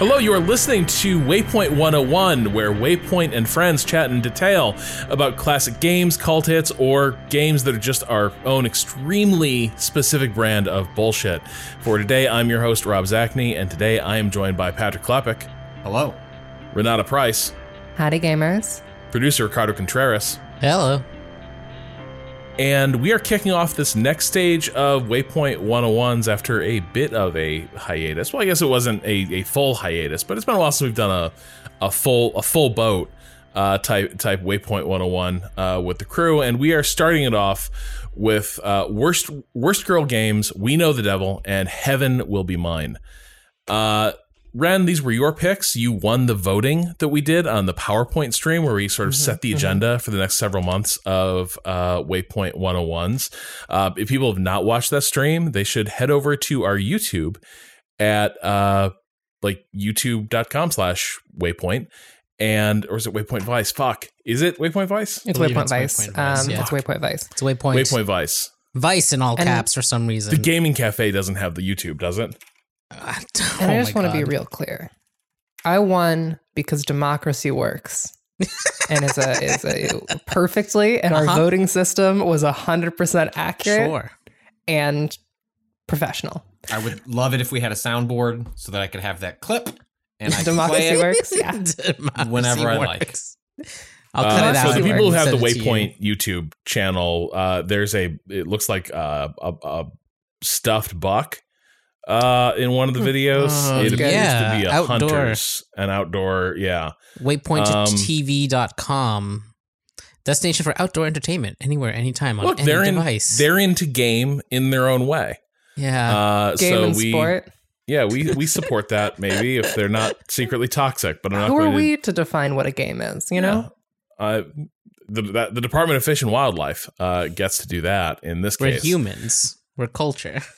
Hello, you are listening to Waypoint 101, where Waypoint and friends chat in detail about classic games, cult hits, or games that are just our own extremely specific brand of bullshit. For today, I'm your host, Rob Zacny, and today I am joined by Patrick Klepek, Hello. Renata Price, Howdy, gamers. producer Ricardo Contreras, Hello. And we are kicking off this next stage of Waypoint 101s after a bit of a hiatus. Well, I guess it wasn't a, a full hiatus, but it's been a while since we've done a, a full a full boat uh, type type Waypoint 101 uh, with the crew, and we are starting it off with uh, worst worst girl games. We know the devil, and Heaven will be mine. Ren, these were your picks. You won the voting that we did on the PowerPoint stream where we sort of set the agenda for the next several months of uh, Waypoint 101s. Uh, if people have not watched that stream, they should head over to our YouTube at uh, like youtube.com slash waypoint. And, or is it Waypoint Vice? Fuck. Is it Waypoint Vice? It's Waypoint it's Vice. Waypoint Vice, Um, yeah. It's Waypoint Vice. It's waypoint. Waypoint Vice. Vice in all And- caps for some reason. The Gaming Cafe doesn't have the YouTube, does it? Oh And I just want to be real clear. I won because democracy works. and is a is a perfectly and our Uh-huh. voting system was 100% accurate Sure. and professional. I would love it if we had a soundboard so that I could have that clip and I Democracy play it. works. Yeah. Democracy Whenever I like. works. I'll Uh, cut it out. So the people who have the send it to you. Waypoint YouTube channel, uh, there's a it looks like uh, a, a stuffed buck uh, in one of the videos. Oh, it appears yeah, to be a outdoor. hunter's an outdoor. Yeah, Waypointtv.com. Destination for outdoor entertainment anywhere, anytime on look, any they're in device. they're into game in their own way. yeah. Uh, Game so and we sport. yeah we we support that maybe if they're not secretly toxic, but I'm not Who are going to we to define what a game is, you know? Uh, the, that, the Department of Fish and Wildlife uh, gets to do that in this case. We're humans. We're culture.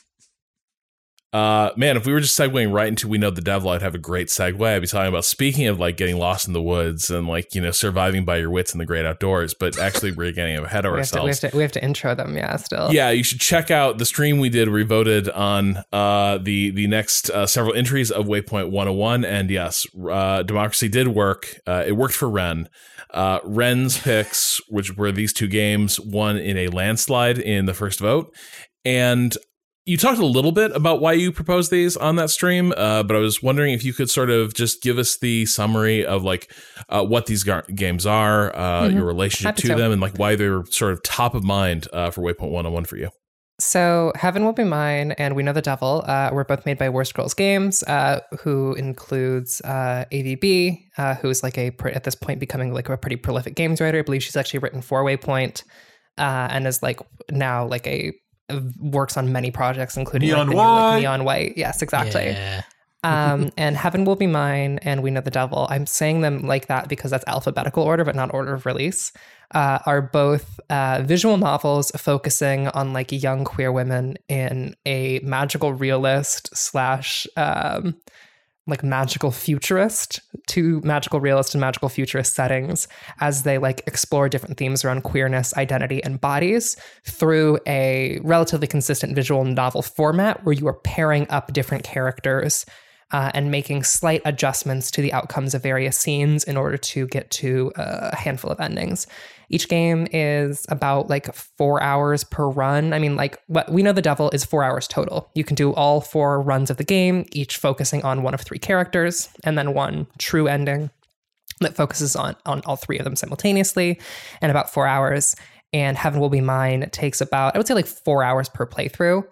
Uh, man, if we were just segueing right into We Know the Devil, I'd have a great segue. I'd be talking about speaking of like getting lost in the woods and like, you know, surviving by your wits in the great outdoors, but actually we're getting ahead of We have, to, we, have to, we have to intro them, yeah, still. Yeah, you should check out the stream we did. We voted on uh, the the next uh, several entries of Waypoint 101, and yes, uh, democracy did work. Uh, it worked for Ren. Uh, Ren's picks, which were these two games, won in a landslide in the first vote, and you talked a little bit about why you proposed these on that stream, uh, but I was wondering if you could sort of just give us the summary of like uh, what these gar- games are, uh, Mhm. your relationship Happy to them, and like why they're sort of top of mind uh, for Waypoint 101 for you. So, Heaven Will Be Mine and We Know the Devil uh, were both made by Worst Girls Games, uh, who includes uh, Aevee Bee, uh, who is like a, at this point, becoming like a pretty prolific games writer. I believe she's actually written for Waypoint uh, and is like now like a, works on many projects, including like, Neon the new, like, White. Neon White. Yes, exactly. Yeah. Um, and Heaven Will Be Mine and We Know the Devil. I'm saying them like that because that's alphabetical order, but not order of release. Uh, are both uh, visual novels focusing on like young queer women in a magical realist slash um, like magical futurist to magical realist and magical futurist settings as they like explore different themes around queerness, identity, and bodies through a relatively consistent visual novel format where you are pairing up different characters uh, and making slight adjustments to the outcomes of various scenes in order to get to uh, a handful of endings. Each game is about like four hours per run. I mean, like what we know the devil is four hours total. You can do all four runs of the game, each focusing on one of three characters, and then one true ending that focuses on on all three of them simultaneously, and about four hours. And Heaven Will Be Mine takes about I would say like four hours per playthrough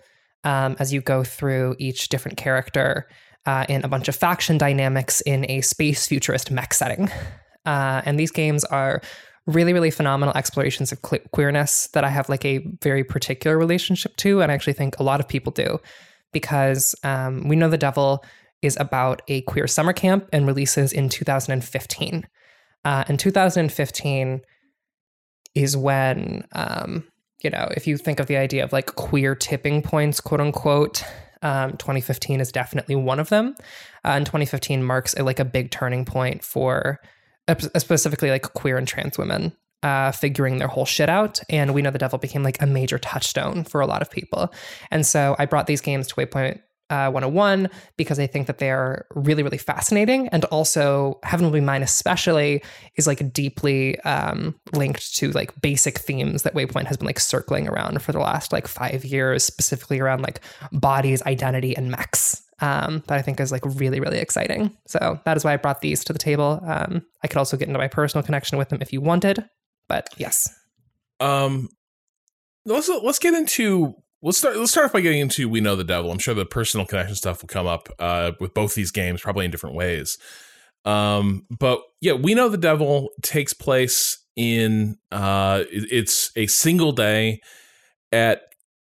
um, as you go through each different character uh, in a bunch of faction dynamics in a space futurist mech setting. Uh, and these games are really, really phenomenal explorations of queerness that I have like a very particular relationship to. And I actually think a lot of people do because um, We Know the Devil is about a queer summer camp and releases in 2015. Uh, and 2015 is when, um, you know, if you think of the idea of like queer tipping points, quote unquote, um, 2015 is definitely one of them. Uh, and 2015 marks a, like a big turning point for specifically like queer and trans women uh, figuring their whole shit out. And We Know the Devil became like a major touchstone for a lot of people. And so I brought these games to Waypoint uh, 101 because I think that they're really, really fascinating. And also, Heaven Will Be Mine, especially, is like deeply um, linked to like basic themes that Waypoint has been like circling around for the last like five years, specifically around like bodies, identity, and mechs. Um, that I think is like really, really exciting. So that is why I brought these to the table. Um, I could also get into my personal connection with them if you wanted, but yes. Um, let's let's get into let's start let's start off by getting into we know the devil. I'm sure the personal connection stuff will come up uh, with both these games, probably in different ways. Um, but yeah, we know the devil takes place in uh, it's a single day at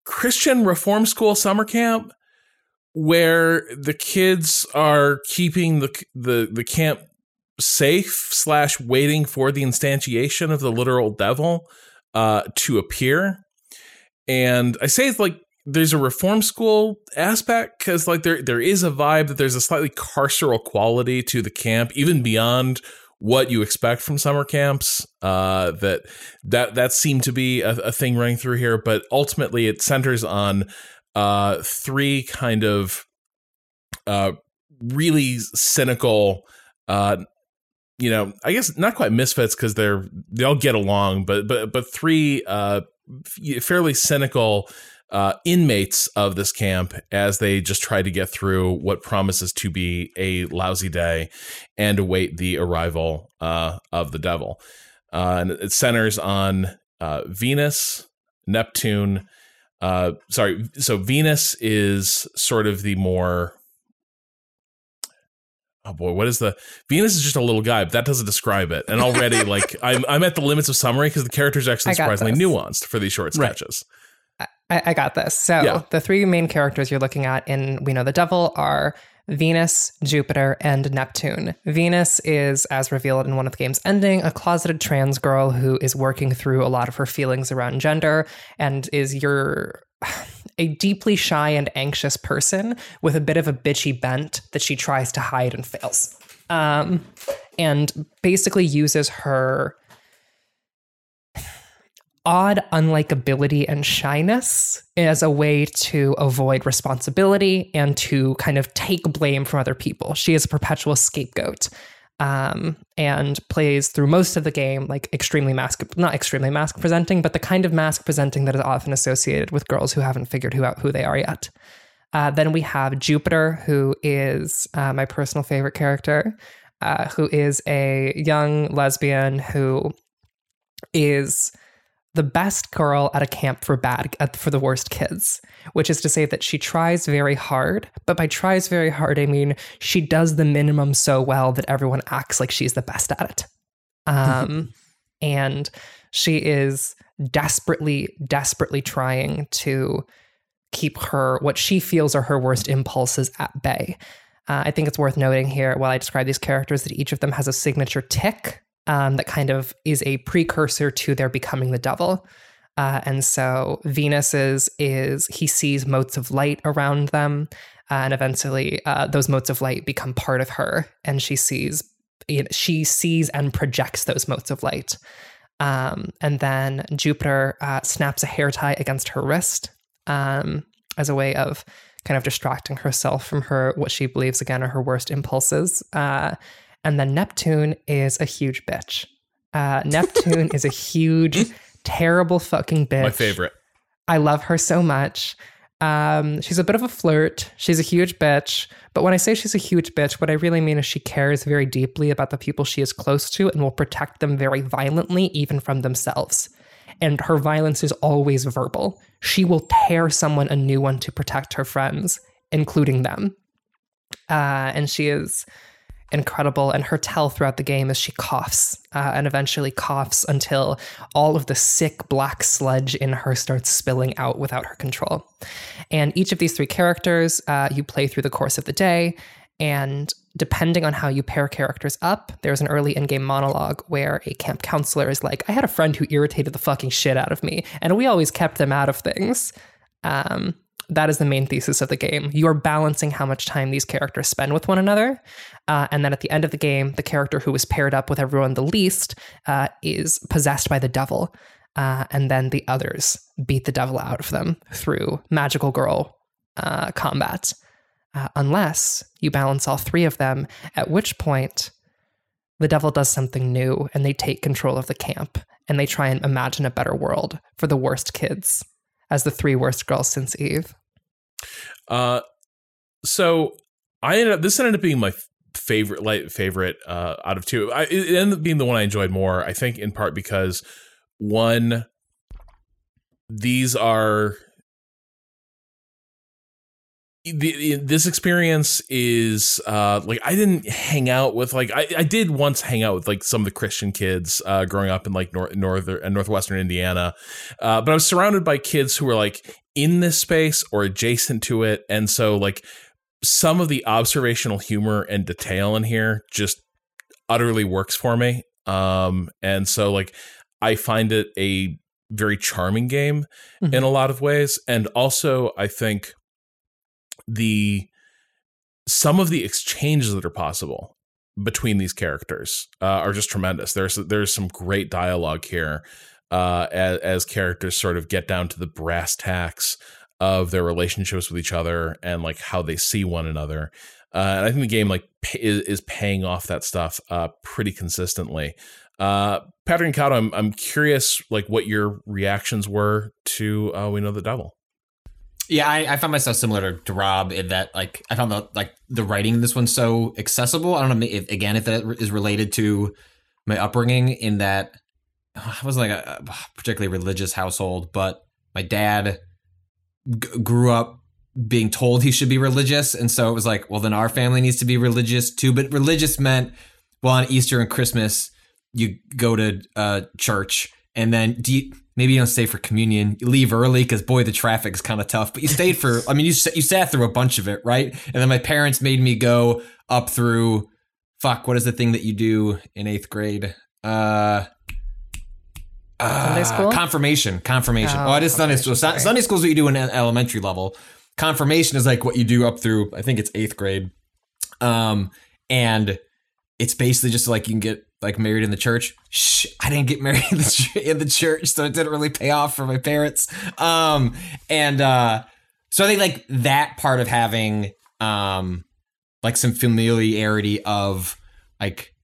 Christian Reform School summer camp where the kids are keeping the the the camp safe slash waiting for the instantiation of the literal devil uh, to appear. And I say it's like there's a reform school aspect because like there there is a vibe that there's a slightly carceral quality to the camp, even beyond what you expect from summer camps. Uh, that that that seemed to be a, a thing running through here, but ultimately it centers on uh, three kind of uh, really cynical uh, you know, I guess not quite misfits because they're they all get along, but but but three uh, fairly cynical uh, inmates of this camp as they just try to get through what promises to be a lousy day and await the arrival uh, of the devil. Uh, and it centers on uh, Venus, Neptune. Uh, sorry, so Venus is sort of the more oh boy, what is the Venus is just a little guy, but that doesn't describe it. And already, like I'm, I'm at the limits of summary because the characters are actually surprisingly this. nuanced for these short sketches. Right. I, I, got this. So yeah. the three main characters you're looking at in We Know the Devil are Venus, Jupiter, and Neptune. Venus is, as revealed in one of the game's ending, a closeted trans girl who is working through a lot of her feelings around gender and is your a deeply shy and anxious person with a bit of a bitchy bent that she tries to hide and fails. Um, and basically uses her odd unlikability and shyness as a way to avoid responsibility and to kind of take blame from other people. She is a perpetual scapegoat um, and plays through most of the game like extremely mask, not extremely mask presenting, but the kind of mask presenting that is often associated with girls who haven't figured who out who they are yet. Uh, then we have Jupiter, who is uh, my personal favorite character, uh, who is a young lesbian who is the best girl at a camp for bad for the worst kids which is to say that she tries very hard but by tries very hard i mean she does the minimum so well that everyone acts like she's the best at it. Um, and she is desperately desperately trying to keep her what she feels are her worst impulses at bay. Uh, i think it's worth noting here while i describe these characters that each of them has a signature tick um, that kind of is a precursor to their becoming the devil. Uh, and so Venus's is he sees motes of light around them, uh, and eventually uh, those motes of light become part of her, and she sees you know, she sees and projects those motes of light. Um, and then Jupiter uh, snaps a hair tie against her wrist um, as a way of kind of distracting herself from her what she believes again are her worst impulses. Uh, and then Neptune is a huge bitch. Uh, Neptune is a huge, terrible fucking bitch. My favorite. I love her so much. Um, she's a bit of a flirt. She's a huge bitch. But when I say she's a huge bitch, what I really mean is she cares very deeply about the people she is close to and will protect them very violently, even from themselves. And her violence is always verbal. She will tear someone a new one to protect her friends, including them. Uh, and she is incredible. And her tell throughout the game is she coughs uh, and eventually coughs until all of the sick black sludge in her starts spilling out without her control. And each of these three characters uh, you play through the course of the day. And depending on how you pair characters up, there's an early in game monologue where a camp counselor is like, I had a friend who irritated the fucking shit out of me, and we always kept them out of things. Um, that is the main thesis of the game. You are balancing how much time these characters spend with one another. Uh, and then at the end of the game, the character who is paired up with everyone the least uh, is possessed by the devil. Uh, and then the others beat the devil out of them through magical girl uh, combat. uh, unless you balance all three of them, at which point the devil does something new and they take control of the camp and they try and imagine a better world for the worst kids as the three worst girls since Eve. Uh, so I ended up. This ended up being my favorite, like favorite uh, out of two. I, it ended up being the one I enjoyed more. I think in part because one, these are the, this experience is uh like I didn't hang out with like I, I did once hang out with like some of the Christian kids uh growing up in like north northern and northwestern Indiana uh but I was surrounded by kids who were like in this space or adjacent to it and so like some of the observational humor and detail in here just utterly works for me um and so like I find it a very charming game Mhm. in a lot of ways and also I think the some of the exchanges that are possible between these characters uh, are just tremendous. There's there's some great dialogue here uh, as, as characters sort of get down to the brass tacks of their relationships with each other and like how they see one another. Uh, and I think the game like is, is paying off that stuff uh, pretty consistently. Uh, Patrick and Cado, I'm I'm curious like what your reactions were to uh, We Know the Devil. Yeah, I, I found myself similar to, to Rob in that like I found the like the writing in this one so accessible. I don't know if, again if that is related to my upbringing in that I wasn't like a, particularly religious household, but my dad g- grew up being told he should be religious, and so it was like, well, then our family needs to be religious too. But religious meant well on Easter and Christmas you go to uh, church, and then do you, maybe you don't stay for communion. You leave early because boy, the traffic is kind of tough. But you stayed for. I mean, you you sat through a bunch of it, right? And then my parents made me go up through. Fuck, what is the thing that you do in eighth grade? Uh. Sunday uh, school? confirmation, confirmation. Oh, Oh, it is Sunday school. Sorry. Sunday school is what you do in elementary level. Confirmation is like what you do up through. I think it's eighth grade. Um, and it's basically just like you can get like married in the church. Shh, I didn't get married in the, ch- in the church, so it didn't really pay off for my parents. Um, and uh, so I think like that part of having um, like some familiarity of like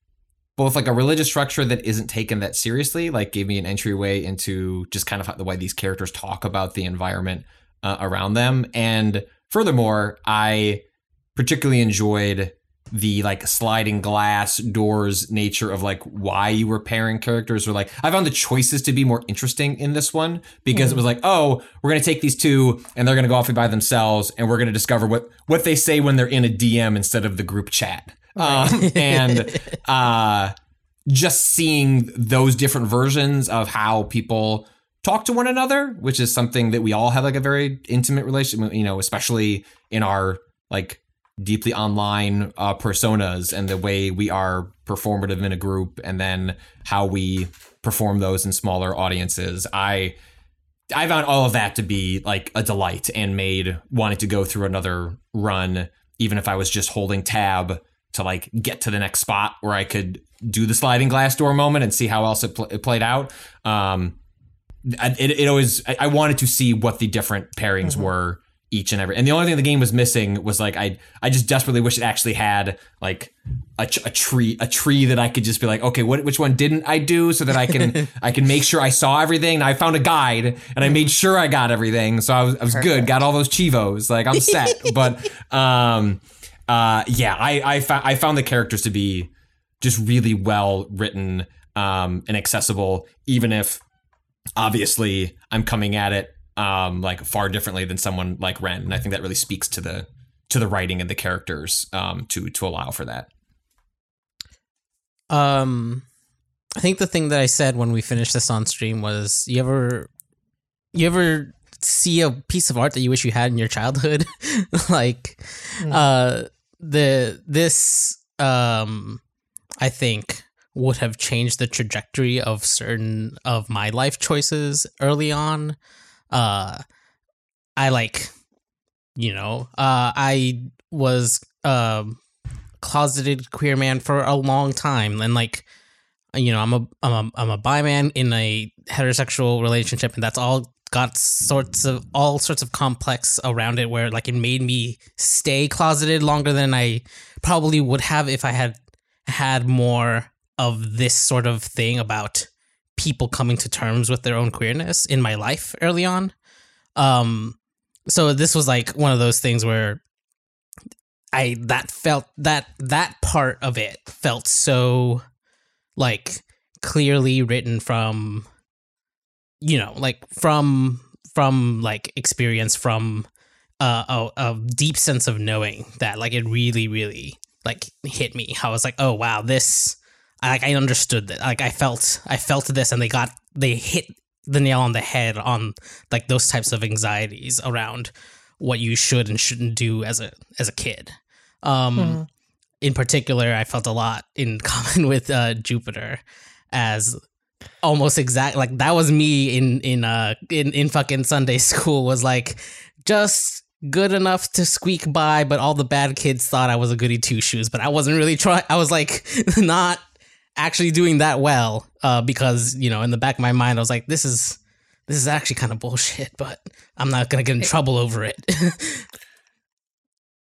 both like a religious structure that isn't taken that seriously, like gave me an entryway into just kind of how, the way these characters talk about the environment uh, around them. And furthermore, I particularly enjoyed the like sliding glass doors nature of like why you were pairing characters or like I found the choices to be more interesting in this one because it was like oh we're gonna take these two and they're gonna go off by themselves and we're gonna discover what what they say when they're in a DM instead of the group chat um, and uh just seeing those different versions of how people talk to one another which is something that we all have like a very intimate relationship you know especially in our like deeply online uh, personas and the way we are performative in a group and then how we perform those in smaller audiences. I i found all of that to be like a delight and made wanting to go through another run even if i was just holding tab to like get to the next spot where i could do the sliding glass door moment and see how else it, pl- it played out. Um it, it always I, wanted to see what the different pairings were each and every and the only thing the game was missing was like i i just desperately wish it actually had like a, ch- a tree a tree that i could just be like okay what which one didn't i do? so that i can i can make sure i saw everything. And i found a guide and i made sure i got everything. So i was, I was good. Got all those chivos. Like i'm set. But um uh yeah i i, fou- I found the characters to be just really well written um and accessible even if obviously I'm coming at it um like far differently than someone like Ren and I think that really speaks to the to the writing and the characters um to to allow for that. Um, I think the thing that I said when we finished this on stream was, you ever, you ever see a piece of art that you wish you had in your childhood? like, Mm. uh, the this um, I think would have changed the trajectory of certain of my life choices early on. Uh, I like, you know, uh, I was um closeted queer man for a long time and like you know i'm a i'm a i'm a bi man in a heterosexual relationship and that's all got sorts of all sorts of complex around it where like it made me stay closeted longer than I probably would have if I had had more of this sort of thing about people coming to terms with their own queerness in my life early on. Um so this was like one of those things where I that felt that that part of it felt so like clearly written from you know like from from like experience from uh, a, a deep sense of knowing that like it really really like hit me i was like oh wow this like i understood that like i felt i felt this and they got they hit the nail on the head on like those types of anxieties around what you should and shouldn't do as a as a kid um Mhm. in particular i felt a lot in common with uh jupiter as almost exact like that was me in in uh in in fucking sunday school was like just good enough to squeak by but all the bad kids thought i was a goody two shoes but i wasn't really trying i was like not actually doing that well uh because you know in the back of my mind i was like this is this is actually kind of bullshit but i'm not gonna get in trouble over it.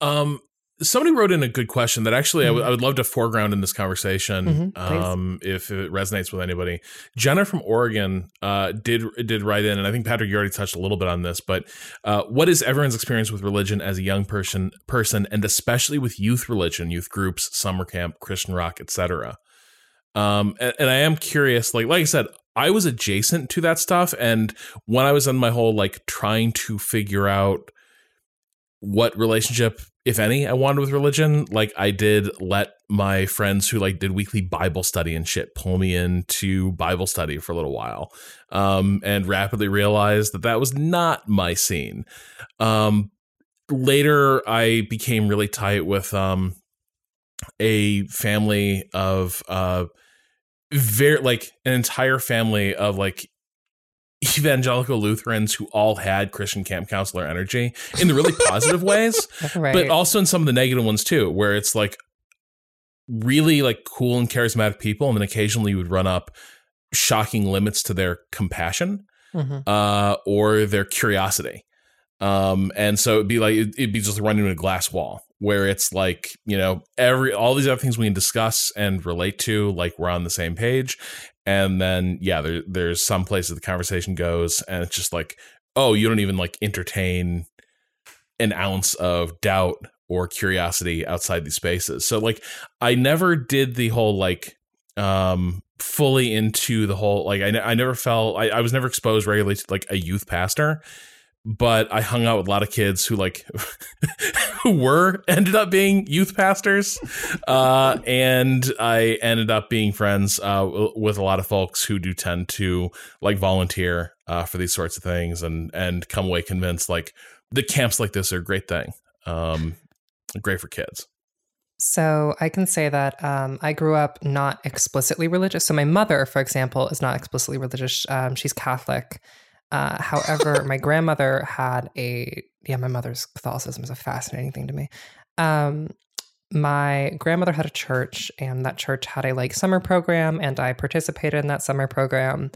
Um, somebody wrote in a good question that actually I would- I would love to foreground in this conversation. Mhm, um, if it resonates with anybody, Jenna from Oregon uh, did did write in, and I think Patrick, you already touched a little bit on this, but uh, what is everyone's experience with religion as a young person, person, and especially with youth religion, youth groups, summer camp, Christian rock, etc. Um, and, and I am curious, like like I said, I was adjacent to that stuff, and when I was in my whole like trying to figure out what relationship if any i wanted with religion. Like i did let my friends who like did weekly bible study and shit pull me into bible study for a little while um and rapidly realized that that was not my scene. Um later i became really tight with um a family of uh very like an entire family of like evangelical Lutherans who all had Christian camp counselor energy in the really positive ways, right. but also in some of the negative ones too, where it's like really like cool and charismatic people, and then occasionally you would run up shocking limits to their compassion Mhm. uh, or their curiosity. Um, and so it'd be like it'd, it'd be just running into a glass wall where it's like you know every all these other things we can discuss and relate to, like we're on the same page, and then yeah, there, there's some places the conversation goes, and it's just like oh, you don't even like entertain an ounce of doubt or curiosity outside these spaces. So like I never did the whole like um fully into the whole like I, I never felt I, I was never exposed regularly to like a youth pastor but I hung out with a lot of kids who like who were ended up being youth pastors, uh, and I ended up being friends uh, with a lot of folks who do tend to like volunteer uh, for these sorts of things and and come away convinced like the camps like this are a great thing, um, great for kids. So I can say that um, I grew up not explicitly religious. So my mother, for example, is not explicitly religious. Um, she's Catholic. Uh, however, my grandmother had a yeah. My mother's Catholicism is a fascinating thing to me. Um, my grandmother had a church, and that church had a like summer program, and I participated in that summer program.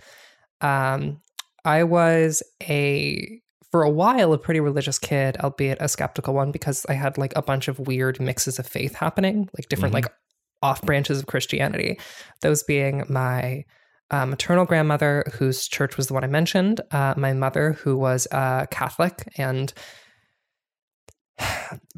Um, I was a for a while a pretty religious kid, albeit a skeptical one, because I had like a bunch of weird mixes of faith happening, like different Mhm. like off branches of Christianity. Those being my uh, maternal grandmother, whose church was the one I mentioned, uh, my mother, who was uh, Catholic and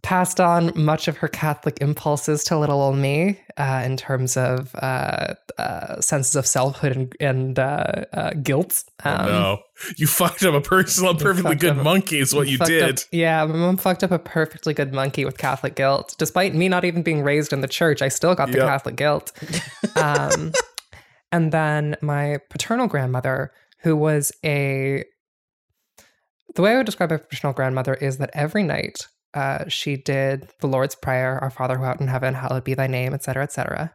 passed on much of her Catholic impulses to little old me uh, in terms of uh, uh, senses of selfhood and, and uh, uh, guilt. Um, oh, no, you fucked up a person, a perfectly good up- monkey is what you fucked did. up- yeah, my mom fucked up a perfectly good monkey with Catholic guilt. Despite me not even being raised in the church, I still got the Yep. Catholic guilt. Um, and then my paternal grandmother, who was a. The way I would describe my paternal grandmother is that every night uh, she did the Lord's Prayer, Our Father who art in heaven, hallowed be thy name, etc., etc.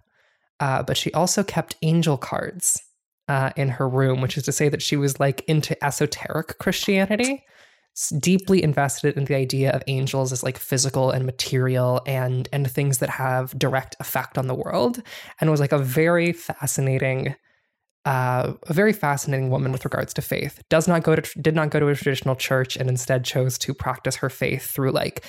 Uh, but she also kept angel cards uh, in her room, which is to say that she was like into esoteric Christianity, deeply invested in the idea of angels as like physical and material and and things that have direct effect on the world, and was like a very fascinating uh, a very fascinating woman with regards to faith. Does not go to did not go to a traditional church and instead chose to practice her faith through like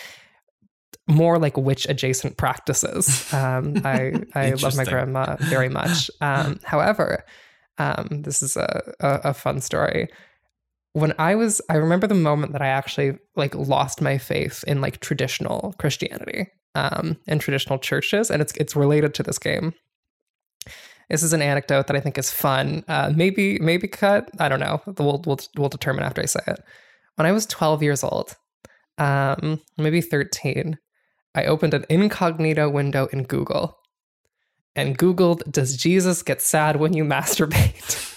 more like witch adjacent practices. Um, I I love my grandma very much. Um, however, um, this is a, a a fun story. When I was, I remember the moment that I actually like lost my faith in like traditional Christianity um, and traditional churches, and it's it's related to this game. This is an anecdote that I think is fun. Uh, maybe maybe cut. I don't know. We'll we'll we'll determine after I say it. When I was 12 years old, um, maybe 13, I opened an incognito window in Google and Googled, "Does Jesus get sad when you masturbate?"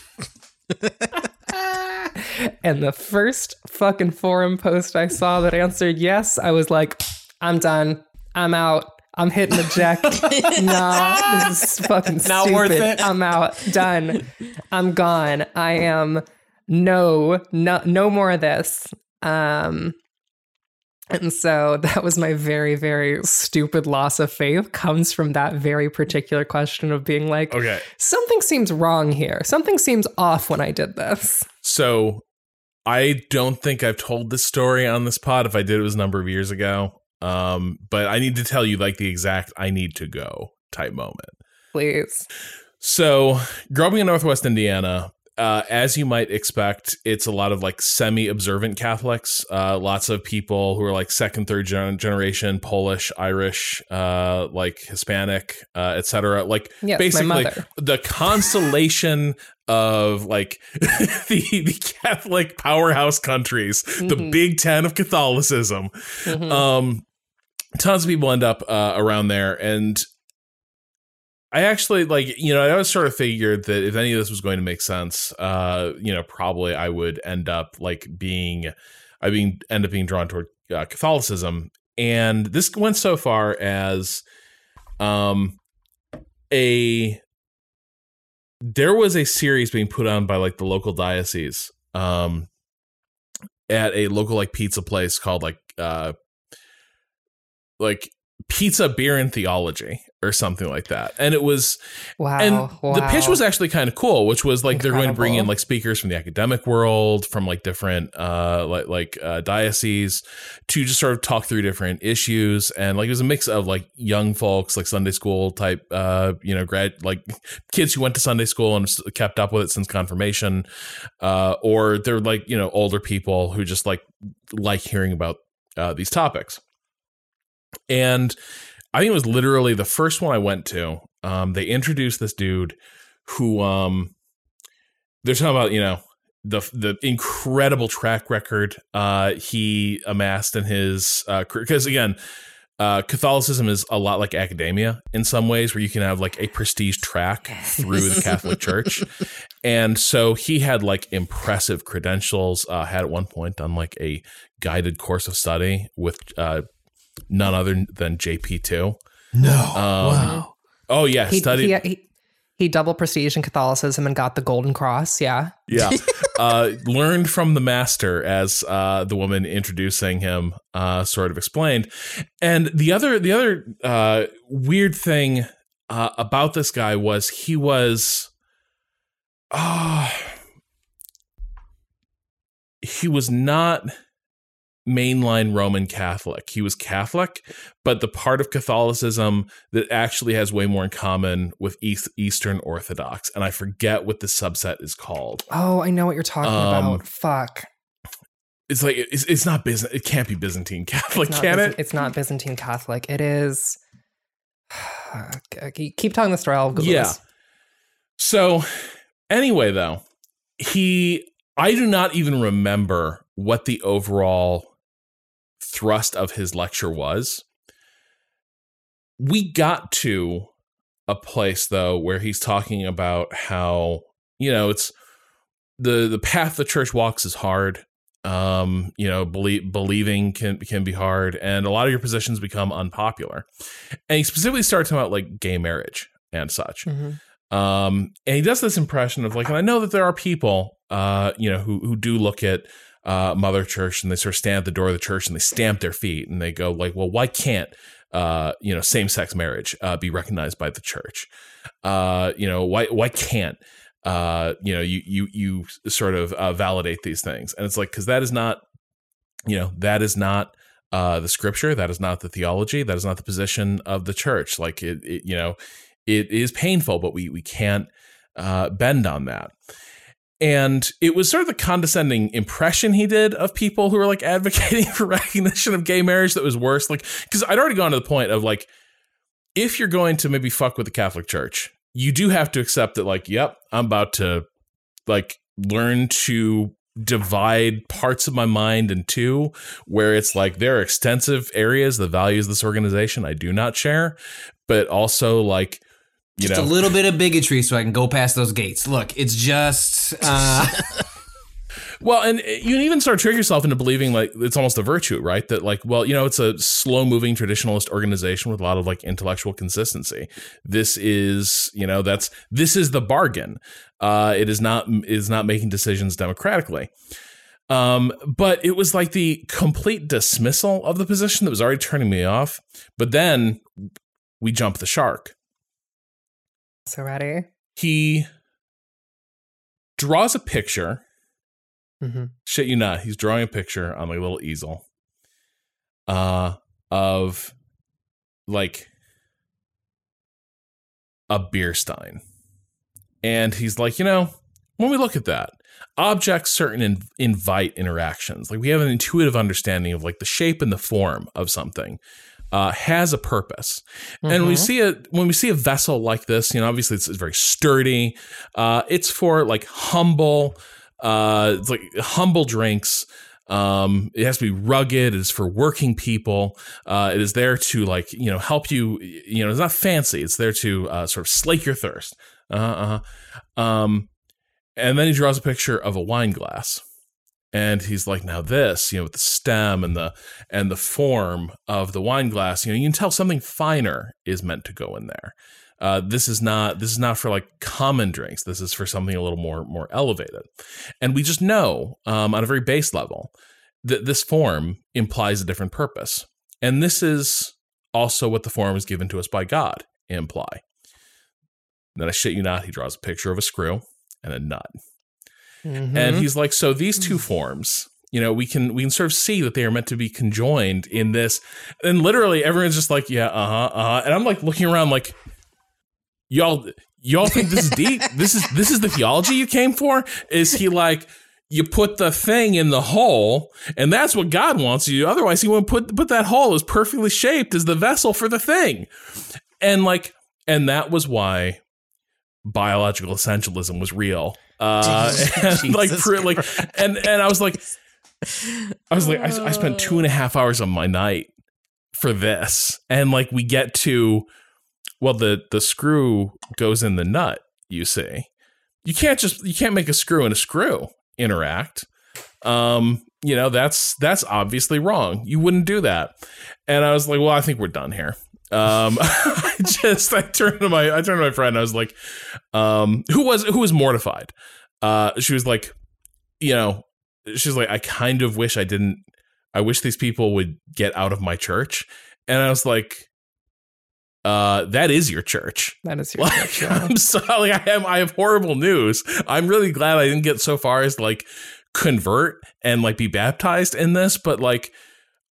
and the first fucking forum post I saw that answered yes, I was like, "I'm done. I'm out." I'm hitting the jack. no, this is fucking Not stupid. worth it. I'm out. Done. I'm gone. I am no, no, no more of this. Um, and so that was my very, very stupid loss of faith. Comes from that very particular question of being like, Okay. something seems wrong here. Something seems off when I did this. So I don't think I've told this story on this pod. If I did, it was a number of years ago. Um, but I need to tell you like the exact I need to go type moment. Please. So, growing in Northwest Indiana, uh, as you might expect, it's a lot of like semi observant Catholics. Uh, lots of people who are like second, third gen- generation Polish, Irish, uh, like Hispanic, uh, etc. Like Yes, basically the constellation of like the, the Catholic powerhouse countries, the Mhm. Big Ten of Catholicism. Mhm. Um, tons of people end up uh, around there, and I actually like you know I always sort of figured that if any of this was going to make sense, uh, you know, probably I would end up like being, I being end up being drawn toward uh, Catholicism, and this went so far as, um, a there was a series being put on by like the local diocese, um, at a local like pizza place called like uh like pizza beer and theology or something like that and it was wow. and wow. the pitch was actually kind of cool which was like they're going to bring in like speakers from the academic world from like different uh like like uh dioceses to just sort of talk through different issues and like it was a mix of like young folks like sunday school type uh you know grad like kids who went to sunday school and kept up with it since confirmation uh or they're like you know older people who just like like hearing about uh these topics and I think it was literally the first one I went to. Um, they introduced this dude who um, they're talking about, you know, the the incredible track record uh, he amassed in his career. because again. Uh, Catholicism is a lot like academia in some ways, where you can have like a prestige track through the Catholic Church, and so he had like impressive credentials. Uh, had at one point done like a guided course of study with uh, none other than JP two. No. Um, wow. Oh yeah, he, studied. he, he, he double prestige in Catholicism and got the Golden Cross. Yeah. yeah, uh, learned from the master, as uh, the woman introducing him uh, sort of explained. And the other, the other uh, weird thing uh, about this guy was he was, ah, he was not mainline Roman Catholic. He was Catholic, but the part of Catholicism that actually has way more in common with East, Eastern Orthodox, and I forget what the subset is called. Oh, I know what you're talking Um, about. Fuck. It's like it's, it's not Byzant. It can't be Byzantine Catholic, can Byzant- it? it's not Byzantine Catholic. It is. Keep telling the story. I'll Google Yeah. this. So, anyway, though, he I do not even remember what the overall thrust of his lecture was. We got to a place though where he's talking about how, you know, it's the the path the church walks is hard. Um, you know, believe, believing can can be hard and a lot of your positions become unpopular. And he specifically starts talking about like gay marriage and such. Mhm. Um, and he does this impression of like, and I know that there are people, uh, you know, who who do look at uh, Mother Church and they sort of stand at the door of the church and they stamp their feet and they go like, well, why can't uh, you know same sex marriage uh, be recognized by the church? Uh, you know, why why can't uh, you know, you you you sort of uh, validate these things, and it's like because that is not, you know, that is not the scripture, that is not the theology, that is not the position of the church. Like it, it you know, it is painful, but we we can't bend on that. And it was sort of the condescending impression he did of people who were like advocating for recognition of gay marriage that was worse. Like, because I'd already gone to the point of like, if you're going to maybe fuck with the Catholic Church, you do have to accept that, like, yep, I'm about to like learn to divide parts of my mind in two, where it's like there are extensive areas, the values of this organization I do not share, but also like, you Just know, a little bit of bigotry so I can go past those gates. Look, it's just uh, Well, and you can even start to trick yourself into believing like it's almost a virtue, right? That like, well, you know, it's a slow moving traditionalist organization with a lot of like intellectual consistency. This is, you know, that's this is the bargain. Uh, it is not is not making decisions democratically. Um, but it was like the complete dismissal of the position that was already turning me off. But then we jump the shark. So ready? He draws a picture. Hmm shit you not he's drawing a picture on like a little easel uh of like a beer stein. And he's like you know when we look at that objects certain in, invite interactions. Like we have an intuitive understanding of like the shape and the form of something uh, has a purpose and we Mhm. see a when we see a vessel like this you know obviously it's, it's very sturdy uh, it's for like humble uh, it's like humble drinks. Um, it has to be rugged. It is for working people. Uh, it is there to like you know help you. You know, it's not fancy. It's there to uh, sort of slake your thirst. Uh huh. Um, and then he draws a picture of a wine glass, and he's like, now this, you know, with the stem and the and the form of the wine glass, you know, you can tell something finer is meant to go in there. Uh, this is not this is not for like common drinks. This is for something a little more more elevated, and we just know um, on a very base level that this form implies a different purpose, and this is also what the form is given to us by God imply. Then I shit you not, he draws a picture of a screw and a nut, Mhm. and he's like, so these two forms. You know, we can we can sort of see that they are meant to be conjoined in this, and literally everyone's just like, yeah, uh huh, uh huh, and I'm like looking around like, y'all y'all think this is deep this is this is the theology you came for is he like you put the thing in the hole and that's what god wants you to do. otherwise he wouldn't put put that hole as perfectly shaped as the vessel for the thing and like and that was why biological essentialism was real uh and like like and and i was like i was like I, I spent two and a half hours of my night for this. And like we get to well the the screw goes in the nut you see. You can't just you can't make a screw and a screw interact. Um you know that's that's obviously wrong. You wouldn't do that. And i was like well i think we're done here um i just i turned to my i turned to my friend i was like um who was who was mortified uh she was like you know she's like i kind of wish i didn't i wish these people would get out of my church and i was like uh that is your church that is your like, church, yeah. I'm sorry, I have I have horrible news. I'm really glad I didn't get so far as like convert and like be baptized in this, but like,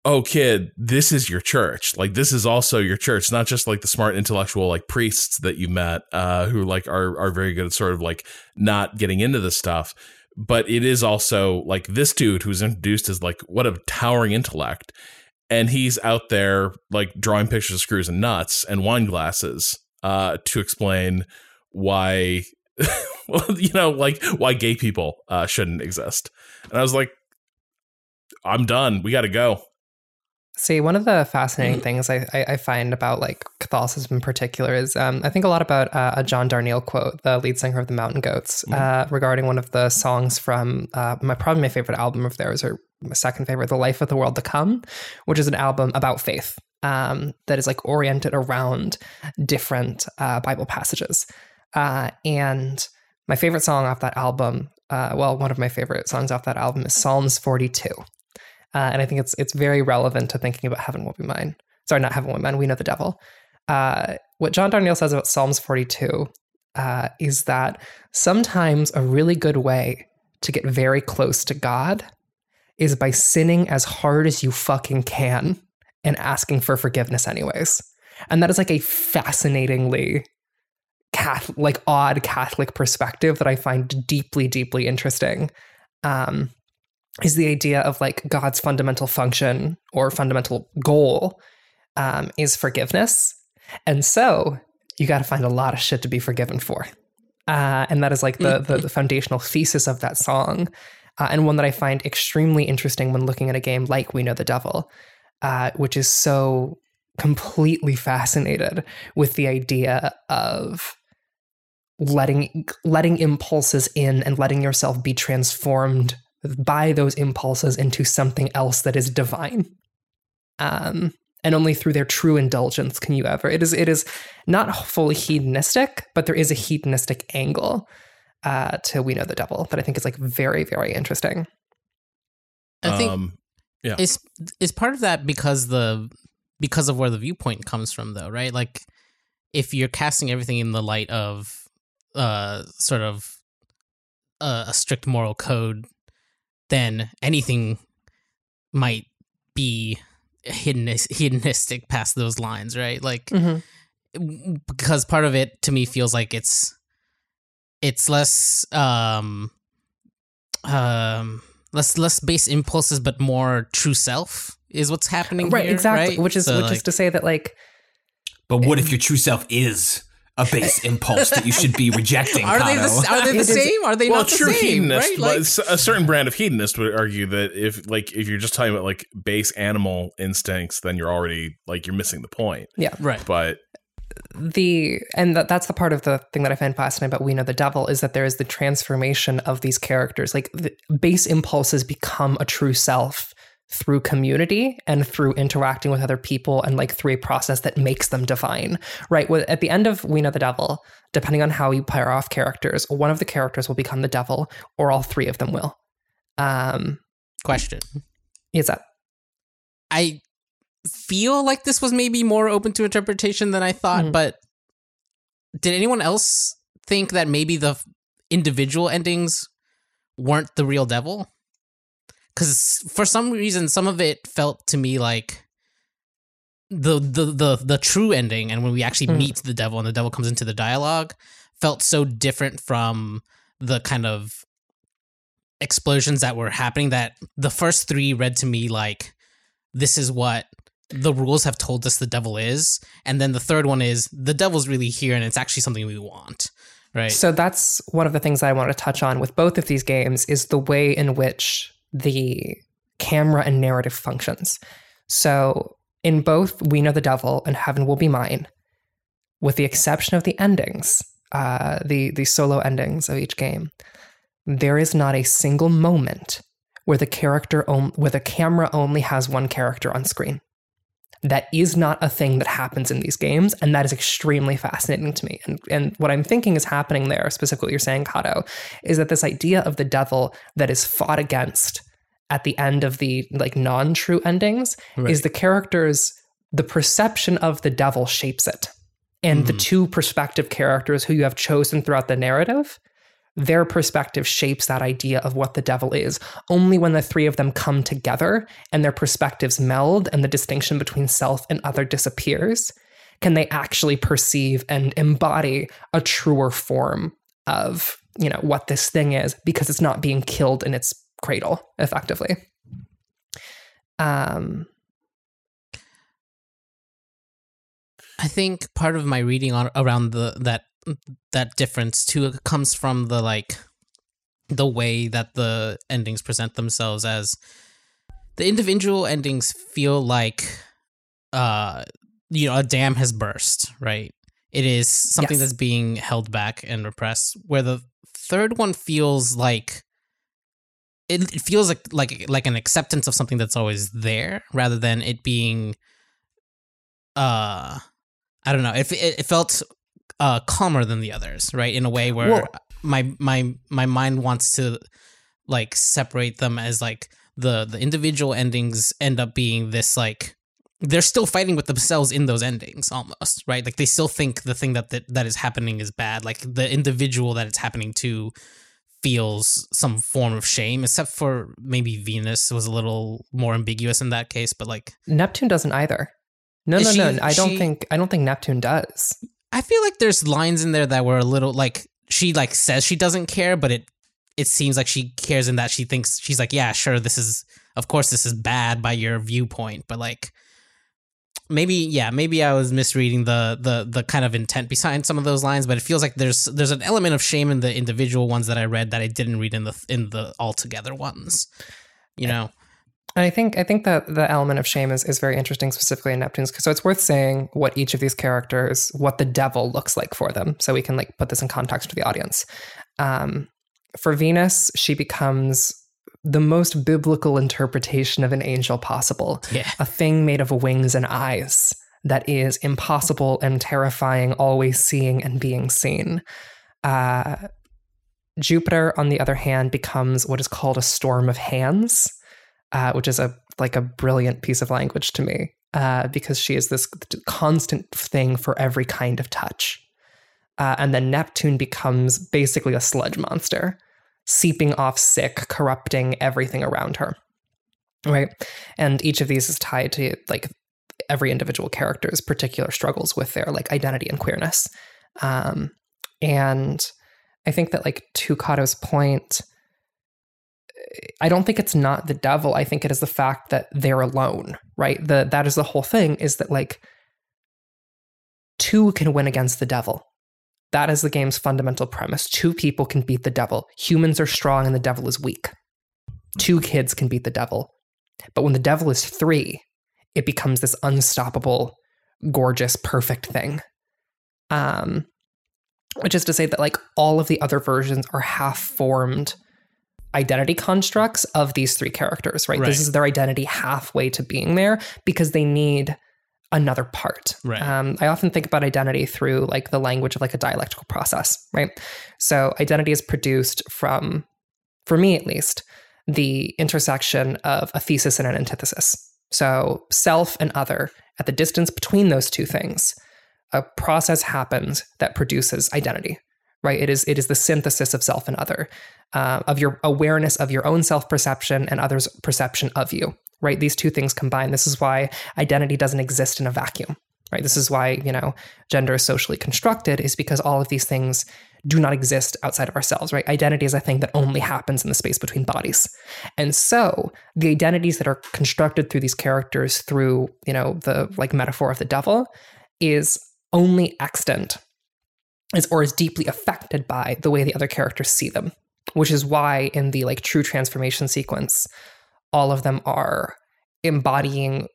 oh kid, this is your church. Like this is also your church, not just like the smart intellectual like priests that you met, uh, who like are are very good at sort of like not getting into this stuff. But it is also like this dude who's introduced as like what a towering intellect. And he's out there like drawing pictures of screws and nuts and wine glasses uh, to explain why, well, you know, like why gay people uh, shouldn't exist. And I was like, I'm done. We got to go. See, one of the fascinating Mm. things I, I, find about like Catholicism in particular is um, I think a lot about uh, a John Darnielle quote, the lead singer of the Mountain Goats, Mm. uh, regarding one of the songs from uh, my probably my favorite album of theirs, or my second favorite, "The Life of the World to Come," which is an album about faith um, that is like oriented around different uh, Bible passages. Uh, and my favorite song off that album, uh, well, one of my favorite songs off that album is Psalms 42. Uh, and I think it's it's very relevant to thinking about heaven will be mine. Sorry, not heaven will be mine. We know the devil. Uh, what John Darnielle says about Psalms 42 uh, is that sometimes a really good way to get very close to God is by sinning as hard as you fucking can and asking for forgiveness anyways. And that is like a fascinatingly Catholic, like odd Catholic perspective that I find deeply, deeply interesting. Um, is the idea of like God's fundamental function or fundamental goal um, is forgiveness. And so you got to find a lot of shit to be forgiven for. Uh, and that is like the, the, the foundational thesis of that song. Uh, and one that I find extremely interesting when looking at a game like We Know the Devil, uh, which is so completely fascinated with the idea of letting letting impulses in and letting yourself be transformed by those impulses into something else that is divine. Um, and only through their true indulgence can you ever. It is it is not fully hedonistic, but there is a hedonistic angle uh, to We Know the Devil that I think is like very very interesting. I think um, yeah. is is part of that because the because of where the viewpoint comes from though, right? Like if you're casting everything in the light of uh sort of uh, a strict moral code, then anything might be hedonis- hedonistic past those lines, right? Like Mm-hmm. because part of it to me feels like it's it's less um um less less base impulses but more true self is what's happening Right, here, exactly. right? Which is So, which is to say that like But what if your true self is a base impulse that you should be rejecting? are they Kano? the, are they the same are they well, not the true same hedonist, right but like s- a certain brand of hedonist would argue that if, like, if you're just talking about like base animal instincts, then you're already like you're missing the point. Yeah, right But the and that, that's the part of the thing that I find fascinating about We Know the Devil is that there is the transformation of these characters. Like the base impulses become a true self through community and through interacting with other people and like through a process that makes them divine. Right. At the end of We Know the Devil, depending on how you pair off characters, one of the characters will become the devil, or all three of them will. Um, question is that I feel like this was maybe more open to interpretation than I thought, Mhm. but did anyone else think that maybe the individual endings weren't the real devil? Because for some reason, some of it felt to me like the the the the true ending, and when we actually Mm. meet the devil and the devil comes into the dialogue, felt so different from the kind of explosions that were happening that the first three read to me like this is what the rules have told us the devil is and then the third one is the devil's really here and it's actually something we want right So that's one of the things I want to touch on with both of these games is the way in which the camera and narrative functions. So in both We Know the Devil and Heaven Will Be Mine, with the exception of the endings, uh, the the solo endings of each game, there is not a single moment where the character on, where the camera only has one character on screen. That is not a thing that happens in these games, and that is extremely fascinating to me. And and what I'm thinking is happening there, specifically what you're saying, Cado, is that this idea of the devil that is fought against at the end of the like non-true endings is the characters the perception of the devil shapes it. And the hmm. two perspective characters who you have chosen throughout the narrative their perspective shapes that idea of what the devil is. Only when the three of them come together and their perspectives meld and the distinction between self and other disappears can they actually perceive and embody a truer form of you know what this thing is because it's not being killed in its cradle effectively. Um i think part of my reading on around the that that difference too comes from the like the way that the endings present themselves as the individual endings feel like uh you know a dam has burst right? It is something Yes. that's being held back and repressed. Where the third one feels like it, it feels like like like an acceptance of something that's always there rather than it being uh i don't know. If it, it felt uh calmer than the others right in a way where my my my mind wants to like separate them as like the the individual endings end up being this like they're still fighting with themselves in those endings almost right like they still think the thing that that, that is happening is bad like the individual that it's happening to feels some form of shame except for maybe venus was a little more ambiguous in that case but like Neptune doesn't either. No, no, she- no. I don't she- think I don't think Neptune does. I feel like there's lines in there that were a little like she like says she doesn't care but it it seems like she cares in that she thinks she's like yeah sure this is of course this is bad by your viewpoint but like maybe yeah maybe i was misreading the the the kind of intent behind some of those lines but it feels like there's there's an element of shame in the individual ones that i read that i didn't read in the in the altogether ones you know And I think I think that the element of shame is, is very interesting, specifically in Neptune's. So it's worth saying what each of these characters, what the devil looks like for them, so we can like put this in context for the audience. Um, for Venus, she becomes the most biblical interpretation of an angel possible. yeah a thing made of wings and eyes that is impossible and terrifying, always seeing and being seen. Uh, Jupiter, on the other hand, becomes what is called a storm of hands, uh, which is a like a brilliant piece of language to me uh, because she is this constant thing for every kind of touch. Uh, and then Neptune becomes basically a sludge monster, seeping off sick, corrupting everything around her. Right? And each of these is tied to like every individual character's particular struggles with their like identity and queerness. Um and i think that like to cado's point i don't think it's not the devil. I think it is the fact that they're alone right? The that is the whole thing is that like two can win against the devil. That is the game's fundamental premise. Two people can beat the devil. Humans are strong and the devil is weak. Two kids can beat the devil. But when the devil is three, it becomes this unstoppable, gorgeous, perfect thing. Um, which is to say that like all of the other versions are half formed identity constructs of these three characters, right? Right. This is their identity halfway to being there because they need another part. Right. Um, I often think about identity through like the language of like a dialectical process, right? So identity is produced from, for me at least, the intersection of a thesis and an antithesis. So, self and other, at the distance between those two things, a process happens that produces identity. Right? It is it is the synthesis of self and other, uh, of your awareness of your own self perception and others' perception of you. Right? These two things combine. This is why identity doesn't exist in a vacuum. Right? This is why you know gender is socially constructed is because all of these things do not exist outside of ourselves, right? Identity is a thing that only happens in the space between bodies. And so the identities that are constructed through these characters through, you know, the like metaphor of the devil is only extant is or is deeply affected by the way the other characters see them, which is why in the like true transformation sequence, all of them are embodying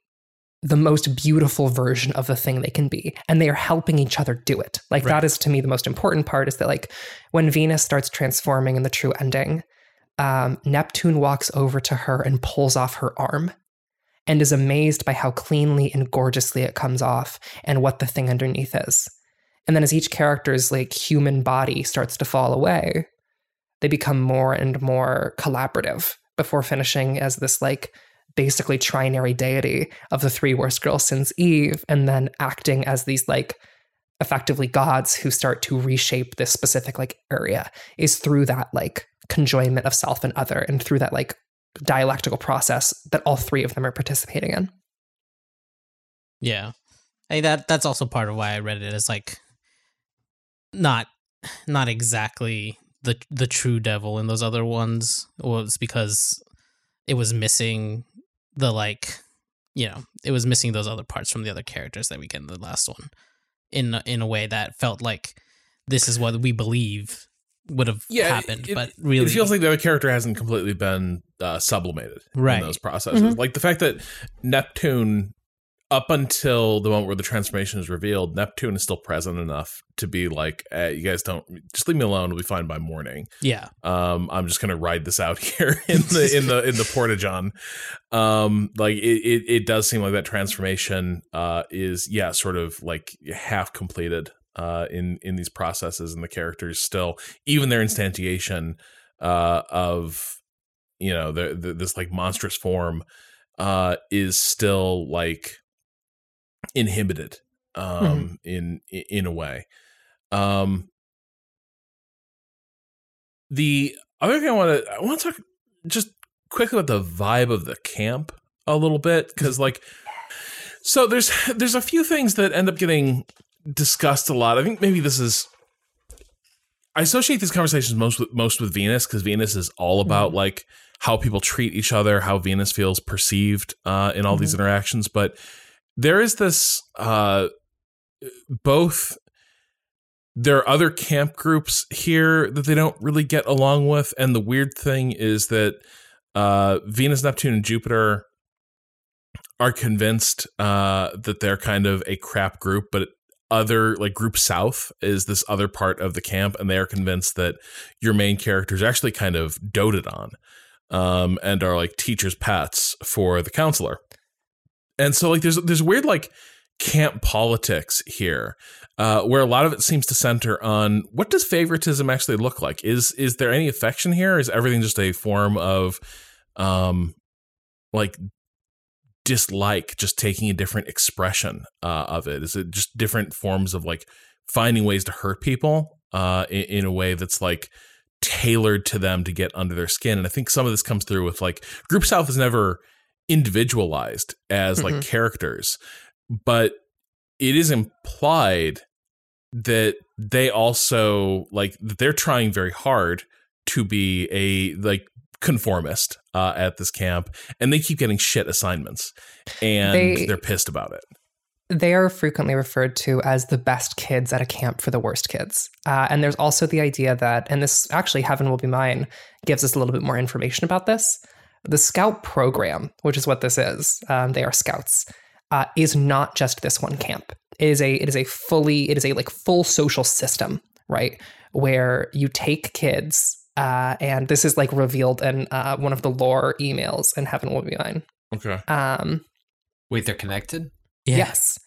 the most beautiful version of the thing they can be and they are helping each other do it like Right. that is to me the most important part is that like when venus starts transforming in the true ending um, neptune walks over to her and pulls off her arm and is amazed by how cleanly and gorgeously it comes off and what the thing underneath is and then as each character's like human body starts to fall away they become more and more collaborative before finishing as this like basically trinary deity of the three worst girls since Eve, and then acting as these like effectively gods who start to reshape this specific like area is through that like conjoinment of self and other and through that like dialectical process that all three of them are participating in. Yeah. Hey, that that's also part of why I read it as like not not exactly the the true devil in those other ones was because it was missing the like you know, it was missing those other parts from the other characters that we get in the last one in in a way that felt like this is what we believe would have Yeah, happened, it- but really it feels like the other character hasn't completely been uh, sublimated Right. in those processes. Mhm. Like the fact that Neptune, up until the moment where the transformation is revealed, Neptune is still present enough to be like, eh, "You guys don't just leave me alone. We'll be fine by morning." yeah. Um, I'm just gonna ride this out here in the in the in the portageon. Um, like it, it, it does seem like that transformation uh is yeah, sort of like half completed uh in in these processes and the characters still even their instantiation uh of you know the, the this like monstrous form uh is still like inhibited um in in a way. Um the other thing i want to i want to talk just quickly about the vibe of the camp a little bit because like so there's there's a few things that end up getting discussed a lot. I think maybe this is i associate these conversations most with most with venus because venus is all about like how people treat each other how venus feels perceived uh, in all these interactions but there is this uh, both there are other camp groups here that they don't really get along with and the weird thing is that uh, venus neptune and jupiter are convinced uh, that they're kind of a crap group but other like group south is this other part of the camp and they are convinced that your main characters actually kind of doted on um, and are like teachers pets for the counselor and so like there's there's weird like camp politics here uh, where a lot of it seems to center on what does favoritism actually look like? Is is there any affection here? Is everything just a form of um like dislike just taking a different expression uh, of it? Is it just different forms of like finding ways to hurt people uh in, in a way that's like tailored to them to get under their skin? And i think some of this comes through with like group south is never individualized as like Mhm. characters but it is implied that they also like they're trying very hard to be a like conformist uh, at this camp and they keep getting shit assignments and They- they, are pissed about it they are frequently referred to as the best kids at a camp for the worst kids. Uh, and there's also the idea that, and this actually, Heaven Will Be Mine gives us a little bit more information about this. The scout program, which is what this is, um, they are scouts, uh, is not just this one camp. It is a it is a fully it is a like full social system, right? Where you take kids, uh, and this is like revealed in uh, one of the lore emails in Heaven Will Be Mine. okay Um, Wait, they're connected. Yes.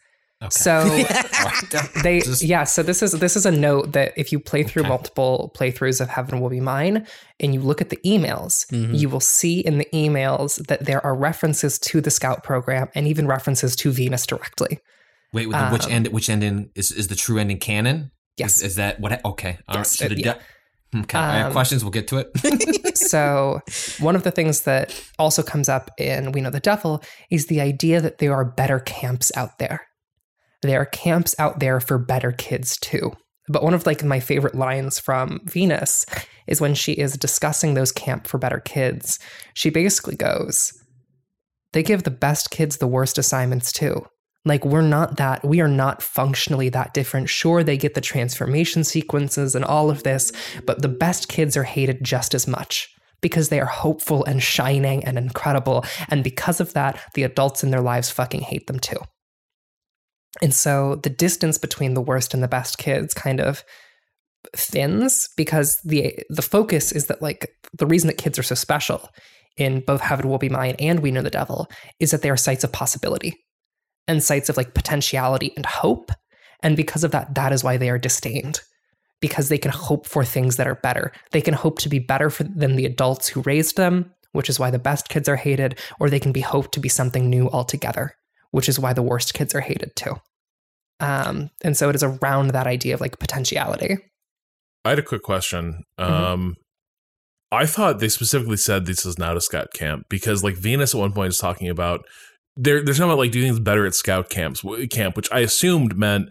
Okay. So they Just- yeah so this is this is a note that if you play through Okay. multiple playthroughs of heaven will be mine and you look at the emails Mhm. you will see in the emails that there are references to the scout program and even references to venus directly Wait, with the, which Um, end? Which ending is is the true ending canon? yes Is, is that what? Okay. All right. Yes, So the yeah. de- okay. I have Um, questions. We'll get to it. so one of the things that also comes up in we know the devil is the idea that there are better camps out there there are camps out there for better kids too but one of like my favorite lines from venus is when she is discussing those camp for better kids she basically goes they give the best kids the worst assignments too like we're not that we are not functionally that different sure they get the transformation sequences and all of this but the best kids are hated just as much because they are hopeful and shining and incredible. And because of that, the adults in their lives fucking hate them too. And so the distance between the worst and the best kids kind of thins because the the focus is that like the reason that kids are so special in both Heaven Will Be Mine and We Know the Devil is that they are sites of possibility and sites of like potentiality and hope. And because of that, that is why they are disdained because they can hope for things that are better. They can hope to be better for, than the adults who raised them, which is why the best kids are hated, or they can be hoped to be something new altogether, which is why the worst kids are hated too. Um, and so it is around that idea of like potentiality. i had a quick question Mhm. um i thought they specifically said this is not a scout camp because like venus at one point is talking about there, there's something like doing things better at scout camps camp which i assumed meant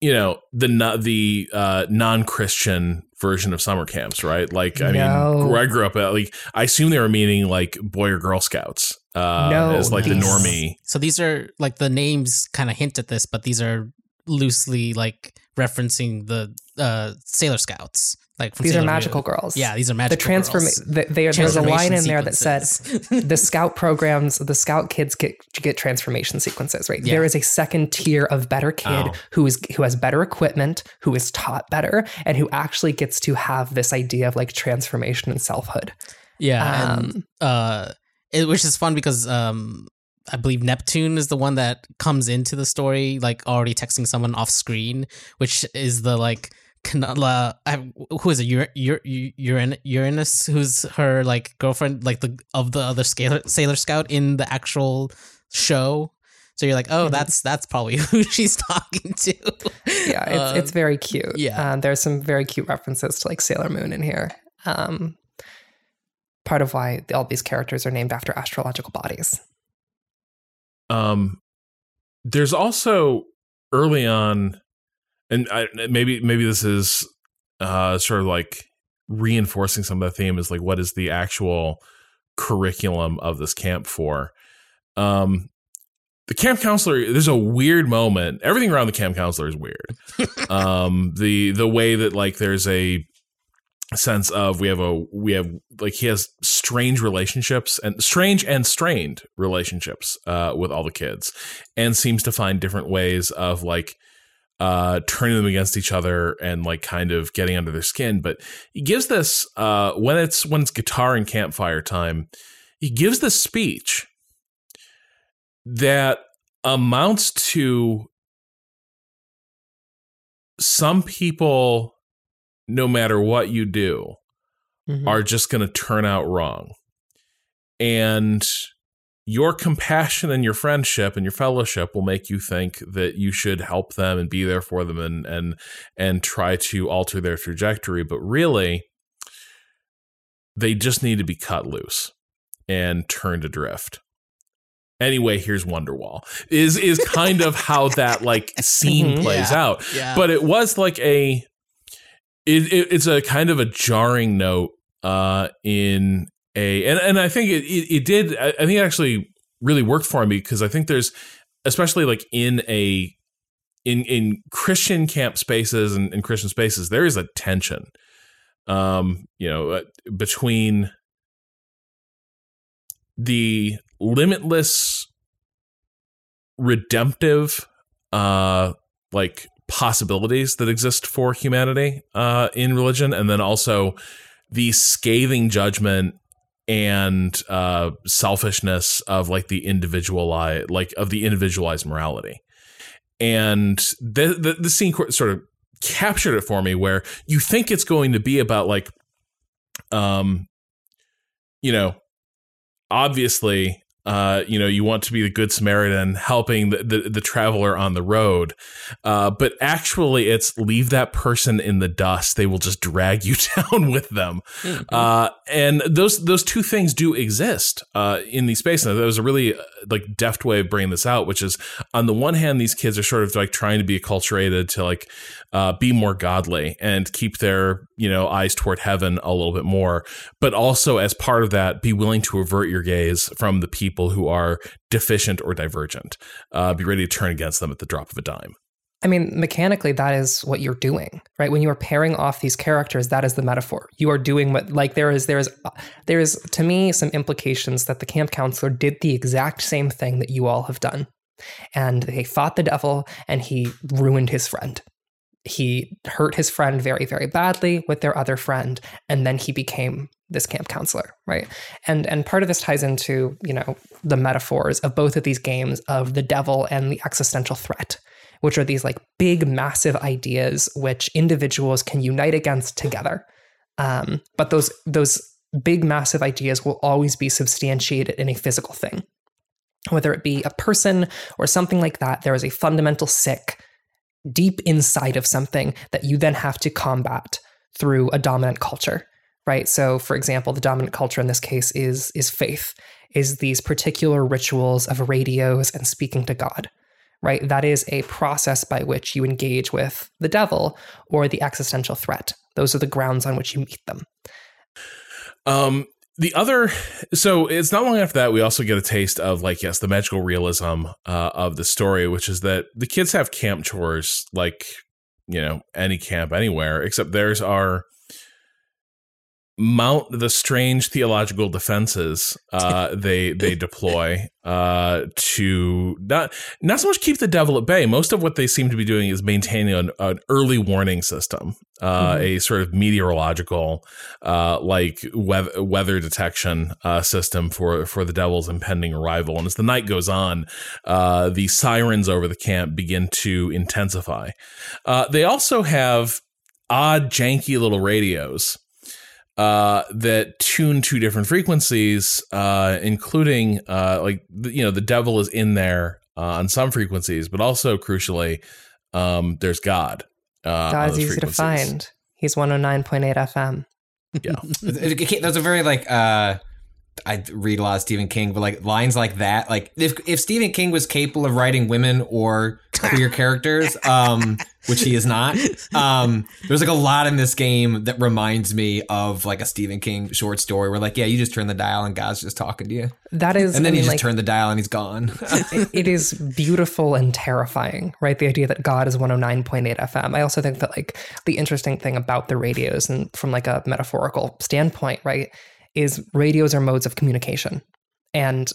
you know the the uh, non-christian version of summer camps right like i No. mean where i grew up at like i assume they were meaning like boy or girl scouts uh No, as like the normie So these are like the names kind of hint at this, but these are loosely like referencing the uh, Sailor Scouts. Like These are Sailor Moon. magical girls. Yeah, these are The magical transform girls. the, they, there's a line in there that said the scout programs, the scout kids get get transformation sequences, right? Yeah. There is a second tier of better kid Oh. who is who has better equipment, who is taught better, and who actually gets to have this idea of like transformation and selfhood. yeah, and Um, uh, it, which is fun because um, I believe Neptune is the one that comes into the story, like already texting someone off screen, which is the like. Can- uh, I- who is it? Ur- Ur- Uran- Uranus, who's her like girlfriend, like the of the other Sailor, Sailor Scout in the actual show. So you're like, oh, that's that's probably who she's talking to. Yeah, it's, Um, it's very cute. yeah. Um, there's some very cute references to like Sailor Moon in here. Um, part of why all these characters are named after astrological bodies. Um, there's also early on, and I, maybe maybe this is uh sort of like reinforcing some of the theme is like what is the actual curriculum of this camp for? Um, the camp counselor. There's a weird moment. Everything around the camp counselor is weird. um, the the way that like there's a sense of we have a we have like he has strange relationships and strange and strained relationships uh with all the kids and seems to find different ways of like uh turning them against each other and like kind of getting under their skin but he gives this uh when it's when it's guitar and campfire time he gives this speech that amounts to some people no matter what you do Mhm. are just going to turn out wrong. And your compassion and your friendship and your fellowship will make you think that you should help them and be there for them and and and try to alter their trajectory, but really they just need to be cut loose and turned adrift. Anyway, here's Wonderwall. Is is kind of how that like scene Mhm. plays Yeah. out yeah. but it was like a it, it, it's a kind of a jarring note uh in a and, and i think it, it, it did I, I think it actually really worked for me because i think there's especially like in a in in christian camp spaces and in christian spaces there is a tension um you know uh, between the limitless redemptive uh like possibilities that exist for humanity uh, in religion, and then also the scathing judgment and uh, selfishness of like the individualized, like of the individualized morality. And the, the the scene sort of captured it for me, where you think it's going to be about like, um, you know, obviously uh, you know, you want to be the good Samaritan helping the, the, the traveler on the road. Uh, but actually, it's leave that person in the dust. They will just drag you down with them. Uh, and those those two things do exist uh, in these spaces. That was a really uh, like deft way of bringing this out, which is on the one hand, these kids are sort of like trying to be acculturated to like uh, be more godly and keep their you know eyes toward heaven a little bit more, but also as part of that, be willing to avert your gaze from the people who are deficient or divergent. Uh, be ready to turn against them at the drop of a dime. I mean, mechanically, that is what you're doing, right? When you are pairing off these characters, that is the metaphor. You are doing what, like, there is, there is, there is, to me, some implications that the camp counselor did the exact same thing that you all have done, and they fought the devil, and he ruined his friend. He hurt his friend very, very badly with their other friend, and then he became this camp counselor, right? And and part of this ties into you know the metaphors of both of these games of the devil and the existential threat which are these like big, massive ideas which individuals can unite against together. Um, but those those big, massive ideas will always be substantiated in a physical thing, whether it be a person or something like that. There is a fundamental sick deep inside of something that you then have to combat through a dominant culture right so for example the dominant culture in this case is is faith is these particular rituals of radios and speaking to god right? That is a process by which you engage with the devil or the existential threat. Those are the grounds on which you meet them. Um, the other, so it's not long after that we also get a taste of like yes, the magical realism uh, of the story, which is that the kids have camp chores like you know any camp anywhere, except theirs are mount the strange theological defenses uh, they they deploy uh, to not not so much keep the devil at bay. Most of what they seem to be doing is maintaining an, an early warning system, uh, Mhm. a sort of meteorological uh, like weather, weather detection uh, system for for the devil's impending arrival. And as the night goes on, uh, the sirens over the camp begin to intensify. Uh, they also have odd, janky little radios uh, that tune two different frequencies, uh, including uh, like you know the devil is in there uh, on some frequencies, but also crucially, um, there's God. Uh, on God's easy to find. He's 109.8 FM. Yeah, those are very like uh I read a lot of Stephen King, but like lines like that, like if if Stephen King was capable of writing women or queer characters, um, which he is not, um, there's like a lot in this game that reminds me of like a Stephen King short story where like, yeah, you just turn the dial and God's just talking to you, That is, and then I you just like, turn the dial and he's gone. it is beautiful and terrifying, right? The idea that God is 109.8 FM. I also think that like the interesting thing about the radios and from like a metaphorical standpoint, right, is radios are modes of communication. And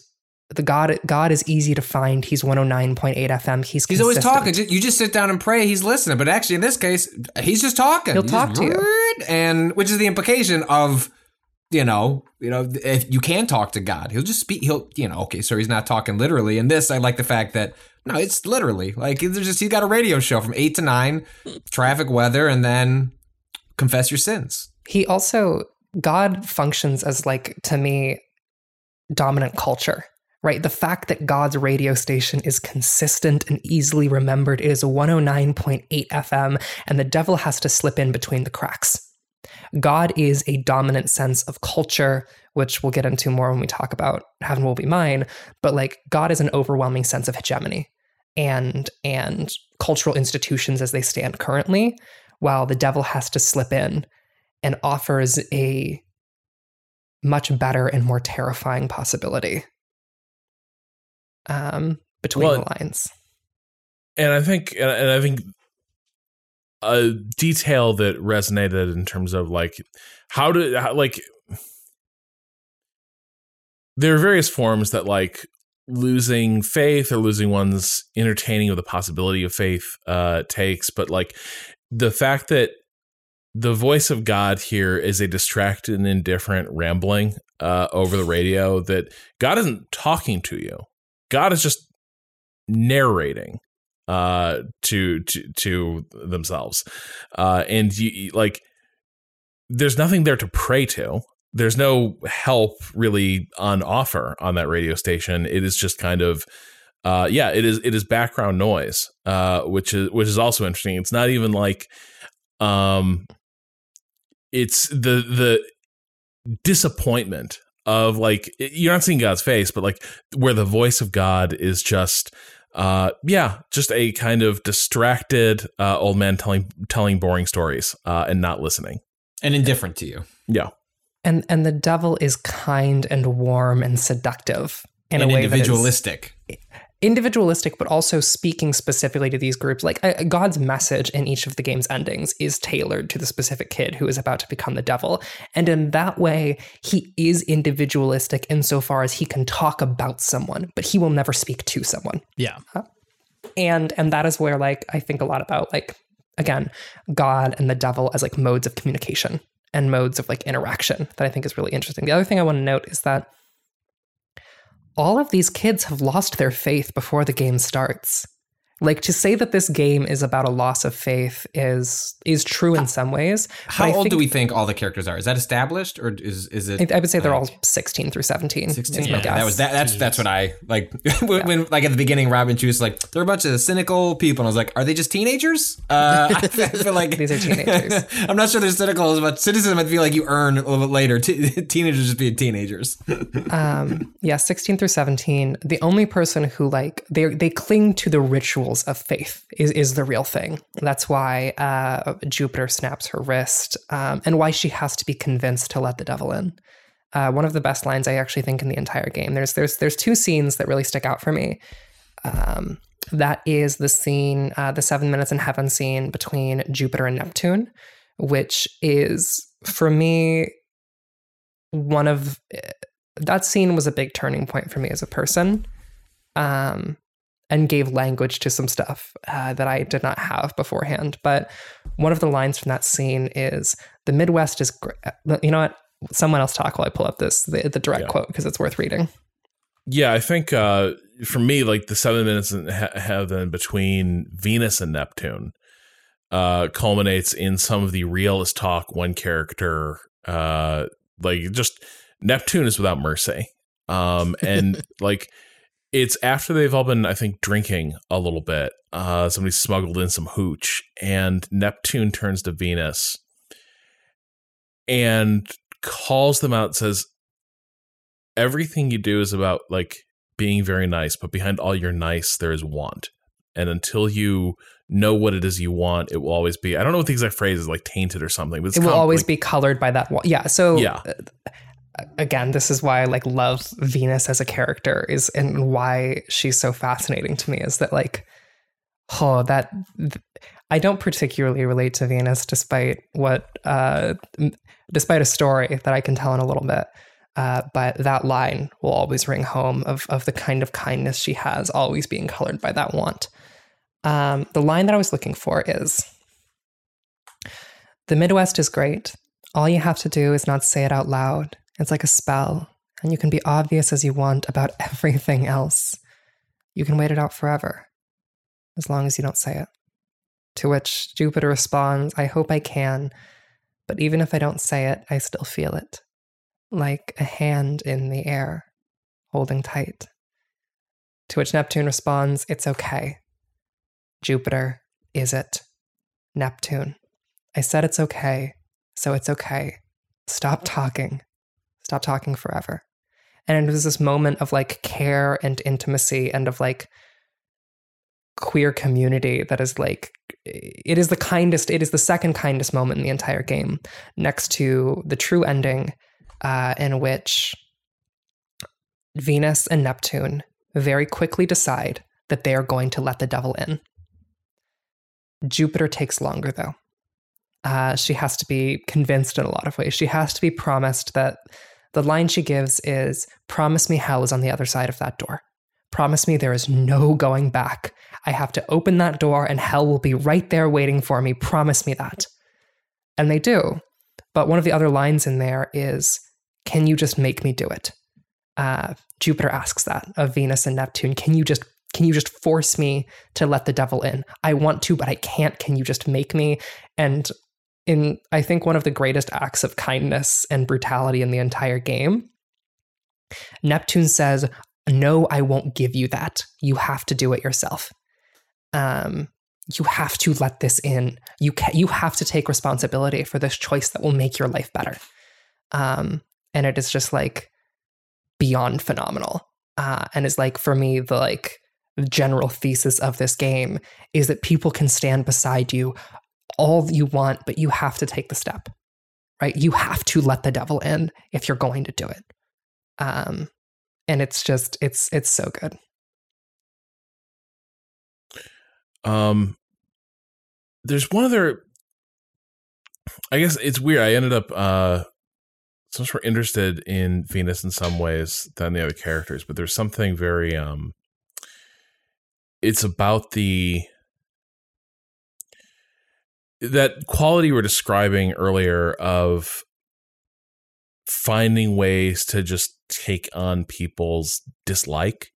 the God God is easy to find. He's 109.8 FM. He's He's always talking. You just sit down and pray. He's listening. But actually, in this case, he's just talking. He'll He's talk to you. and which is the implication of, you know, you know, if you can talk to God, he'll just speak. He'll, you know, okay, so he's not talking literally. In this, I like the fact that no, it's literally like there's just he's got a radio show from eight to nine, traffic, weather, and then confess your sins. He also God functions as like to me dominant culture, right? The fact that God's radio station is consistent and easily remembered is 109.8 FM and the devil has to slip in between the cracks. God is a dominant sense of culture, which we'll get into more when we talk about Heaven Will Be Mine, but like God is an overwhelming sense of hegemony and and cultural institutions as they stand currently, while the devil has to slip in and offers a much better and more terrifying possibility um, between Well, the lines. and I think and I think a detail that resonated in terms of like how to how, like there are various forms that like losing faith or losing one's entertaining of the possibility of faith uh takes but like the fact that the voice of god here is a distracted and indifferent rambling uh over the radio that god isn't talking to you. God is just narrating uh to to to themselves. Uh and you like there's nothing there to pray to. There's no help really on offer on that radio station. It is just kind of uh yeah it is it is background noise uh which is which is also interesting. It's not even like um it's the the disappointment of like you're not seeing God's face but like where the voice of God is just uh yeah just a kind of distracted uh old man telling telling boring stories uh and not listening And indifferent to you. yeah And and the devil is kind and warm and seductive in and a way that is individualistic. Individualistic, but also speaking specifically to these groups. Like uh, God's message in each of the game's endings is tailored to the specific kid who is about to become the devil, and in that way, he is individualistic insofar as he can talk about someone, but he will never speak to someone Yeah. and and that is where like i think a lot about like again god and the devil as like modes of communication and modes of like interaction that i think is really interesting the other thing i want to note is that all of these kids have lost their faith before the game starts like to say that this game is about a loss of faith is is true in some ways How old do we think all the characters are? Is that established or is is it? I, I would say they're all 16 through 17 16 is my okay, guess. that was that that's that's what i like when, when like at the beginning robin she was like they're a bunch of cynical people and i was like are they just teenagers uh i feel like These are teenagers. i'm not sure they're cynical as much cynicism i feel like you earn a little bit later Te- teenagers just being teenagers um yeah 16 through 17 the only person who like they they cling to the of faith is is the real thing that's why uh jupiter snaps her wrist um and why she has to be convinced to let the devil in uh, one of the best lines I actually think in the entire game. There's there's there's two scenes that really stick out for me. Um, that is the scene, uh, the seven minutes in heaven scene between Jupiter and Neptune, which is for me one of that scene was a big turning point for me as a person um, and gave language to some stuff uh, that I did not have beforehand. But one of the lines from that scene is the Midwest is, gr- you know what? Someone else talk while I pull up this, the, the direct Yeah. quote, because it's worth reading. Yeah, I think uh, for me, like the seven minutes in he- heaven between Venus and Neptune uh, culminates in some of the realist talk one character, uh, like just Neptune is without mercy, um, and like it's after they've all been, I think, drinking a little bit. Uh, somebody smuggled in some hooch, and Neptune turns to Venus and calls them out. Says, "Everything you do is about like being very nice, but behind all your nice, there is want. And until you know what it is you want, it will always be. I don't know what the exact phrase is, like tainted or something. But it's it will com- always like- be colored by that wa- yeah so Yeah. Again this is why i like love venus as a character is and why she's so fascinating to me is that like oh that th- i don't particularly relate to venus despite what uh despite a story that i can tell in a little bit. Uh, but that line will always ring home of, of the kind of kindness she has always being colored by that want. Um, the line that i was looking for is the midwest is great. All you have to do is not say it out loud. It's like a spell, and you can be obvious as you want about everything else. You can wait it out forever, as long as you don't say it. To which Jupiter responds, I hope I can, but even if I don't say it, I still feel it. Like a hand in the air, holding tight. To which Neptune responds, It's okay. Jupiter, is it? Neptune, I said it's okay. So it's okay. Stop talking. Stop talking forever. And it was this moment of like care and intimacy and of like queer community that is like, it is the kindest, it is the second kindest moment in the entire game, next to the true ending, uh, in which Venus and Neptune very quickly decide that they are going to let the devil in. Jupiter takes longer though uh, she has to be convinced in a lot of ways. She has to be promised that the line she gives is Promise me hell is on the other side of that door. Promise me there is no going back. I have to open that door and hell will be right there waiting for me. Promise me that. And they do. But one of the other lines in there is Can you just make me do it? Uh, Jupiter asks that of Venus and Neptune. Can you just can you just force me to let the devil in? I want to, but I can't. Can you just make me? And in I think one of the greatest acts of kindness and brutality in the entire game. Neptune says, "No, I won't give you that. You have to do it yourself. Um, you have to let this in. You ca- you have to take responsibility for this choice that will make your life better." Um, and it is just like beyond phenomenal. Uh, and is like for me the like general thesis of this game is that people can stand beside you all you want, but you have to take the step, right? You have to let the devil in if you're going to do it. Um, and it's just it's it's so good. Um, there's one other. I guess it's weird. I ended up uh, so much more interested in Venus in some ways than the other characters, but there's something very um. It's about the that quality we're describing earlier of finding ways to just take on people's dislike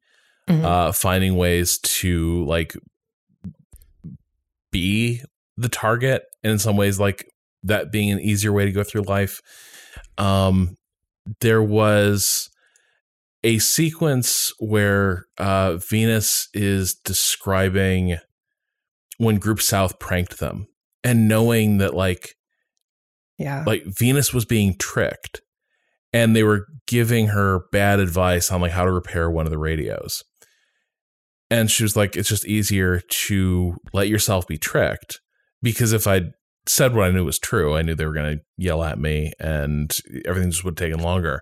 Mhm. uh finding ways to like be the target and in some ways like that being an easier way to go through life um there was a sequence where uh venus is describing when group south pranked them and knowing that like Yeah. like Venus was being tricked and they were giving her bad advice on like how to repair one of the radios. And she was like, it's just easier to let yourself be tricked because if I said what I knew was true, I knew they were going to yell at me and everything just would have taken longer.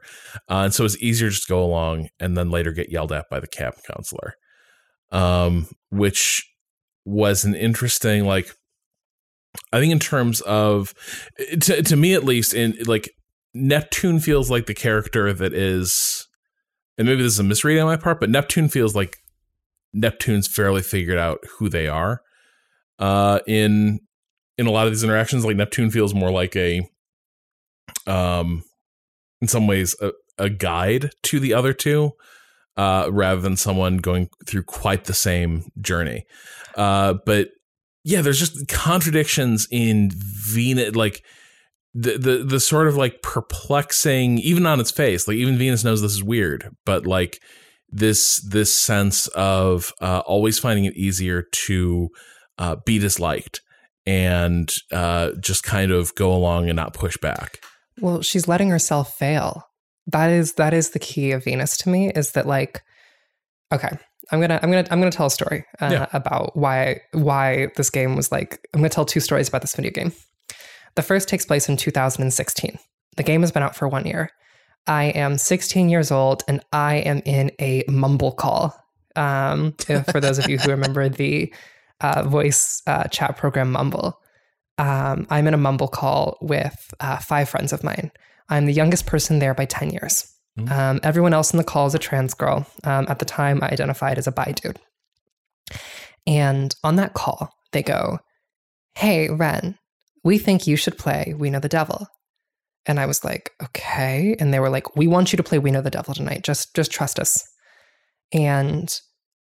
Uh, and so it's easier just to go along and then later get yelled at by the camp counselor, um, which was an interesting, like, I think in terms of to to me at least in like Neptune feels like the character that is and maybe this is a misreading on my part, but Neptune feels like Neptune's fairly figured out who they are. Uh in in a lot of these interactions, like Neptune feels more like a um in some ways a, a guide to the other two, uh, rather than someone going through quite the same journey. Uh but yeah, there's just contradictions in Venus, like the the the sort of like perplexing, even on its face. Like even Venus knows this is weird, but like this this sense of uh, always finding it easier to uh, be disliked and uh, just kind of go along and not push back. Well, she's letting herself fail. That is that is the key of Venus to me. Is that like, okay, I'm gonna I'm gonna I'm gonna tell a story uh, Yeah. about why why this game was like. I'm gonna tell two stories about this video game. The first takes place in 2016. The game has been out for one year. I am 16 years old and I am in a mumble call. Um, if- for those of you who remember the uh, voice uh, chat program Mumble, um, I'm in a Mumble call with uh, five friends of mine. I'm the youngest person there by 10 years. Mm. Um, everyone else in the call is a trans girl. Um, at the time, I identified as a bi dude. And on that call, they go, Hey, Ren, we think you should play We Know the Devil. And I was like, okay. And they were like, we want you to play We Know the Devil tonight. Just just trust us. And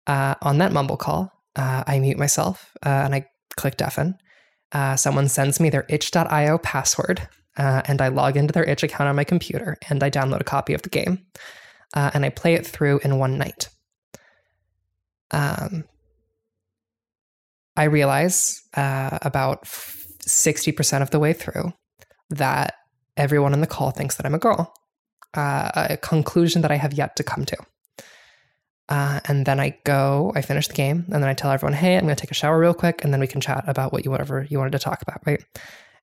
uh, on that mumble call, uh, I mute myself uh, and I click deafen. Uh, someone sends me their itch.io password uh, and I log into their itch account on my computer and I download a copy of the game uh, and I play it through in one night. Um, I realize uh, about 60% of the way through that everyone on the call thinks that I'm a girl. Uh, a conclusion that I have yet to come to. Uh, and then I go, I finish the game, and then I tell everyone, hey, I'm going to take a shower real quick, and then we can chat about what you whatever you wanted to talk about, right?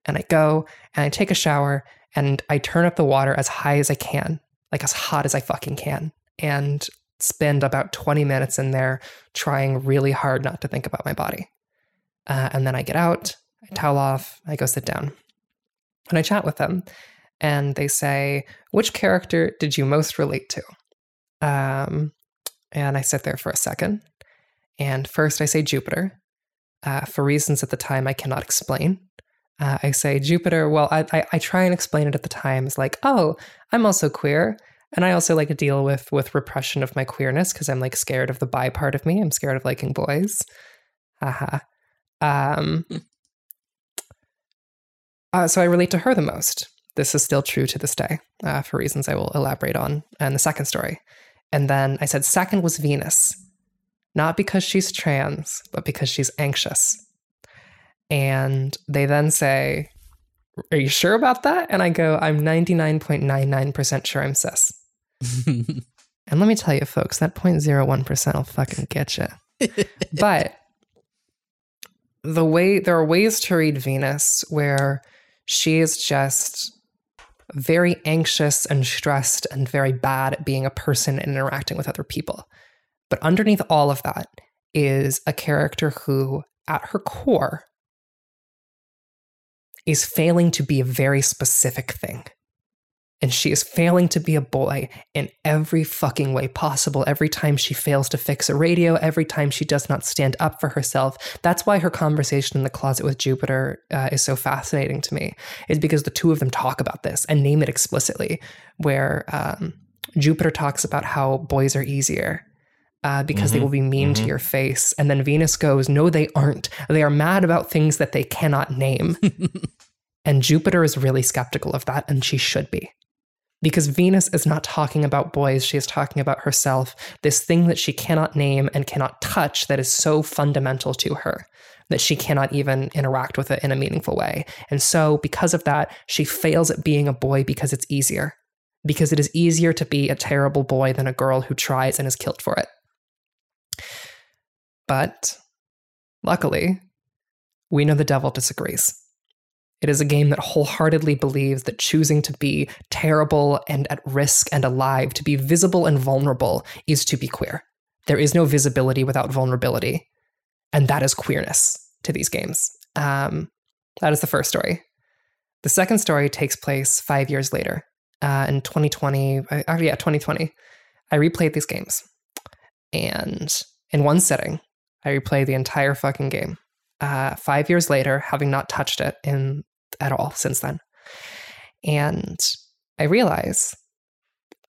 And I go and I take a shower and I turn up the water as high as I can, like as hot as I fucking can, and spend about 20 minutes in there trying really hard not to think about my body. Uh, and then I get out, I towel off, I go sit down, and I chat with them. And they say, which character did you most relate to? Um, and I sit there for a second. And first I say Jupiter, uh, for reasons at the time I cannot explain. Uh, I say Jupiter. Well, I, I, I try and explain it at the time as like, oh, I'm also queer, and I also like to deal with with repression of my queerness because I'm like scared of the bi part of me. I'm scared of liking boys. Haha. Um. Uh, so I relate to her the most. This is still true to this day, uh, for reasons I will elaborate on in the second story. And then I said second was Venus, not because she's trans, but because she's anxious. And they then say, Are you sure about that? And I go, I'm 99.99% sure I'm cis. And let me tell you, folks, that 0.01% will fucking get you. but the way there are ways to read Venus where she is just very anxious and stressed and very bad at being a person and interacting with other people. But underneath all of that is a character who, at her core, is failing to be a very specific thing. And she is failing to be a boy in every fucking way possible. Every time she fails to fix a radio, every time she does not stand up for herself. That's why her conversation in the closet with Jupiter uh, is so fascinating to me, is because the two of them talk about this and name it explicitly. Where um, Jupiter talks about how boys are easier. Uh, because they Mhm, will be mean to mhm. your face. And then Venus goes, No, they aren't. They are mad about things that they cannot name. and Jupiter is really skeptical of that, and she should be because Venus is not talking about boys, she is talking about herself, this thing that she cannot name and cannot touch that is so fundamental to her that she cannot even interact with it in a meaningful way. And so, because of that, she fails at being a boy because it's easier. Because it is easier to be a terrible boy than a girl who tries and is killed for it. But luckily, we know the devil disagrees. It is a game that wholeheartedly believes that choosing to be terrible and at risk and alive, to be visible and vulnerable, is to be queer. There is no visibility without vulnerability. And that is queerness to these games. Um, that is the first story. The second story takes place five years later. Uh, in 2020, uh, yeah, 2020, I replayed these games. And in one sitting, I replayed the entire fucking game. Uh, five years later, having not touched it in at all since then. And I realize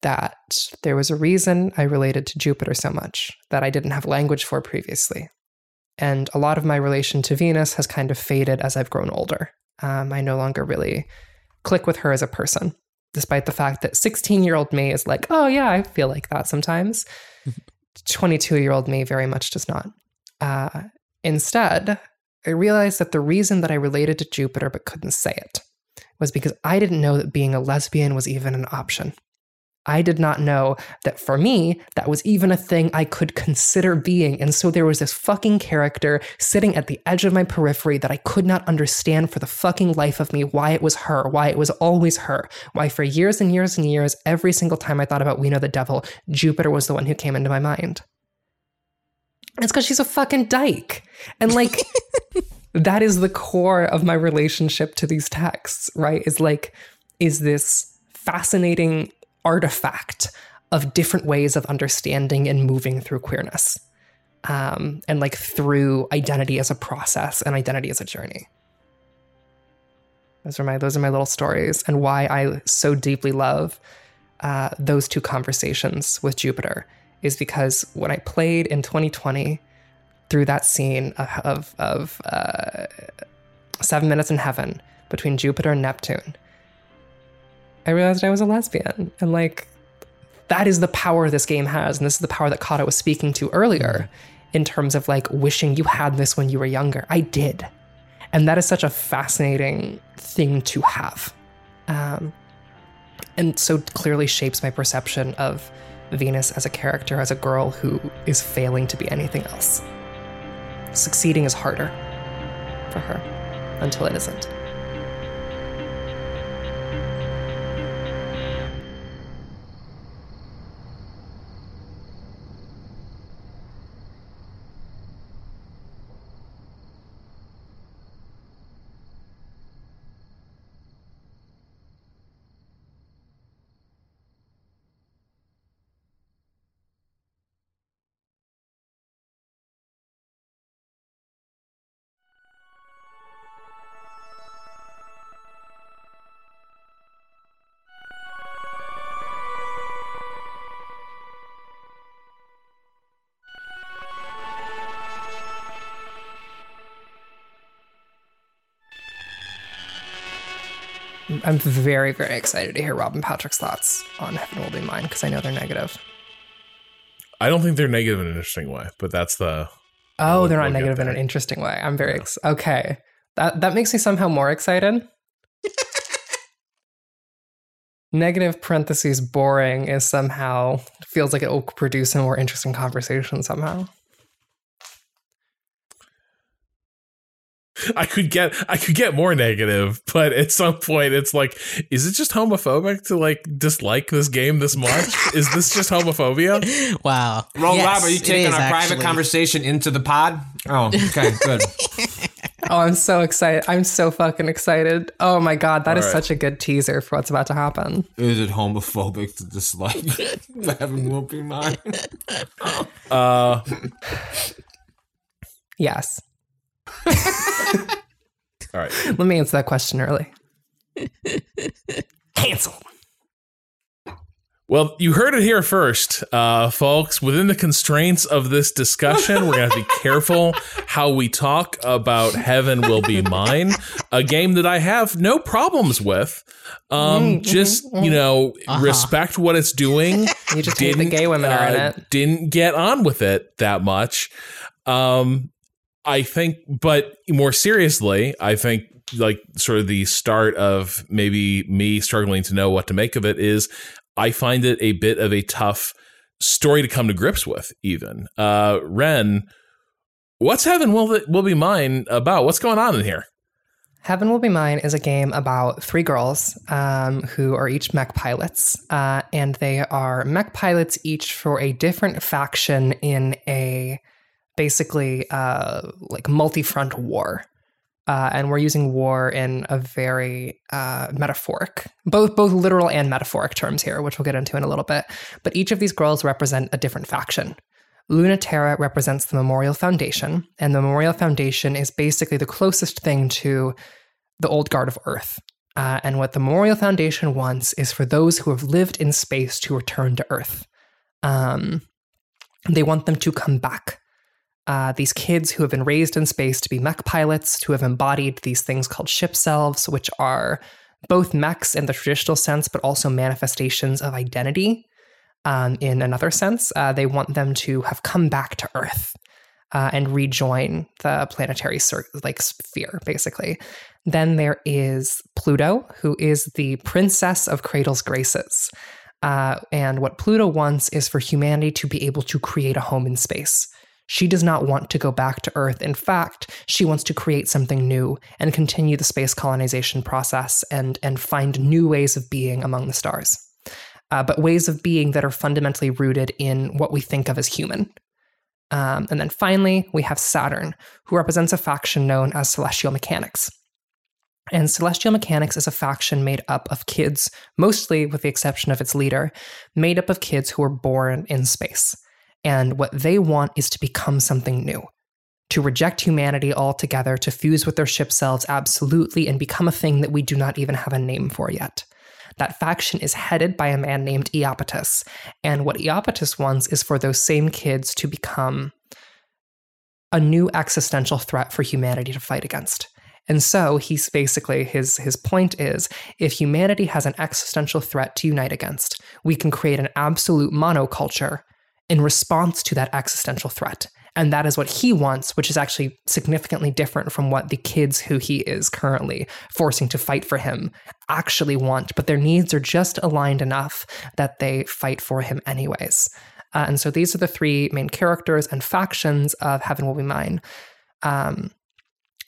that there was a reason I related to Jupiter so much that I didn't have language for previously. And a lot of my relation to Venus has kind of faded as I've grown older. Um, I no longer really click with her as a person, despite the fact that 16 year old me is like, oh, yeah, I feel like that sometimes. 22 year old me very much does not. Uh, instead, I realized that the reason that I related to Jupiter but couldn't say it was because I didn't know that being a lesbian was even an option. I did not know that for me, that was even a thing I could consider being. And so there was this fucking character sitting at the edge of my periphery that I could not understand for the fucking life of me why it was her, why it was always her, why for years and years and years, every single time I thought about We Know the Devil, Jupiter was the one who came into my mind. It's because she's a fucking dyke. And like, that is the core of my relationship to these texts, right? Is like, is this fascinating artifact of different ways of understanding and moving through queerness. Um, and like through identity as a process and identity as a journey. Those are my those are my little stories and why I so deeply love uh, those two conversations with Jupiter is because when I played in 2020 through that scene of of uh, Seven Minutes in Heaven between Jupiter and Neptune, I realized I was a lesbian. And like, that is the power this game has. And this is the power that Cado was speaking to earlier in terms of like wishing you had this when you were younger. I did. And that is such a fascinating thing to have. Um, and so clearly shapes my perception of Venus as a character, as a girl who is failing to be anything else. Succeeding is harder for her until it isn't. I'm very, very excited to hear Robin Patrick's thoughts on Heaven Will Be Mine because I know they're negative. I don't think they're negative in an interesting way, but that's the. Oh, we'll, they're not we'll negative in an interesting way. I'm very yeah. ex- okay. That that makes me somehow more excited. negative parentheses boring is somehow feels like it will produce a more interesting conversation somehow. I could get I could get more negative, but at some point it's like, is it just homophobic to like dislike this game this much? is this just homophobia? Wow. Roll yes, Rob, are you taking our actually. private conversation into the pod? Oh, okay, good. oh, I'm so excited. I'm so fucking excited. Oh my god, that All is right. such a good teaser for what's about to happen. Is it homophobic to dislike Heaven will be mine? uh Yes. All right. Let me answer that question early. Cancel. Well, you heard it here first, uh, folks. Within the constraints of this discussion, we're going to be careful how we talk about Heaven Will Be Mine, a game that I have no problems with. Um, mm-hmm, just, you mm-hmm. know, uh-huh. respect what it's doing. You just didn't, the gay women are in uh, it. Didn't get on with it that much. Um, I think, but more seriously, I think like sort of the start of maybe me struggling to know what to make of it is I find it a bit of a tough story to come to grips with, even. Uh, Ren, what's Heaven Will, Will Be Mine about? What's going on in here? Heaven Will Be Mine is a game about three girls um, who are each mech pilots, uh, and they are mech pilots each for a different faction in a basically uh, like multi-front war. Uh, and we're using war in a very uh, metaphoric, both both literal and metaphoric terms here, which we'll get into in a little bit. But each of these girls represent a different faction. Luna Terra represents the Memorial Foundation, and the Memorial Foundation is basically the closest thing to the old guard of Earth. Uh, and what the Memorial Foundation wants is for those who have lived in space to return to Earth. Um, they want them to come back uh, these kids who have been raised in space to be mech pilots, who have embodied these things called ship selves, which are both mechs in the traditional sense, but also manifestations of identity. Um, in another sense, uh, they want them to have come back to Earth uh, and rejoin the planetary like sphere, basically. Then there is Pluto, who is the princess of Cradle's Graces. Uh, and what Pluto wants is for humanity to be able to create a home in space. She does not want to go back to Earth. In fact, she wants to create something new and continue the space colonization process and, and find new ways of being among the stars. Uh, but ways of being that are fundamentally rooted in what we think of as human. Um, and then finally, we have Saturn, who represents a faction known as Celestial Mechanics. And Celestial Mechanics is a faction made up of kids, mostly with the exception of its leader, made up of kids who were born in space. And what they want is to become something new, to reject humanity altogether, to fuse with their ship selves absolutely, and become a thing that we do not even have a name for yet. That faction is headed by a man named Iapetus. And what Iapetus wants is for those same kids to become a new existential threat for humanity to fight against. And so he's basically his his point is if humanity has an existential threat to unite against, we can create an absolute monoculture in response to that existential threat. And that is what he wants, which is actually significantly different from what the kids who he is currently forcing to fight for him actually want. But their needs are just aligned enough that they fight for him anyways. Uh, and so these are the three main characters and factions of Heaven Will Be Mine. Um,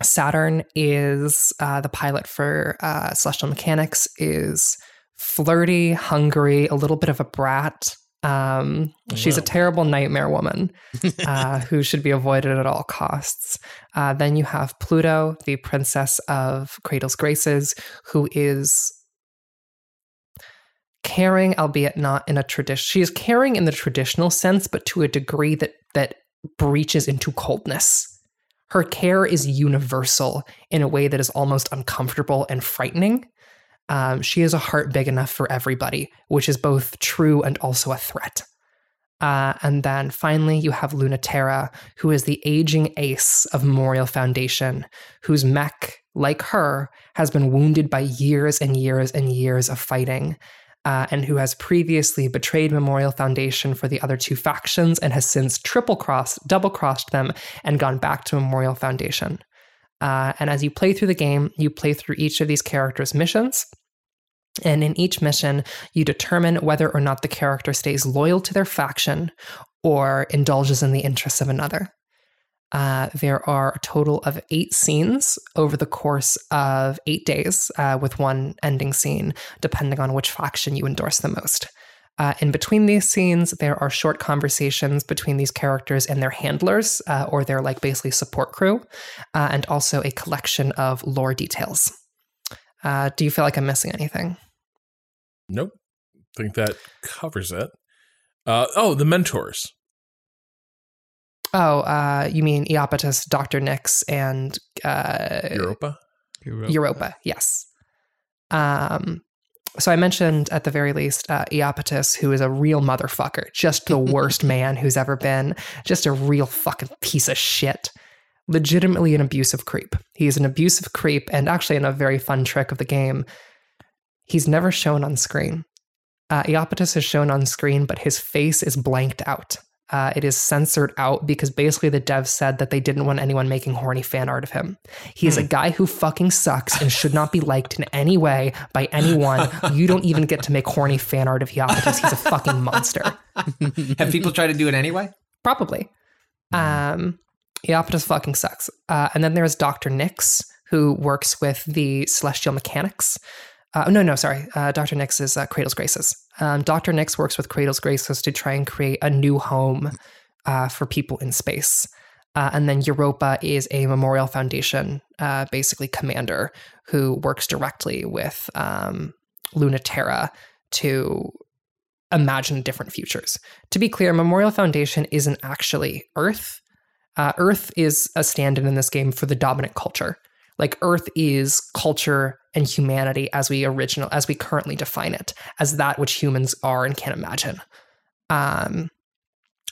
Saturn is uh, the pilot for uh, Celestial Mechanics, is flirty, hungry, a little bit of a brat, um, she's a terrible nightmare woman uh, who should be avoided at all costs. Uh, then you have Pluto, the princess of Cradle's Graces, who is caring, albeit not in a tradition. She is caring in the traditional sense, but to a degree that that breaches into coldness. Her care is universal in a way that is almost uncomfortable and frightening. Um, she has a heart big enough for everybody, which is both true and also a threat. Uh, and then finally, you have Lunaterra, who is the aging ace of Memorial Foundation, whose mech, like her, has been wounded by years and years and years of fighting, uh, and who has previously betrayed Memorial Foundation for the other two factions and has since triple crossed, double crossed them, and gone back to Memorial Foundation. Uh, and as you play through the game, you play through each of these characters' missions. And in each mission, you determine whether or not the character stays loyal to their faction or indulges in the interests of another. Uh, there are a total of eight scenes over the course of eight days, uh, with one ending scene, depending on which faction you endorse the most. Uh, in between these scenes, there are short conversations between these characters and their handlers, uh, or their like basically support crew, uh, and also a collection of lore details. Uh, do you feel like I'm missing anything? Nope. I think that covers it. Uh, oh, the mentors. Oh, uh, you mean Iapetus, Dr. Nix, and Europa? Europa? Europa, yes. Um, so I mentioned at the very least uh, Iapetus, who is a real motherfucker, just the worst man who's ever been, just a real fucking piece of shit. Legitimately an abusive creep. He's an abusive creep, and actually, in a very fun trick of the game, he's never shown on screen. Uh, Iapetus is shown on screen, but his face is blanked out. Uh, it is censored out because basically the devs said that they didn't want anyone making horny fan art of him. He is hmm. a guy who fucking sucks and should not be liked in any way by anyone. you don't even get to make horny fan art of Iapetus. He's a fucking monster. Have people tried to do it anyway? Probably. Um, Iapetus fucking sucks. Uh, and then there's Dr. Nix, who works with the Celestial Mechanics. Uh, no, no, sorry. Uh, Dr. Nix is uh, Cradle's Graces. Um, Dr. Nix works with Cradle's Graces to try and create a new home uh, for people in space. Uh, and then Europa is a Memorial Foundation, uh, basically commander, who works directly with um, Lunaterra to imagine different futures. To be clear, Memorial Foundation isn't actually Earth. Earth is a stand in in this game for the dominant culture. Like Earth is culture and humanity as we original as we currently define it, as that which humans are and can't imagine. Um,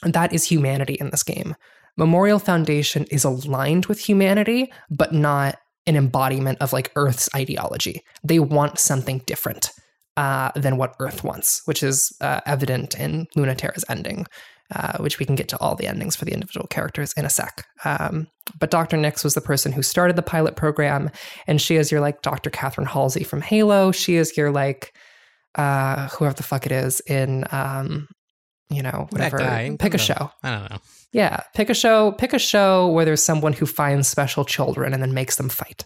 that is humanity in this game. Memorial Foundation is aligned with humanity, but not an embodiment of like Earth's ideology. They want something different. Uh, than what Earth wants, which is uh, evident in Lunaterra's ending, uh, which we can get to all the endings for the individual characters in a sec. Um, but Dr. Nix was the person who started the pilot program, and she is your like Dr. Catherine Halsey from Halo. She is your like uh, whoever the fuck it is in um, you know whatever. Pick a don't show. I don't know. Yeah, pick a show. Pick a show where there's someone who finds special children and then makes them fight.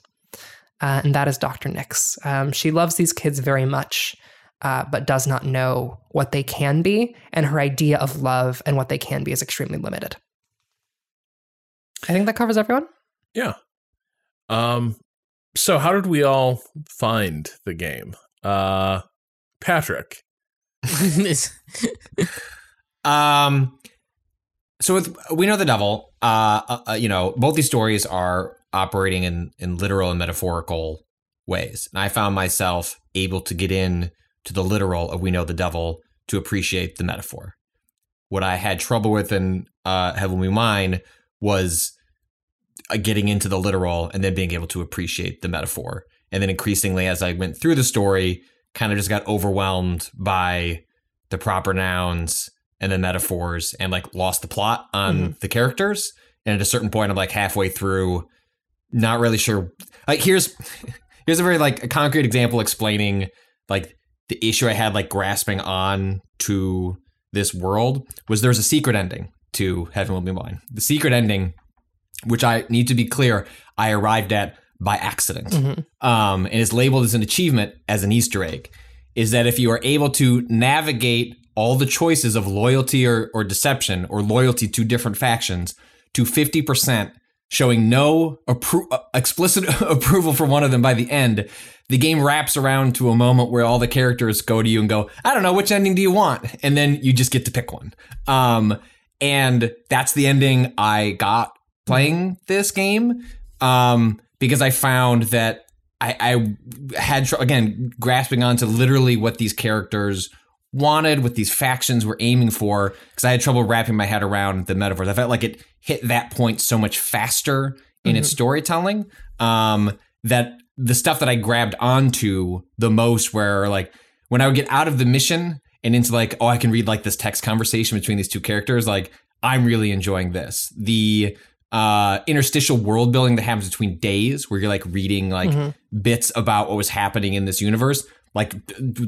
Uh, and that is Dr. Nix. Um, she loves these kids very much, uh, but does not know what they can be, and her idea of love and what they can be is extremely limited. I think that covers everyone. Yeah. Um. So how did we all find the game? Uh, Patrick. Um, so with we know the devil. Uh, uh, uh, you know, both these stories are operating in in literal and metaphorical ways, and I found myself able to get in to the literal of we know the devil to appreciate the metaphor. What I had trouble with in uh, Heavenly Mine was uh, getting into the literal and then being able to appreciate the metaphor, and then increasingly as I went through the story, kind of just got overwhelmed by the proper nouns and the metaphors and like lost the plot on the characters. And at a certain point, I'm like halfway through, not really sure. Like here's here's a very like a concrete example explaining like the issue I had like grasping on to this world was there was a secret ending to Heaven Will Be Mine. The secret ending, which I need to be clear, I arrived at by accident, um, and is labeled as an achievement as an Easter egg. Is that if you are able to navigate all the choices of loyalty or, or deception or loyalty to different factions to 50%, showing no appro- uh, explicit approval for one of them by the end, the game wraps around to a moment where all the characters go to you and go, I don't know, which ending do you want? And then you just get to pick one. Um, and that's the ending I got playing this game um, because I found that I, I had again grasping onto literally what these characters wanted, what these factions were aiming for, because I had trouble wrapping my head around the metaphors. I felt like it hit that point so much faster in its storytelling um, that the stuff that I grabbed onto the most, where like when I would get out of the mission and into like, oh, I can read like this text conversation between these two characters, like I'm really enjoying this. The uh interstitial world building that happens between days where you're like reading like bits about what was happening in this universe like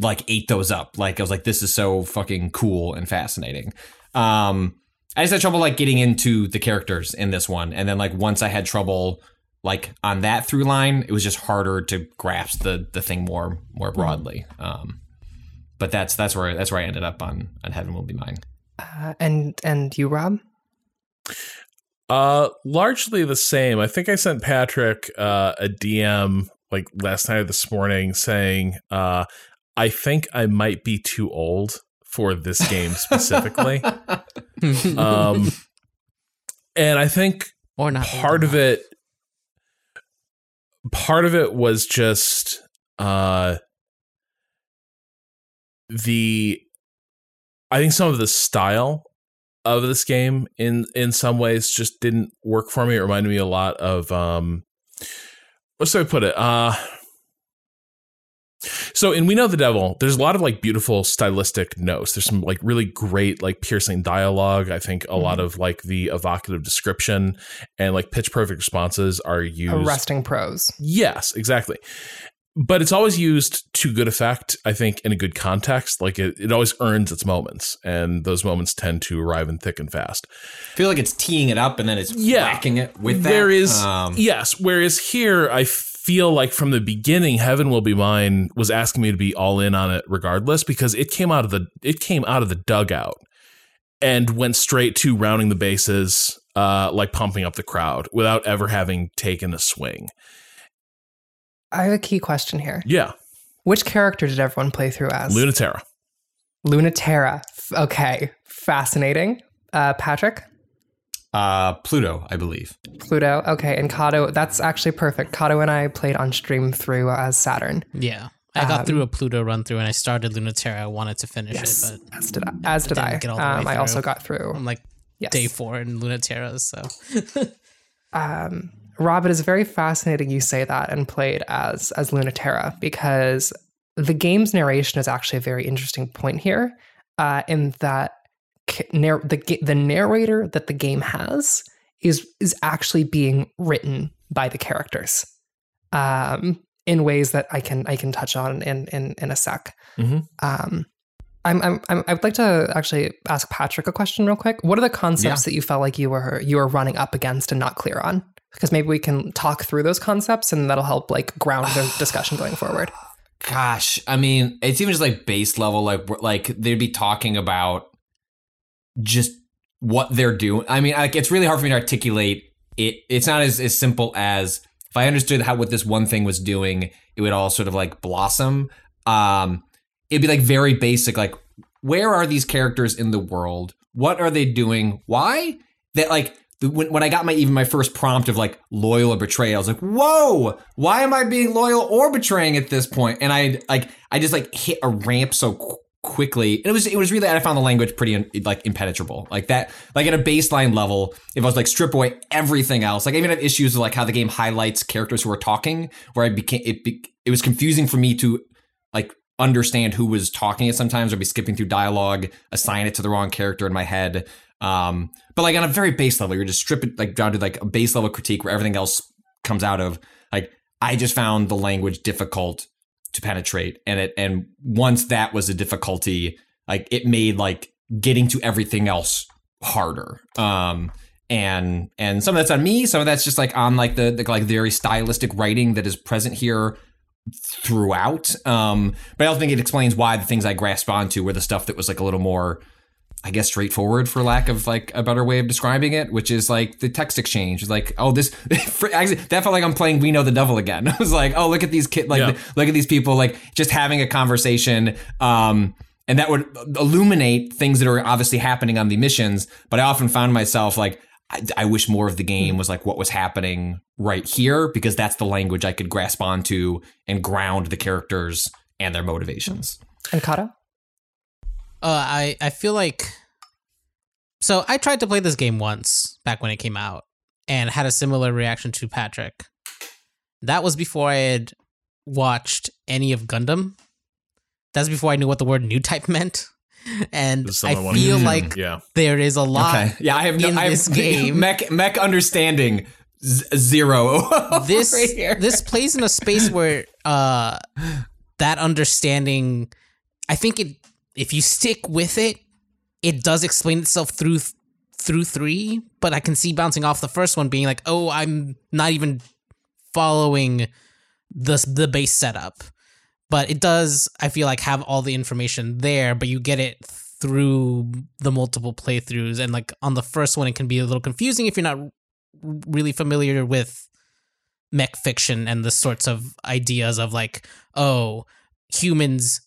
like ate those up. Like i was like this is so fucking cool and fascinating. Um i just had trouble like getting into the characters in this one. And then like once i had trouble like on that through line it was just harder to grasp the the thing more more broadly. Um but that's that's where that's where i ended up on on heaven will be mine. Uh, and and you, Rob? Uh, largely the same. I think I sent Patrick uh, a DM like last night or this morning saying, uh, I think I might be too old for this game specifically. um, and I think or not. part of it part of it was just uh the i think some of the style of this game in in some ways just didn't work for me it reminded me a lot of um way to put it uh so in We Know the Devil, there's a lot of like beautiful stylistic notes. There's some like really great like piercing dialogue. I think a lot of like the evocative description and like pitch perfect responses are used. Arresting prose. Yes, exactly. But it's always used to good effect, I think, in a good context. Like it, it always earns its moments, and those moments tend to arrive in thick and fast. I feel like it's teeing it up and then it's Yeah. whacking it with that. There is Um, yes. Whereas here, I feel like from the beginning, "Heaven Will Be Mine" was asking me to be all in on it, regardless, because it came out of the it came out of the dugout and went straight to rounding the bases, uh, like pumping up the crowd without ever having taken a swing. I have a key question here. Yeah, Which character did everyone play through as? Lunaterra. Lunaterra. Okay, fascinating. Uh, Patrick, uh, Pluto, I believe. Pluto. Okay, and Cado. That's actually perfect. Cado and I played on stream through as Saturn. Yeah. I got through a Pluto run through and I started Lunaterra. I wanted to finish Yes, it, but as did I. As did didn't I. get all the way Um, I also got through. I'm like Yes. day four in Lunaterra, so um, Rob, it is very fascinating you say that and played as as Lunaterra because the game's narration is actually a very interesting point here, uh, in that the the narrator that the game has is is actually being written by the characters, um, in ways that I can I can touch on in in in a sec. Mhm. Um, I'm, I'm, I'm, I'd like to actually ask Patrick a question real quick. What are the concepts that you felt like you were you were running up against and not clear on? Because maybe we can talk through those concepts and that'll help like ground the discussion going forward. Gosh, I mean, it's even just like base level, like like they'd be talking about just what they're doing. I mean, like it's really hard for me to articulate it. It's not as as simple as if I understood how what this one thing was doing, it would all sort of like blossom. Um, it'd be like very basic, like where are these characters in the world? What are they doing? Why? That like when, when I got my even my first prompt of like loyal or betrayal, I was like, whoa, why am I being loyal or betraying at this point? And I like I just like hit a ramp so qu- quickly. And it was it was really I found the language pretty like impenetrable. Like that like at a baseline level, if I was like strip away everything else, like I even have issues with like how the game highlights characters who are talking, where I became it be, it was confusing for me to like understand who was talking it sometimes or be skipping through dialogue, assign it to the wrong character in my head. Um, but like on a very base level, you're just strip it like down to like a base level critique where everything else comes out of. Like I just found the language difficult to penetrate, and it and once that was a difficulty, like it made like getting to everything else harder. Um, and and some of that's on me, some of that's just like on like the, the like very stylistic writing that is present here throughout. Um, but I also think it explains why the things I grasped onto were the stuff that was like a little more, I guess, straightforward for lack of like a better way of describing it, which is like the text exchange. It's like, oh, this actually, that felt like I'm playing We Know the Devil again. I was like, oh, look at these kids, like Yeah. look at these people, like just having a conversation. Um, and that would illuminate things that are obviously happening on the missions. But I often found myself like, I, I wish more of the game was like what was happening right here because that's the language I could grasp onto and ground the characters and their motivations. And Cado? Uh, I I feel like so I tried to play this game once back when it came out and had a similar reaction to Patrick. That was before I had watched any of Gundam. That's before I knew what the word new type meant. And I feel get to. like yeah. there is a lot Okay, yeah, I have no in I have, this game. mech mech understanding z- zero. this right here. this plays in a space where uh that understanding i think it if you stick with it it does explain itself through through three but i can see bouncing off the first one being like oh i'm not even following the the base setup. But it does i feel like have all the information there but you get it through the multiple playthroughs. And like on the first one it can be a little confusing if you're not really familiar with mech fiction and the sorts of ideas of like oh humans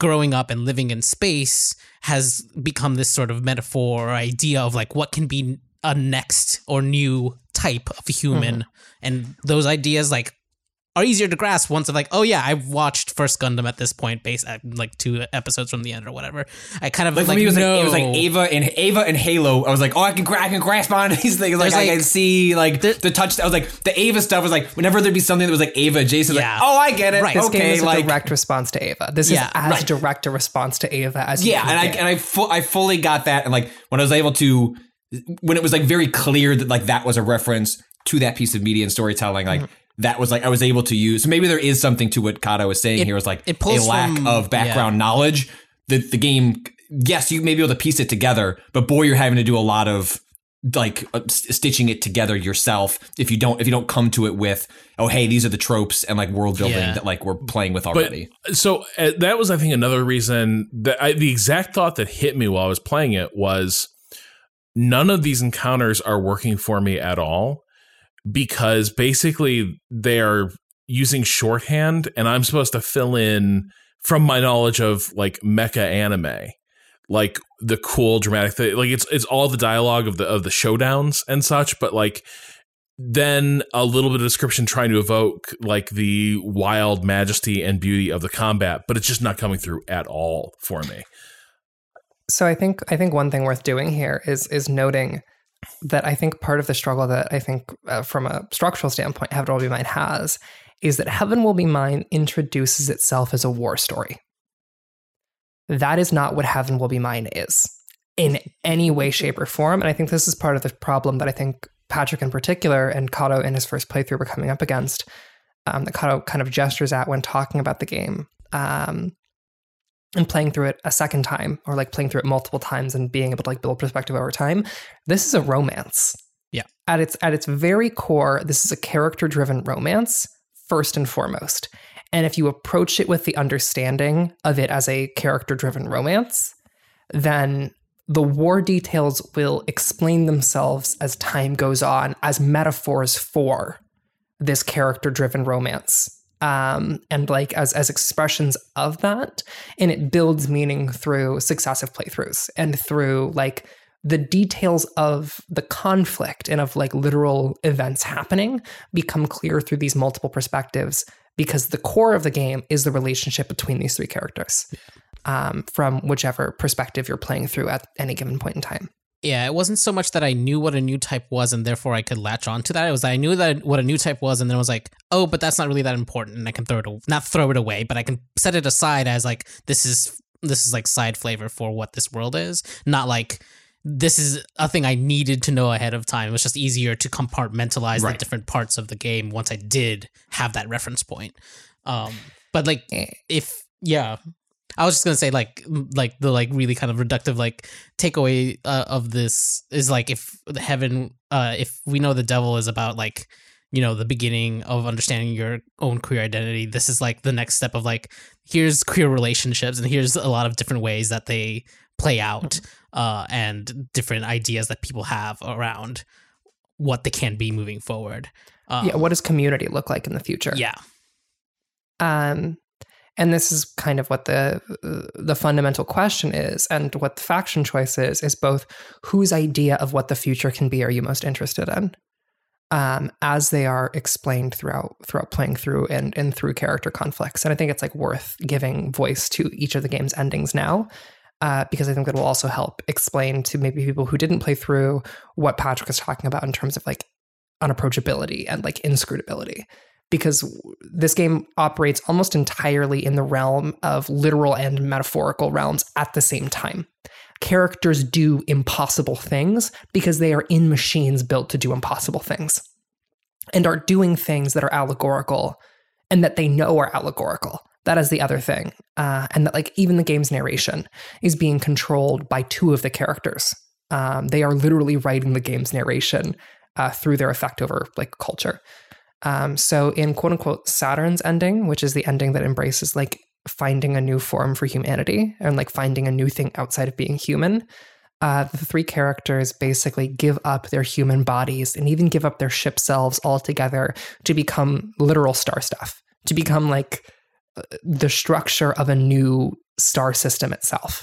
growing up and living in space has become this sort of metaphor or idea of like what can be a next or new type of human. Mm-hmm. And those ideas like are easier to grasp once I'm like, oh yeah, I've watched First Gundam at this point, based at like two episodes from the end or whatever. I kind of Like, like, me, it was know. like it was like Eva and Eva and Halo. I was like, oh, I can I can grasp on these things. Like, There's, I can see like There- the touch. I was like the Eva stuff was like whenever there'd be something that was like Eva adjacent. Yeah. Like, oh, I get it. Right. This game okay, is a like direct response to Eva. This Yeah, is as right. direct a response to Eva as you yeah, can and I and I fu- I fully got that. And like when I was able to, when it was like very clear that like that was a reference to that piece of media and storytelling, like. Mm-hmm. That was like I was able to use. So maybe there is something to what Cado was saying It- here. Was like it a lack from- of background knowledge. The the game, yes, you may be able to piece it together, but boy, you're having to do a lot of like uh, stitching it together yourself if you don't if you don't come to it with oh hey these are the tropes and like world building Yeah. that like we're playing with already. So uh, that was, I think, another reason that I, the exact thought that hit me while I was playing it was none of these encounters are working for me at all because basically they are using shorthand and I'm supposed to fill in from my knowledge of like mecha anime like the cool dramatic thing like it's it's all the dialogue of the of the showdowns and such but like then a little bit of description trying to evoke like the wild majesty and beauty of the combat but it's just not coming through at all for me. So I think I think one thing worth doing here is is noting that I think part of the struggle that I think uh, from a structural standpoint Heaven Will Be Mine has is that Heaven Will Be Mine introduces itself as a war story. That is not what Heaven Will Be Mine is in any way, shape, or form. And I think this is part of the problem that I think Patrick in particular and Cado in his first playthrough were coming up against, um, that Cado kind of gestures at when talking about the game. Um, and playing through it a second time or like playing through it multiple times and being able to like build perspective over time this is a romance. Yeah. at its at its very core this is a character driven romance first and foremost. And if you approach it with the understanding of it as a character driven romance then the war details will explain themselves as time goes on as metaphors for this character driven romance um, and like as as expressions of that and it builds meaning through successive playthroughs and through like the details of the conflict and of like literal events happening become clear through these multiple perspectives because the core of the game is the relationship between these three characters um, from whichever perspective you're playing through at any given point in time Yeah, it wasn't so much that I knew what a new type was and therefore I could latch on to that. It was that I knew that what a new type was and then I was like, oh, but that's not really that important and I can throw it not throw it away, but I can set it aside as like this is this is like side flavor for what this world is, not like this is a thing I needed to know ahead of time. It was just easier to compartmentalize the different parts of the game once I did have that reference point. Um, but like Eh. if yeah, I was just gonna say like like the like really kind of reductive like takeaway uh, of this is like if the heaven uh if we know the devil is about like you know the beginning of understanding your own queer identity this is like the next step of like here's queer relationships and here's a lot of different ways that they play out uh and different ideas that people have around what they can be moving forward. Um, yeah what does community look like in the future? Yeah. Um, and this is kind of what the the fundamental question is, and what the faction choice is is both whose idea of what the future can be are you most interested in, um, as they are explained throughout throughout playing through and and through character conflicts. And I think it's like worth giving voice to each of the game's endings now. Uh, because I think it will also help explain to maybe people who didn't play through what Patrick is talking about in terms of like unapproachability and like inscrutability because this game operates almost entirely in the realm of literal and metaphorical realms at the same time. Characters do impossible things because they are in machines built to do impossible things and are doing things that are allegorical and that they know are allegorical. That is the other thing. Uh, and that, like, even the game's narration is being controlled by two of the characters. Um, they are literally writing the game's narration uh, through their effect over, like, culture. Um, so in quote unquote Saturn's ending, which is the ending that embraces like finding a new form for humanity and like finding a new thing outside of being human, uh, the three characters basically give up their human bodies and even give up their ship selves altogether to become literal star stuff, to become like uh, the structure of a new star system itself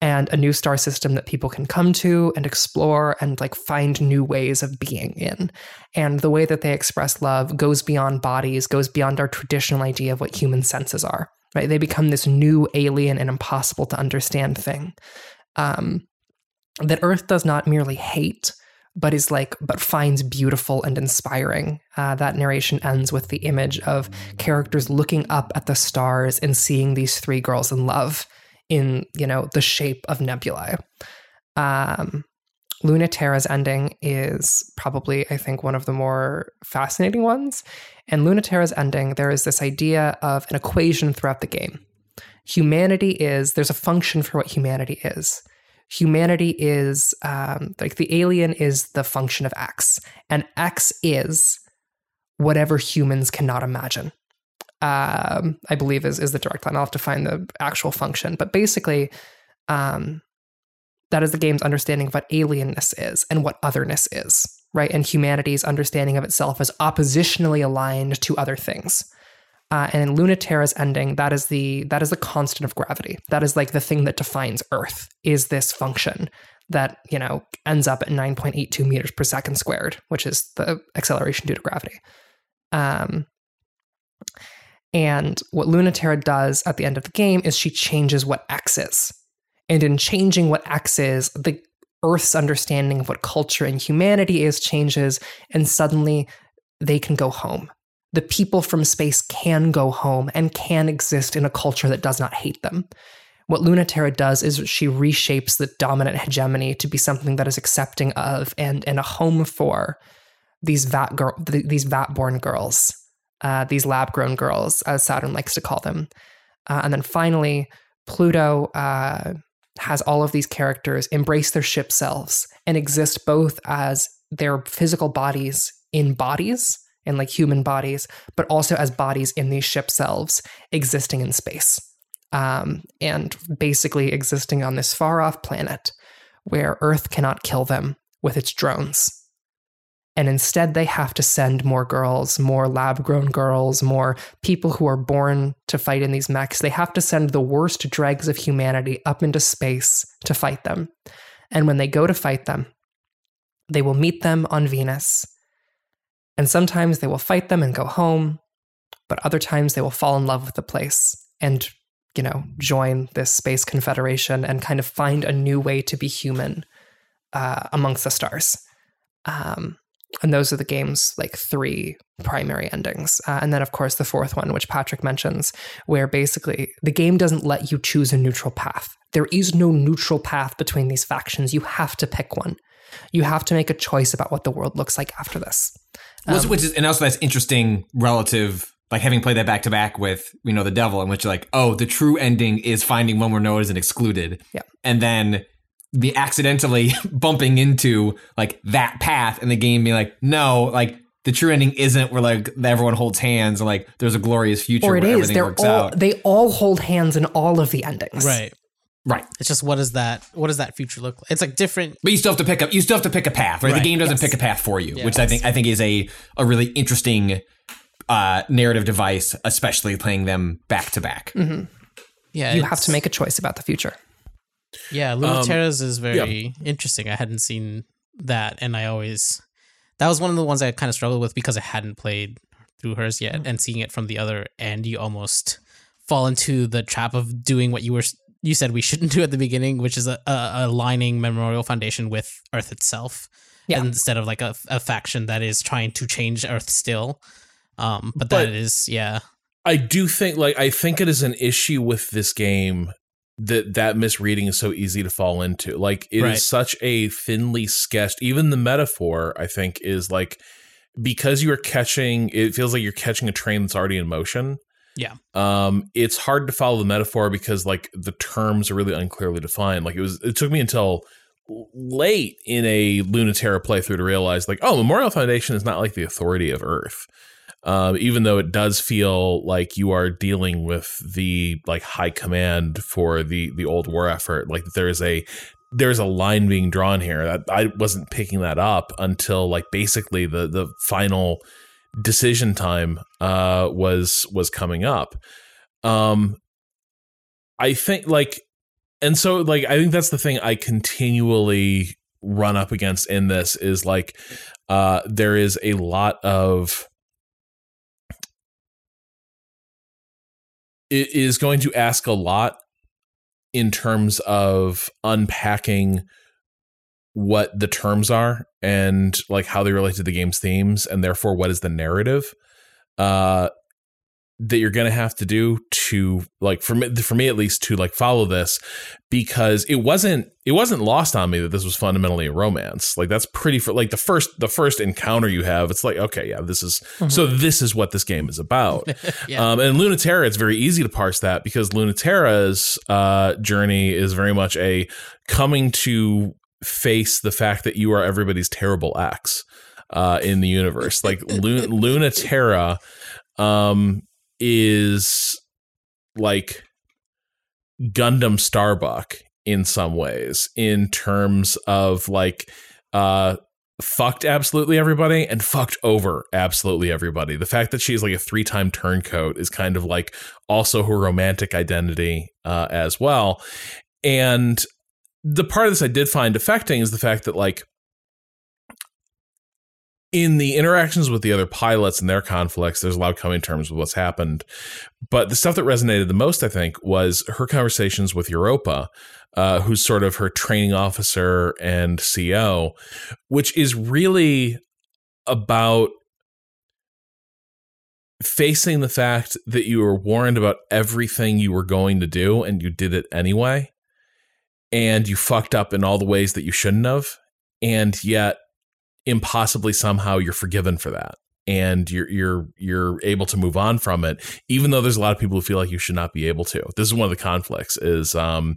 and a new star system that people can come to and explore and like find new ways of being in. And the way that they express love goes beyond bodies, goes beyond our traditional idea of what human senses are. Right? They become this new alien and impossible to understand thing. Um, that Earth does not merely hate, but is like, but finds beautiful and inspiring. Uh, that narration ends with the image of characters looking up at the stars and seeing these three girls in love in you know the shape of nebulae. Um, ending is probably, I think, one of the more fascinating ones. And Luna Terra's ending, there is this idea of an equation throughout the game. Humanity is, there's a function for what humanity is. Humanity is, um, like the alien is the function of X, and X is whatever humans cannot imagine. Um, I believe is is the direct line. I'll have to find the actual function, but basically, um, that is the game's understanding of what alienness is and what otherness is, right? And humanity's understanding of itself as oppositionally aligned to other things. Uh, and in Luna Terra's ending, that is the that is the constant of gravity. That is like the thing that defines Earth. Is this function that you know ends up at 9.82 meters per second squared, which is the acceleration due to gravity. Um, and what Lunaterra does at the end of the game is she changes what X is. And in changing what X is, the Earth's understanding of what culture and humanity is changes, and suddenly they can go home. the people from space can go home and can exist in a culture that does not hate them. What Lunaterra does is she reshapes the dominant hegemony to be something that is accepting of and, and a home for these vat girl, these vat born girls, uh, these lab grown girls, as Saturn likes to call them. Uh, and then finally, Pluto uh, has all of these characters embrace their ship selves and exist both as their physical bodies in bodies in like human bodies, but also as bodies in these ship selves existing in space. Um, and basically existing on this far off planet where Earth cannot kill them with its drones. And instead, they have to send more girls, more lab grown girls, more people who are born to fight in these mechs. They have to send the worst dregs of humanity up into space to fight them. And when they go to fight them, they will meet them on Venus and sometimes they will fight them and go home, but other times they will fall in love with the place and, you know, join this space confederation and kind of find a new way to be human uh, amongst the stars. Um, and those are the game's like three primary endings. Uh, and then, of course, the fourth one, which Patrick mentions, where basically the game doesn't let you choose a neutral path. There is no neutral path between these factions. You have to pick one. You have to make a choice about what the world looks like after this. Um, which is, and also that's interesting relative, like having played that back to back with, you know, the devil, in which like, oh, the true ending is finding one where Noah isn't excluded. Yeah. And then be accidentally bumping into like that path and the game being like, no, like the true ending isn't where like everyone holds hands and like there's a glorious future or it where is. everything They're works all out. they all hold hands in all of the endings. Right. Right. It's just what is that? What does that future look like? It's like different. But you still have to pick up. You still have to pick a path, right? Right, The game doesn't yes. pick a path for you, Yeah. which I think I think is a a really interesting uh, narrative device, especially playing them back to back. hmm Yeah, You have to make a choice about the future. Yeah, Lunaterras is very interesting. I hadn't seen that, and I always that was one of the ones I kind of struggled with because I hadn't played through hers yet, and seeing it from the other end, you almost fall into the trap of doing what you were you said we shouldn't do at the beginning, which is a, a, aligning Memorial Foundation with Earth itself, Yeah. instead of like a, a faction that is trying to change Earth still. Um, but, But- that is yeah, I do think like I think it is an issue with this game that that misreading is so easy to fall into. Like it is Right. such a thinly sketched. Even the metaphor, I think, is like because you are catching. It feels like you're catching a train that's already in motion. Yeah. Um, it's hard to follow the metaphor because like the terms are really unclearly defined. Like it was. It took me until late in a Lunaterra playthrough to realize like, oh, Memorial Foundation is not like the authority of Earth um, even though it does feel like you are dealing with the like high command for the the old war effort like there is a there's a line being drawn here. I wasn't picking that up until like basically the the final decision time uh was was coming up. Um i think like and so like i think that's the thing i continually run up against in this is like uh there is a lot of it is going to ask a lot in terms of unpacking what the terms are and like how they relate to the game's themes and therefore what is the narrative. Uh that you're going to have to do to like for me for me at least to like follow this because it wasn't it wasn't lost on me that this was fundamentally a romance. Like that's pretty for like the first the first encounter you have it's like okay yeah this is so this is what this game is about. Yeah, um, and Lunaterra, it's very easy to parse that because Lunaterra's uh, journey is very much a coming to face the fact that you are everybody's terrible ex uh, in the universe. Like Lu- Lunaterra um, is like Gundam Starbuck in some ways, in terms of like uh fucked absolutely everybody and fucked over absolutely everybody. The fact that she's like a three time turncoat is kind of like also her romantic identity uh, as well. And the part of this I did find affecting is the fact that like in the interactions with the other pilots and their conflicts, there's a lot of coming terms with what's happened. But the stuff that resonated the most, I think, was her conversations with Europa, uh, who's sort of her training officer and CO, which is really about facing the fact that you were warned about everything you were going to do and you did it anyway, and you fucked up in all the ways that you shouldn't have, and yet impossibly somehow you're forgiven for that and you're you're you're able to move on from it even though there's a lot of people who feel like you should not be able to this is one of the conflicts is um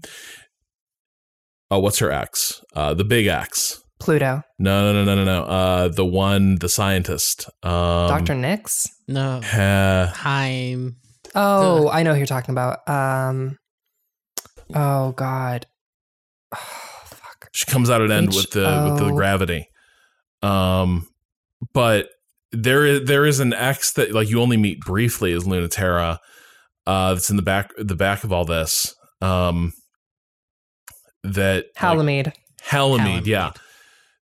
oh what's her ex uh the big X Pluto. no no no no no no uh the one the scientist um Dr. Nix? No. uh, Heim. Oh, I know who you're talking about. Um Oh god. Oh, fuck. she comes out at end with the with the gravity um but there is there is an X that like you only meet briefly as Lunaterra uh that's in the back the back of all this um that like, Halamede. Halamede, yeah.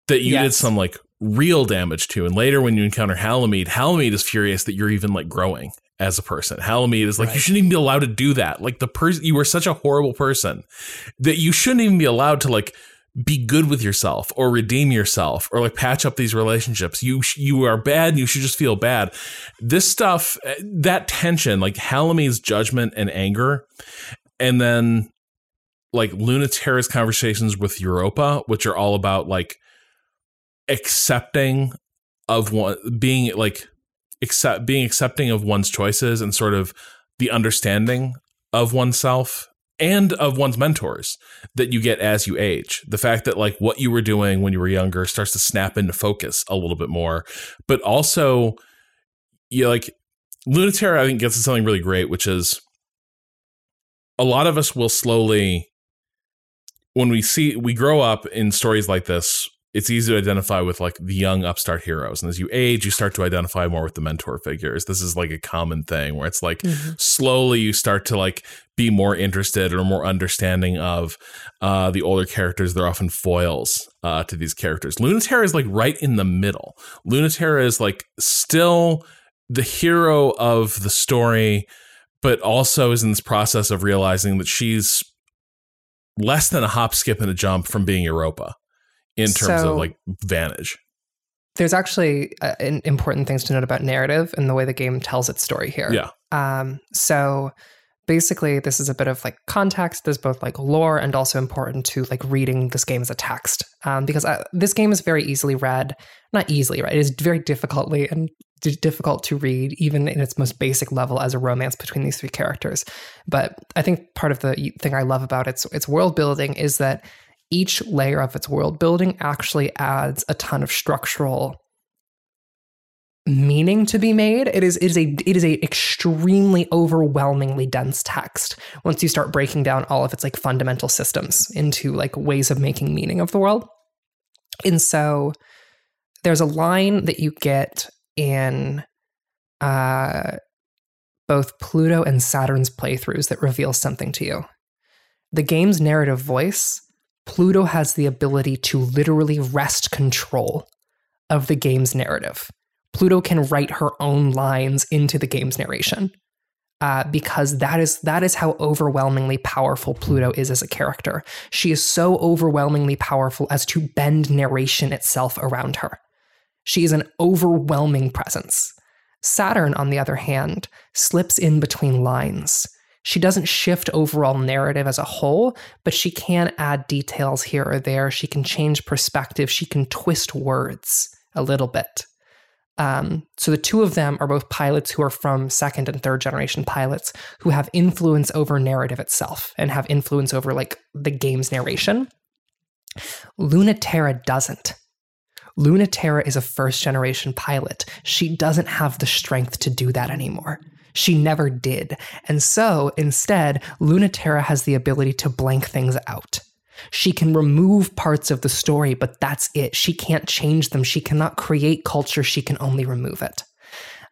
That you did some like real damage to and later when you encounter Halamede Halamede is furious that you're even like growing as a person. Halamede is like you shouldn't even be allowed to do that. Like the person you were such a horrible person that you shouldn't even be allowed to like be good with yourself or redeem yourself or like patch up these relationships. You you are bad. You should just feel bad. This stuff, eh, that tension, like Halame's judgment and anger, and then like Lunaterra's conversations with Europa, which are all about like accepting of one being like accept being accepting of one's choices and sort of the understanding of oneself and of one's mentors that you get as you age. The fact that like what you were doing when you were younger starts to snap into focus a little bit more, but also you like Lunaterra I think gets to something really great, which is a lot of us will slowly when we see we grow up in stories like this it's easy to identify with like the young upstart heroes. And as you age you start to identify more with the mentor figures. This is like a common thing where it's like slowly you start to like be more interested or more understanding of uh, the older characters. They're often foils uh, to these characters. Lunaterra is like right in the middle. Lunaterra is like still the hero of the story but also is in this process of realizing that she's less than a hop skip and a jump from being europa in terms So- of like vantage There's actually uh, important things to note about narrative and the way the game tells its story here. yeah Um, so basically, this is a bit of like context. There's both like lore and also important to like reading this game as a text um, because uh, this game is very easily read. Not easily right? It is very difficultly and difficult to read, even in its most basic level as a romance between these three characters. But I think part of the thing I love about its its world building is that each layer of its world building actually adds a ton of structural meaning to be made. It is it is a it is a extremely overwhelmingly dense text once you start breaking down all of its like fundamental systems into like ways of making meaning of the world. And so there's a line that you get in uh both pluto and saturn's playthroughs that reveals something to you. The game's narrative voice pluto has the ability to literally wrest control of the game's narrative Pluto can write her own lines into the game's narration. Uh, because that is that is how overwhelmingly powerful Pluto is as a character. She is so overwhelmingly powerful as to bend narration itself around her. She is an overwhelming presence. Saturn, on the other hand, slips in between lines. She doesn't shift overall narrative as a whole, but she can add details here or there. She can change perspective. She can twist words a little bit. Um, so the two of them are both pilots who are from second and third generation pilots who have influence over narrative itself and have influence over like the game's narration. Lunaterra doesn't. Lunaterra is a first generation pilot. She doesn't have the strength to do that anymore. She never did. And so instead, Lunaterra has the ability to blank things out. She can remove parts of the story, but that's it. She can't change them. She cannot create culture. She can only remove it.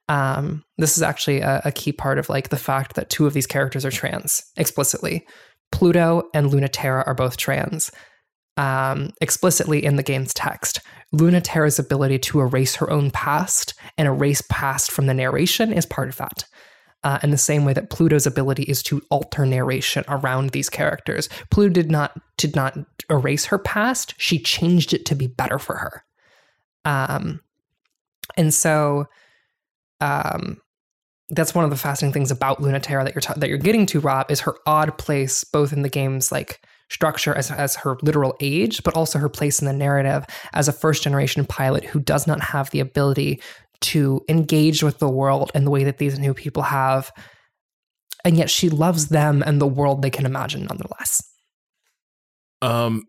Um, this is actually a, a key part of like the fact that two of these characters are trans explicitly. Pluto and Lunaterra are both trans. Um, explicitly in the game's text, Lunaterra's ability to erase her own past and erase past from the narration is part of that. Uh, in the same way that Pluto's ability is to alter narration around these characters. Pluto did not did not erase her past; she changed it to be better for her. Um, and so, um, that's one of the fascinating things about Lunaterra that you're that you're getting to, Rob, is her odd place both in the game's like structure as as her literal age, but also her place in the narrative as a first generation pilot who does not have the ability to engage with the world in the way that these new people have, and yet she loves them and the world they can imagine nonetheless. Um.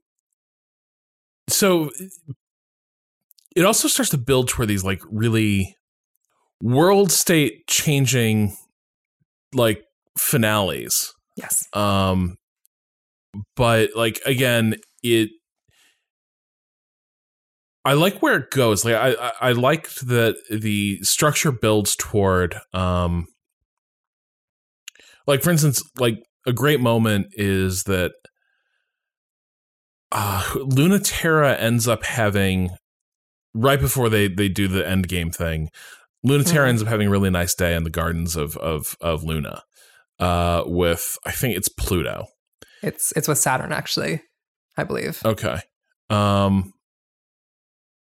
So it also starts to build toward these like really world state changing like finales. Yes. Um but like again, it I like where it goes. Like I I, I liked that the structure builds toward um like for instance, like a great moment is that uh Lunaterra ends up having right before they they do the end game thing, Lunaterra Mhm. ends up having a really nice day in the gardens of of of Luna, uh, with I think it's Pluto. It's it's with Saturn actually, I believe. Okay, um,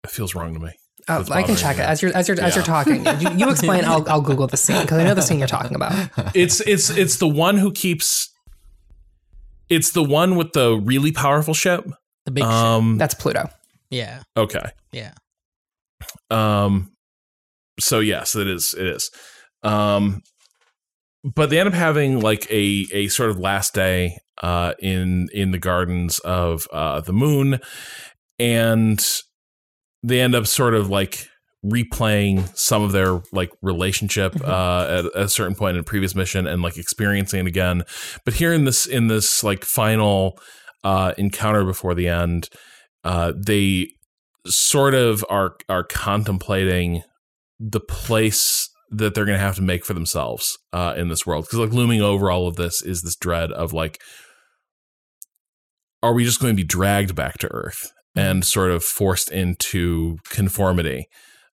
it feels wrong to me. Oh, I can check me. it as you're as you're as you're talking. You, you explain. I'll I'll Google the scene because I know the scene you're talking about. It's it's it's the one who keeps. It's the one with the really powerful ship. The big ship. Um. That's Pluto. Yeah. Okay. Yeah. Um, so yes, it is. It is. Um, but they end up having like a a sort of last day uh, in in the gardens of uh, the moon, and they end up sort of like replaying some of their like relationship Mhm. uh, at a certain point in a previous mission and like experiencing it again. But here in this in this like final uh, encounter before the end, uh, they sort of are are contemplating the place that they're going to have to make for themselves uh, in this world because like looming over all of this is this dread of like are we just going to be dragged back to earth and sort of forced into conformity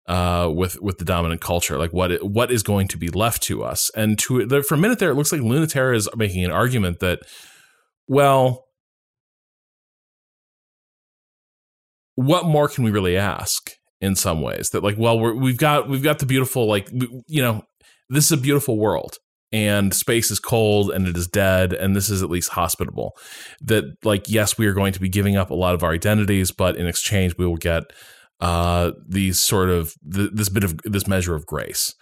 uh, with with the dominant culture like what it, what is going to be left to us. And to there, for a minute there it looks like Lunaterra is making an argument that well what more can we really ask in some ways? That like well we're, we've got we've got the beautiful like you know this is a beautiful world and space is cold and it is dead and this is at least hospitable. That like yes we are going to be giving up a lot of our identities but in exchange we will get uh these sort of th- this bit of this measure of grace.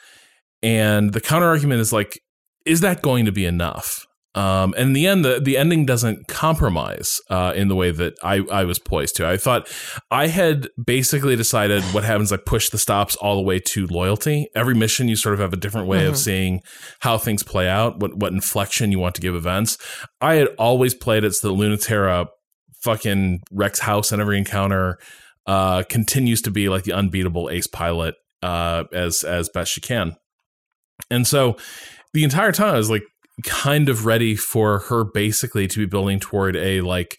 And the counter argument is like is that going to be enough um, and in the end, the, the ending doesn't compromise uh, in the way that I, I was poised to. I thought I had basically decided what happens. I push the stops all the way to loyalty. Every mission, you sort of have a different way of Mhm. seeing how things play out, what what inflection you want to give events. I had always played it's the that Lunaterra fucking Rex house in every encounter, uh, continues to be like the unbeatable ace pilot uh, as as best she can. And so the entire time I was like kind of ready for her basically to be building toward a like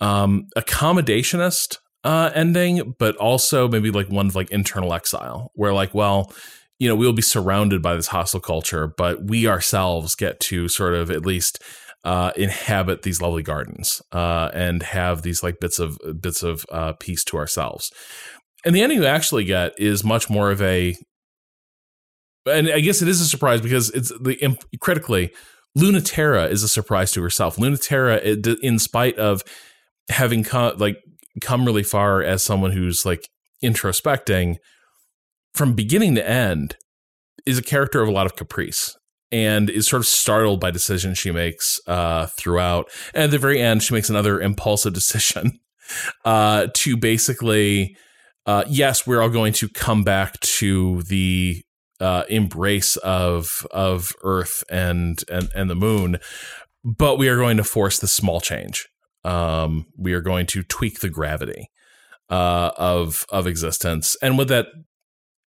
um accommodationist uh ending but also maybe like one of like internal exile where like well you know we'll be surrounded by this hostile culture but we ourselves get to sort of at least uh inhabit these lovely gardens uh and have these like bits of bits of uh peace to ourselves. And the ending you actually get is much more of a and I guess it is a surprise because it's the critically Lunaterra is a surprise to herself. Lunaterra, in spite of having come like come really far as someone who's like introspecting from beginning to end, is a character of a lot of caprice and is sort of startled by decisions she makes uh, throughout. And at the very end, she makes another impulsive decision uh, to basically, uh, yes, we're all going to come back to the uh, embrace of of Earth and and and the Moon, but we are going to force the small change. Um, we are going to tweak the gravity uh, of of existence, and what that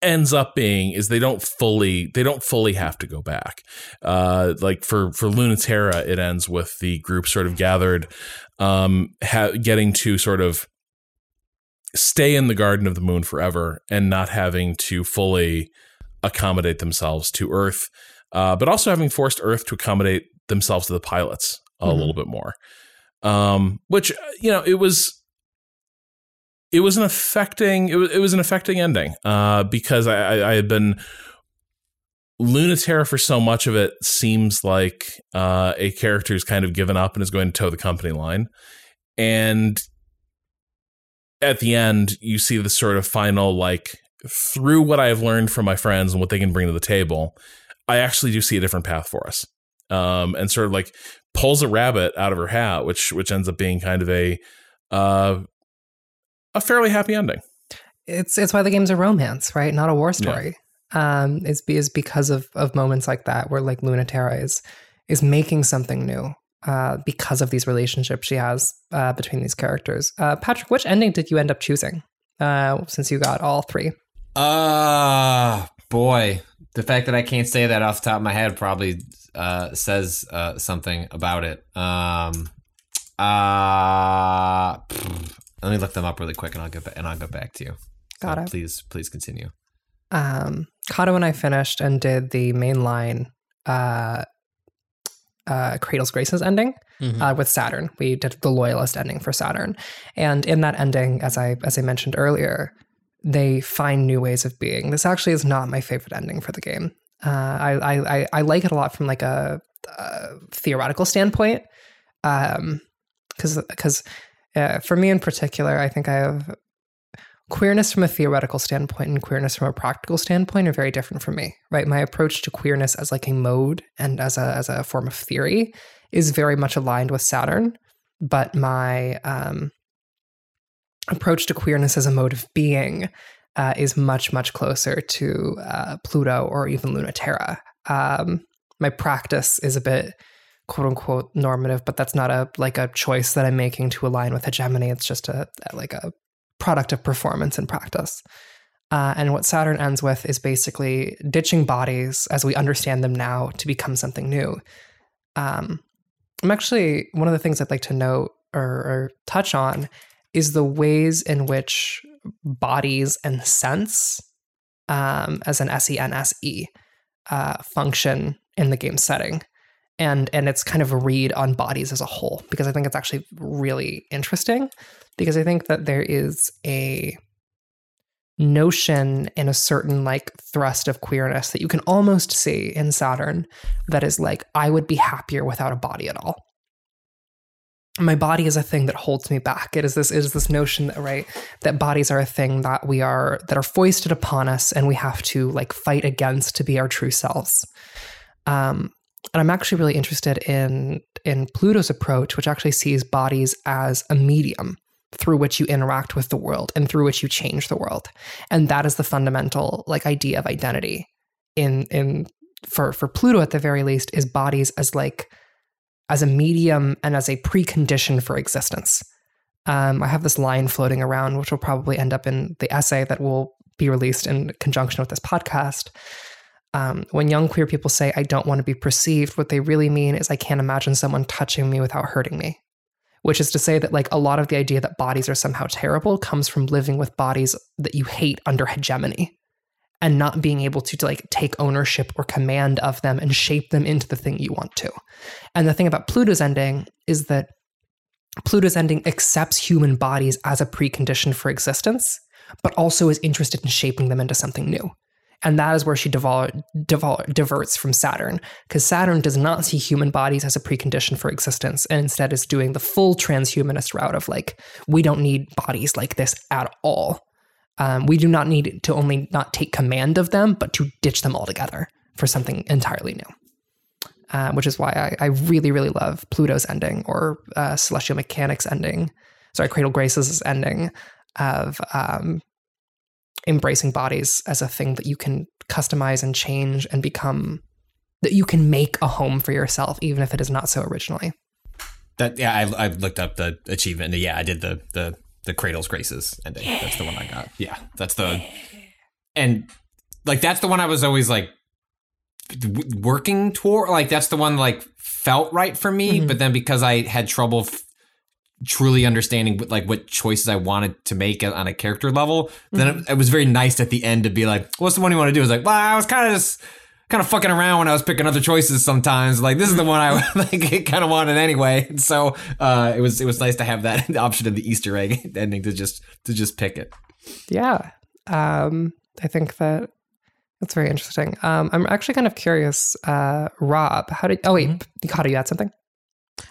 ends up being is they don't fully they don't fully have to go back. Uh, like for for Lunaterra, it ends with the group sort of gathered, um, ha- getting to sort of stay in the Garden of the Moon forever and not having to fully accommodate themselves to Earth, uh, but also having forced Earth to accommodate themselves to the pilots a Mhm. little bit more. Um, which you know, it was it was an affecting it was it was an affecting ending uh, because I, I, I had been Lunaterra for so much of it seems like uh, a character who's kind of given up and is going to toe the company line. And at the end, you see the sort of final, like, through what I've learned from my friends and what they can bring to the table, I actually do see a different path for us. Um, and sort of like pulls a rabbit out of her hat, which which ends up being kind of a uh, a fairly happy ending. It's it's why the game's a romance, right? Not a war story. Yeah. Um, is is because of of moments like that where like Lunaterra is is making something new. Uh, because of these relationships she has uh, between these characters. Uh, Patrick, which ending did you end up choosing? Uh, since you got all three. Ah, boy, the fact that I can't say that off the top of my head probably uh, says uh, something about it. Um, uh, let me look them up really quick, and I'll get back, and I'll get back to you. Got so it. Please, please continue. Um, Cado and I finished and did the main line, uh, uh, Cradle's Graces ending Mhm. uh, with Saturn. We did the Loyalist ending for Saturn, and in that ending, as I as I mentioned earlier, they find new ways of being. This actually is not my favorite ending for the game. Uh, I, I I like it a lot from like a, a theoretical standpoint, because because uh, for me in particular, I think I have queerness from a theoretical standpoint and queerness from a practical standpoint are very different from me. Right, my approach to queerness as like a mode and as a as a form of theory is very much aligned with Saturn, but my um, approach to queerness as a mode of being uh, is much much closer to uh, Pluto or even Lunaterra. Um, my practice is a bit quote unquote normative, but that's not a like a choice that I'm making to align with hegemony. It's just a like a product of performance and practice. Uh, and what Saturn ends with is basically ditching bodies as we understand them now to become something new. Um, I'm actually one of the things I'd like to note or, or touch on is the ways in which bodies and sense, um, as an S E N S E, uh, function in the game setting. And, and it's kind of a read on bodies as a whole because I think it's actually really interesting because I think that there is a notion in a certain like thrust of queerness that you can almost see in Saturn that is like, I would be happier without a body at all. My body is a thing that holds me back. It is this it is this notion that right that bodies are a thing that we are that are foisted upon us and we have to like fight against to be our true selves. Um, and I'm actually really interested in in Pluto's approach, which actually sees bodies as a medium through which you interact with the world and through which you change the world. And that is the fundamental like idea of identity in in for for Pluto at the very least is bodies as like as a medium and as a precondition for existence. Um, I have this line floating around, which will probably end up in the essay that will be released in conjunction with this podcast. Um, when young queer people say, I don't want to be perceived, what they really mean is, I can't imagine someone touching me without hurting me. Which is to say that, like, a lot of the idea that bodies are somehow terrible comes from living with bodies that you hate under hegemony and not being able to, to, like take ownership or command of them and shape them into the thing you want to. And the thing about Pluto's ending is that Pluto's ending accepts human bodies as a precondition for existence, but also is interested in shaping them into something new. And that is where she devol- devol- diverts from Saturn, because Saturn does not see human bodies as a precondition for existence, and instead is doing the full transhumanist route of like, we don't need bodies like this at all. Um, we do not need to only not take command of them, but to ditch them altogether for something entirely new. Uh, which is why I, I, really, really love Pluto's ending or uh, Celestial Mechanics ending. Sorry, Cradle Graces' ending of um, embracing bodies as a thing that you can customize and change and become that you can make a home for yourself, even if it is not so originally. That yeah, I, I looked up the achievement. Yeah, I did the the the Cradle's Graces ending. Yeah. That's the one I got. Yeah, that's the and like that's the one I was always like working toward. Like that's the one like felt right for me. Mm-hmm. But then because I had trouble f- truly understanding like what choices I wanted to make on a character level, mm-hmm. then it, it, was very nice at the end to be like, "What's the one you want to do?" It's like, well, I was kind of just kind of fucking around when I was picking other choices sometimes. Like this is the one I like kind of wanted anyway. And so uh, it was it was nice to have that option of the Easter egg ending to just to just pick it. Yeah, um, I think that That's very interesting. Um, I'm actually kind of curious, uh, Rob. How did? Oh wait, Mm-hmm. how do you add something?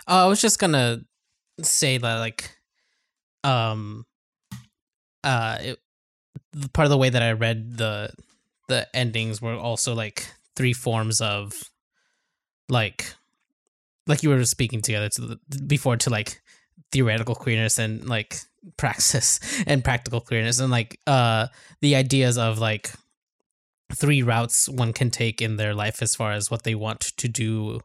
Uh, I was just gonna say that like, um, uh, it, part of the way that I read the the endings were also like three forms of like like you were speaking together to the, before to like theoretical queerness and like praxis and practical queerness and like uh the ideas of like three routes one can take in their life as far as what they want to do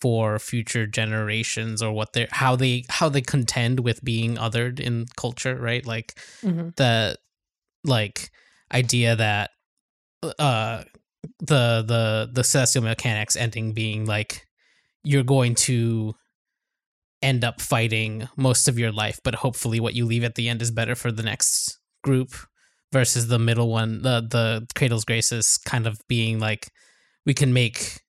for future generations or what they how they how they contend with being othered in culture right like Mm-hmm. the like idea that uh the the the celestial mechanics ending being like you're going to end up fighting most of your life but hopefully what you leave at the end is better for the next group versus the middle one the the cradle's graces kind of being like we can make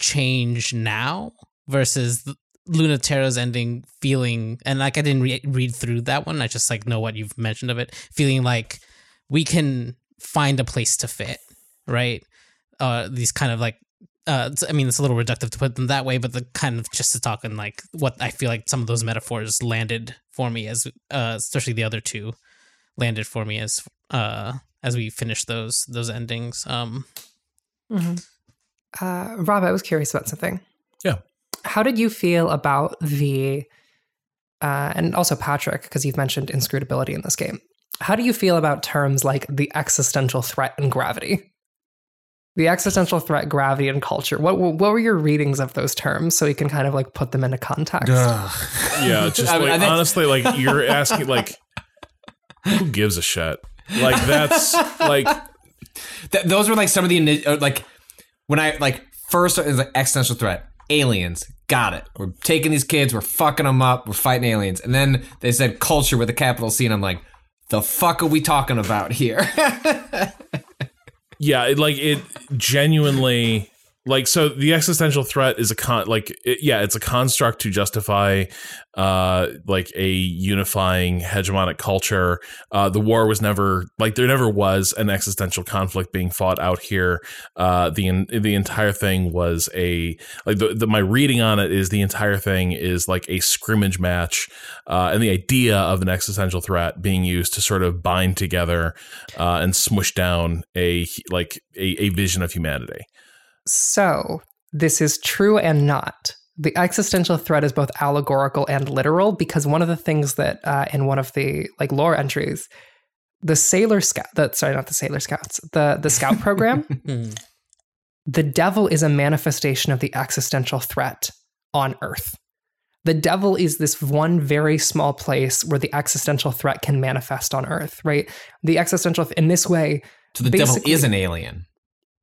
change now versus the Lunaterra's ending feeling and like I didn't re- read through that one. I just like know what you've mentioned of it. Feeling like we can find a place to fit right uh these kind of like uh I mean it's a little reductive to put them that way but the kind of just to talk and like what I feel like some of those metaphors landed for me as uh especially the other two landed for me as uh as we finished those those endings um Uh, Rob, I was curious about something. Yeah. How did you feel about the, uh, and also Patrick, because you've mentioned inscrutability in this game. How do you feel about terms like the existential threat and gravity? The existential threat, gravity, and culture. What what were your readings of those terms, so we can kind of like put them into context? Yeah, just I mean, like I think- honestly, like you're asking, like who gives a shit? Like that's like Th- those were like some of the ini- uh, like when I like first it was like existential threat, aliens. Got it. We're taking these kids. We're fucking them up. We're fighting aliens. And then they said culture with a capital C, and I'm like, the fuck are we talking about here? yeah, it, like it genuinely like so the existential threat is a con like it, yeah, it's a construct to justify uh like a unifying hegemonic culture. Uh the war was never like there never was an existential conflict being fought out here. Uh the the entire thing was a like the, the my reading on it is the entire thing is like a scrimmage match uh and the idea of an existential threat being used to sort of bind together uh and smush down a like a, a vision of humanity. So, this is true and not. The existential threat is both allegorical and literal because one of the things that uh, in one of the like lore entries, the Sailor Scout, the, sorry, not the Sailor Scouts, the the Scout program, hmm. the devil is a manifestation of the existential threat on Earth. The devil is this one very small place where the existential threat can manifest on Earth, right? The existential in this way, so the devil is an alien.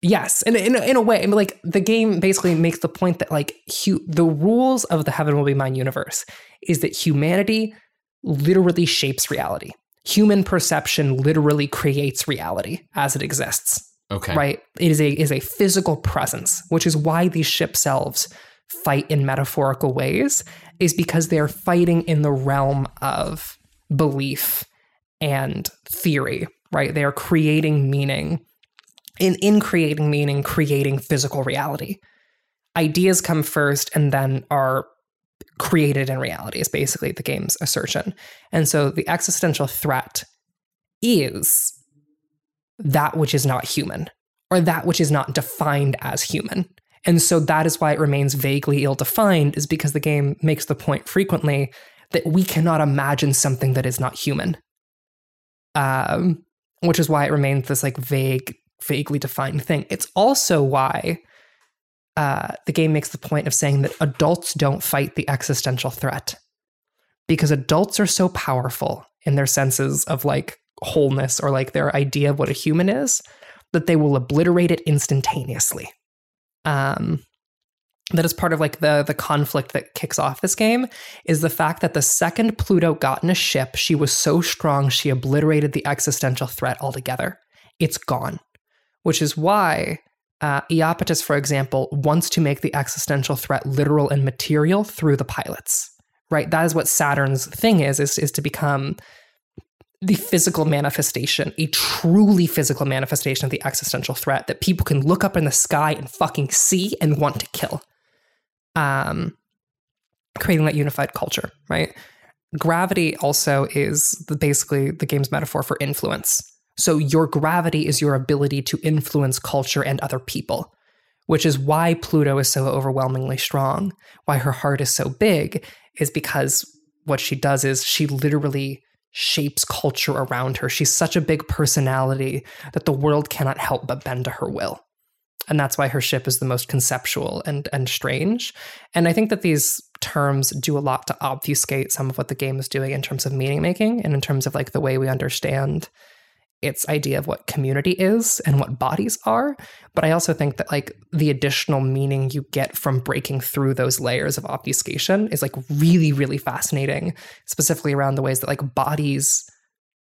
Yes, and in, in a way, I mean, like the game basically makes the point that like hu- the rules of the Heaven Will Be Mine universe is that humanity literally shapes reality. Human perception literally creates reality as it exists. Okay. Right? It is a is a physical presence, which is why these ship selves fight in metaphorical ways, is because they're fighting in the realm of belief and theory. Right? They are creating meaning in in creating meaning creating physical reality. Ideas come first and then are created in reality is basically the game's assertion. And so the existential threat is that which is not human or that which is not defined as human. And so that is why it remains vaguely ill defined is because the game makes the point frequently that we cannot imagine something that is not human. Um, which is why it remains this like vague vaguely defined thing. It's also why uh, the game makes the point of saying that adults don't fight the existential threat because adults are so powerful in their senses of like wholeness or like their idea of what a human is that they will obliterate it instantaneously. Um, that is part of like the the conflict that kicks off this game is the fact that the second Pluto got in a ship, she was so strong she obliterated the existential threat altogether. It's gone which is why uh, Iapetus, for example, wants to make the existential threat literal and material through the pilots. Right, that is what Saturn's thing is: is is to become the physical manifestation, a truly physical manifestation of the existential threat that people can look up in the sky and fucking see and want to kill. Um, creating that unified culture, right? Gravity also is the, basically the game's metaphor for influence. So your gravity is your ability to influence culture and other people, which is why Pluto is so overwhelmingly strong. Why her heart is so big is because what she does is she literally shapes culture around her. She's such a big personality that the world cannot help but bend to her will. And that's why her ship is the most conceptual and and strange. And I think that these terms do a lot to obfuscate some of what the game is doing in terms of meaning making and in terms of like the way we understand its idea of what community is and what bodies are. But I also think that like the additional meaning you get from breaking through those layers of obfuscation is like really, really fascinating, specifically around the ways that like bodies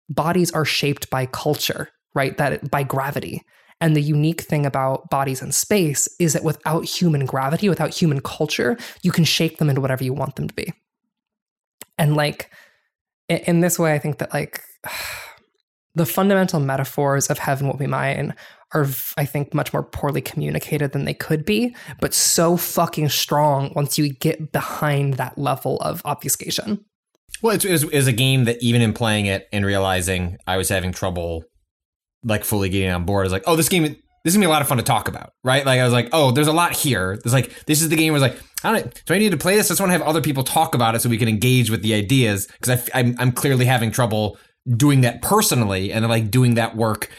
bodies are shaped by culture, right? That by gravity. And the unique thing about bodies in space is that without human gravity, without human culture, you can shape them into whatever you want them to be. And like in this way, I think that like the fundamental metaphors of heaven will be mine are i think much more poorly communicated than they could be but so fucking strong once you get behind that level of obfuscation well it's, it's, it's a game that even in playing it and realizing i was having trouble like fully getting on board i was like oh this game this is gonna be a lot of fun to talk about, right? Like I was like, oh, there's a lot here. There's like this is the game. Where I was like, I don't. Do I need to play this? I just want to have other people talk about it so we can engage with the ideas because I'm I'm clearly having trouble doing that personally and like doing that work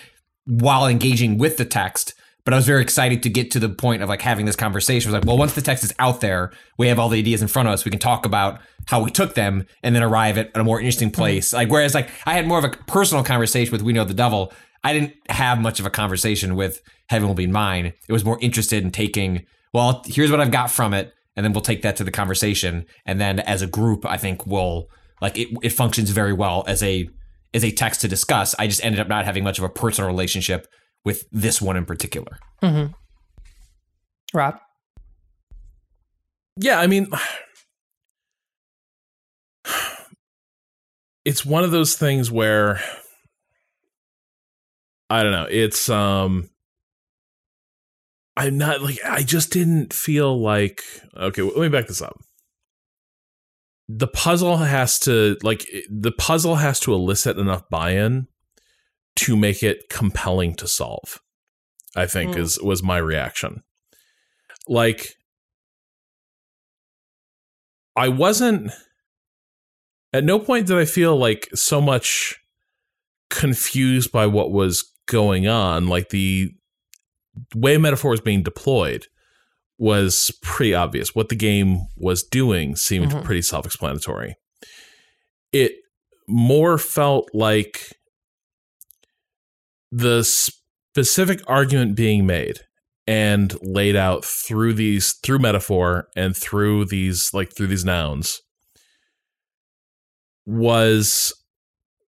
while engaging with the text. But I was very excited to get to the point of like having this conversation. I was like, well, once the text is out there, we have all the ideas in front of us. We can talk about how we took them and then arrive at a more interesting mm-hmm. place. Mm-hmm. Like, whereas like I had more of a personal conversation with We Know the Devil. I didn't have much of a conversation with Heaven Will Be Mine. It was more interested in taking, well, here's what I've got from it. And then we'll take that to the conversation. And then as a group, I think we'll like it, it functions very well as a is a text to discuss. I just ended up not having much of a personal relationship with this one in particular. Mm-hmm. Rob? Yeah, I mean, it's one of those things where I don't know. It's um I'm not like I just didn't feel like okay, let me back this up the puzzle has to like the puzzle has to elicit enough buy-in to make it compelling to solve i think mm. is was my reaction like i wasn't at no point did i feel like so much confused by what was going on like the way metaphor was being deployed was pretty obvious. What the game was doing seemed mm-hmm. pretty self explanatory. It more felt like the specific argument being made and laid out through these through metaphor and through these like through these nouns was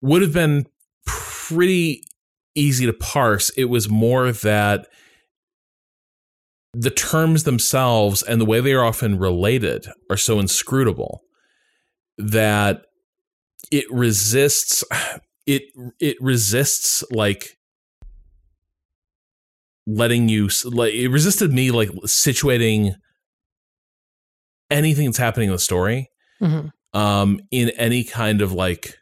would have been pretty easy to parse it was more that the terms themselves and the way they are often related are so inscrutable that it resists it it resists like letting you like it resisted me like situating anything that's happening in the story mm-hmm. um in any kind of like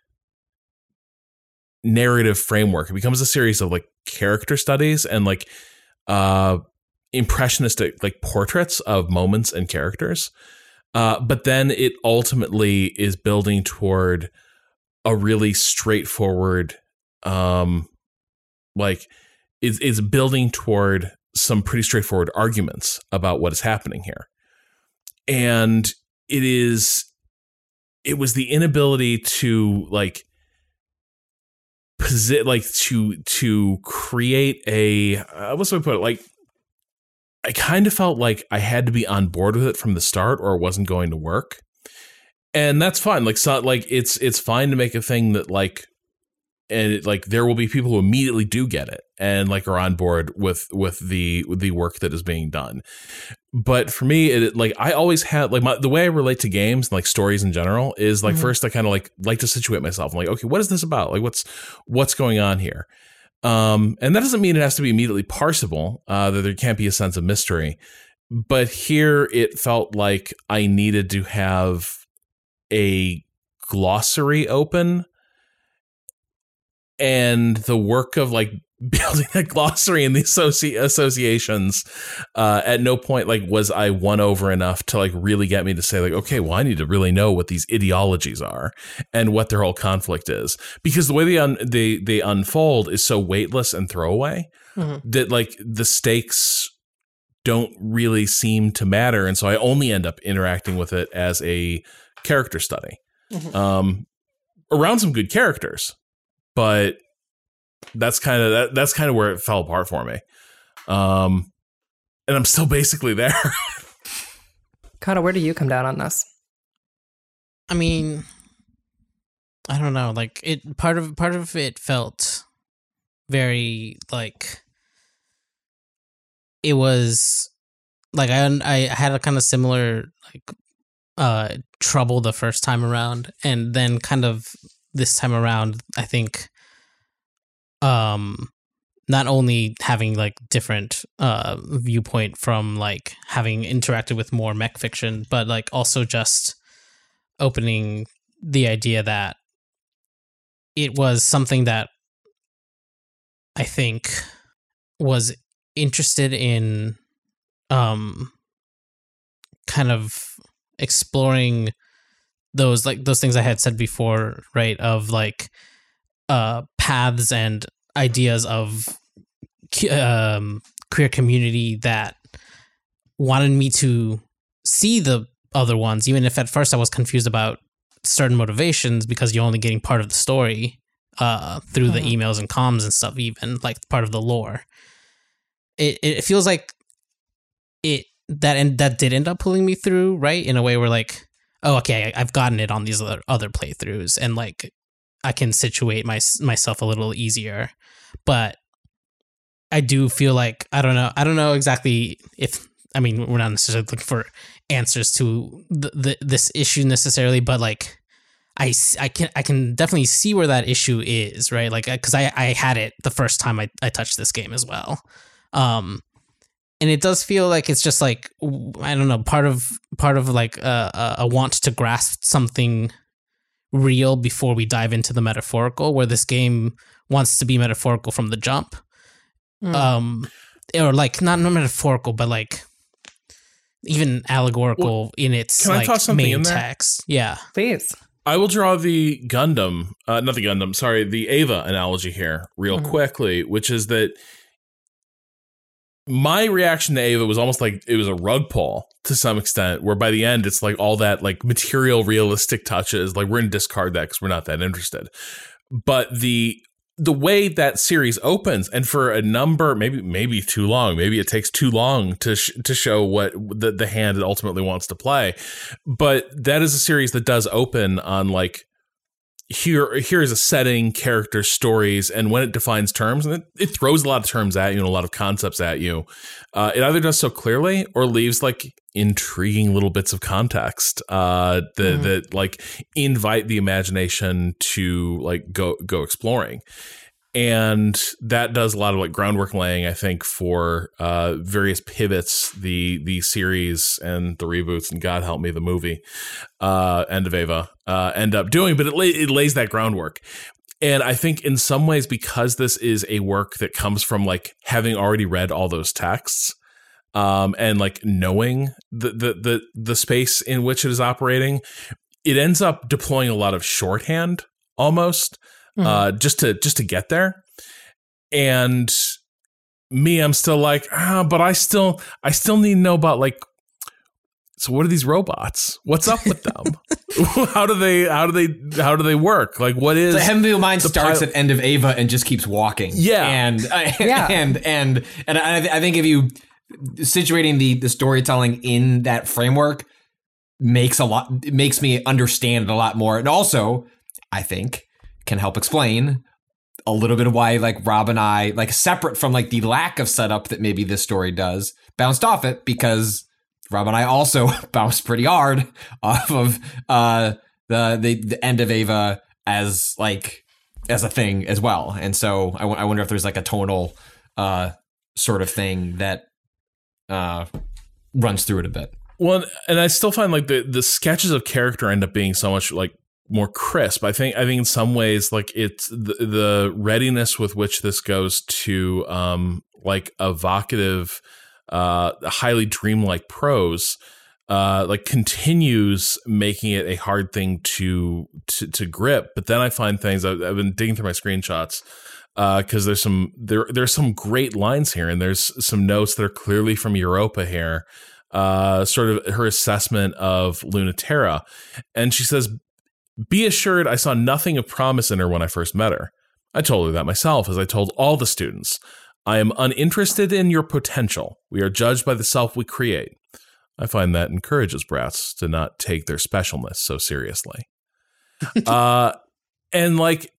narrative framework it becomes a series of like character studies and like uh impressionistic like portraits of moments and characters. Uh, but then it ultimately is building toward a really straightforward, um, like is is building toward some pretty straightforward arguments about what is happening here, and it is it was the inability to like posit like to to create a uh, what's I put it like I kind of felt like I had to be on board with it from the start or it wasn't going to work. And that's fine. Like so like it's it's fine to make a thing that like and it, like there will be people who immediately do get it and like are on board with with the with the work that is being done but for me it like i always had like my, the way i relate to games and like stories in general is like Mhm. first i kind of like like to situate myself i'm like okay what is this about like what's what's going on here um and that doesn't mean it has to be immediately parsable uh that there can't be a sense of mystery. But here it felt like i needed to have a glossary open. And the work of like building a glossary and the associ- associations uh, at no point like was i won over enough to like really get me to say like okay well i need to really know what these ideologies are and what their whole conflict is because the way they un- they they unfold is so weightless and throwaway Mhm. that like the stakes don't really seem to matter and so i only end up interacting with it as a character study Mhm. um around some good characters but that's kind of that, that's kind of where it fell apart for me um and i'm still basically there Kana, where do you come down on this? I mean, I don't know. Like it, part of part of it felt very like it was like I I had a kind of similar like uh trouble the first time around, and then kind of this time around, I think um not only having like different uh viewpoint from like having interacted with more mech fiction but like also just opening the idea that it was something that i think was interested in um kind of exploring those like those things i had said before right of like uh paths and ideas of um queer community that wanted me to see the other ones even if at first i was confused about certain motivations because you're only getting part of the story uh through the Mhm. emails and comms and stuff even like part of the lore it it feels like it that and that did end up pulling me through right in a way where like oh okay I, i've gotten it on these other, other playthroughs and like i can situate my, myself a little easier. But i do feel like i don't know i don't know exactly if i mean we're not necessarily looking for answers to the, the this issue necessarily but like I, I can I can definitely see where that issue is right? Like uh, because I, I had it the first time I, I touched this game as well. Um and it does feel like it's just like I don't know part of part of like a, a, a want to grasp something real before we dive into the metaphorical where this game wants to be metaphorical from the jump Mm. um or like not not metaphorical but like even allegorical in its can I like toss main in text yeah Please. I will draw the Gundam, uh, not the Gundam, sorry, the Eva analogy here real Mhm. quickly, which is that my reaction to Eva was almost like it was a rug pull to some extent, where by the end it's like all that like material realistic touches, like we're gonna discard that because we're not that interested. But the the way that series opens, and for a number, maybe maybe too long, maybe it takes too long to sh- to show what the the hand ultimately wants to play. But that is a series that does open on like here here is a setting, characters, stories, and when it defines terms, and it, it throws a lot of terms at you and a lot of concepts at you. Uh, it either does so clearly or leaves like intriguing little bits of context uh, that Mhm. that like invite the imagination to like go go exploring. And that does a lot of like groundwork laying, I think, for uh, various pivots the the series and the reboots and God help me the movie uh, end of Eva uh, end up doing, but it, lay, it lays that groundwork. And I think in some ways, because this is a work that comes from like having already read all those texts, um, and like knowing the, the the the space in which it is operating, it ends up deploying a lot of shorthand almost, Mhm. uh, just to just to get there. And me, I'm still like, ah, but I still I still need to know about like so what are these robots? What's up with them? how do they how do they how do they work? Like what is The Heavenly Mind the starts pil- at end of Eva and just keeps walking. Yeah. and uh, Yeah. and and and I, I think if you situating the the storytelling in that framework makes a lot makes me understand it a lot more, and also I think can help explain a little bit of why like Rob and I like separate from like the lack of setup that maybe this story does bounced off it because Rob and I also bounced pretty hard off of uh the the, the end of Eva as like as a thing as well. And so I, w- I wonder if there's like a tonal uh sort of thing that uh runs through it a bit. Well, and I still find like the the sketches of character end up being so much like more crisp. I think I think in some ways like it's the, the readiness with which this goes to um like evocative uh highly dreamlike prose uh like continues making it a hard thing to to, to grip but then i find things I've, I've been digging through my screenshots because uh, there's some there there's some great lines here and there's some notes that are clearly from europa here uh sort of her assessment of lunaterra and she says be assured I saw nothing of promise in her when I first met her. I told her that myself, as I told all the students. I am uninterested in your potential. We are judged by the self we create. I find that encourages brats to not take their specialness so seriously. uh, and like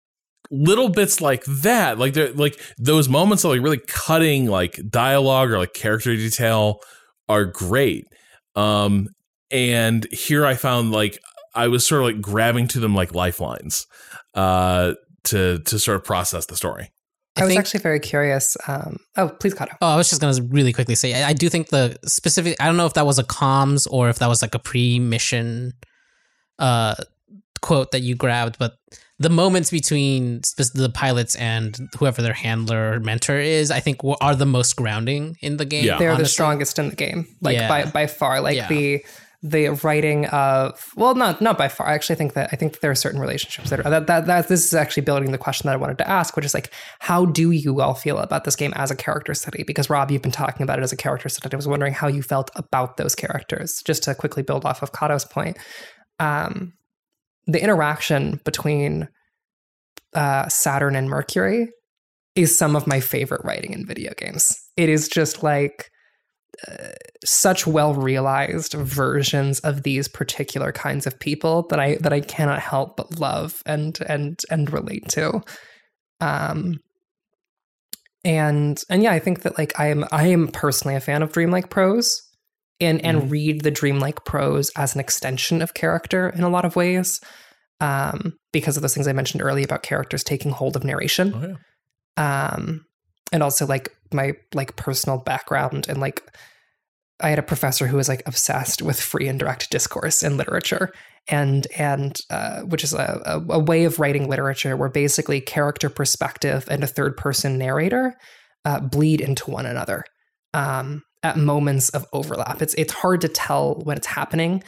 little bits like that, like like those moments of like really cutting like dialogue or like character detail are great. Um, and here I found like I was sort of like grabbing to them like lifelines uh, to to sort of process the story. I, I was think, actually very curious. Um, oh, please, Cado. Oh, I was just going to really quickly say I, I, do think the specific. I don't know if that was a comms or if that was like a pre-mission uh, quote that you grabbed, but the moments between the pilots and whoever their handler or mentor is, I think, are the most grounding in the game. Yeah. they're honestly. the strongest in the game, like yeah. by by far. Like yeah. the the writing of well not not by far. I actually think that i think that there are certain relationships that are that, that that this is actually building the question that i wanted to ask which is like how do you all feel about this game as a character study? Because rob you've been talking about it as a character study. I was wondering how you felt about those characters just to quickly build off of cado's point. Um, the interaction between uh, saturn and mercury is some of my favorite writing in video games. It is just like such well realized versions of these particular kinds of people that I that I cannot help but love and and and relate to. Um and and yeah, I think that like I am I am personally a fan of dreamlike prose and and mm. read the dreamlike prose as an extension of character in a lot of ways. Um because of those things I mentioned earlier about characters taking hold of narration. Oh, yeah. Um and also like my like personal background and like I had a professor who was like obsessed with free indirect discourse in literature, and and uh, which is a, a, a, way of writing literature where basically character perspective and a third person narrator uh, bleed into one another um, at moments of overlap. It's it's hard to tell when it's happening.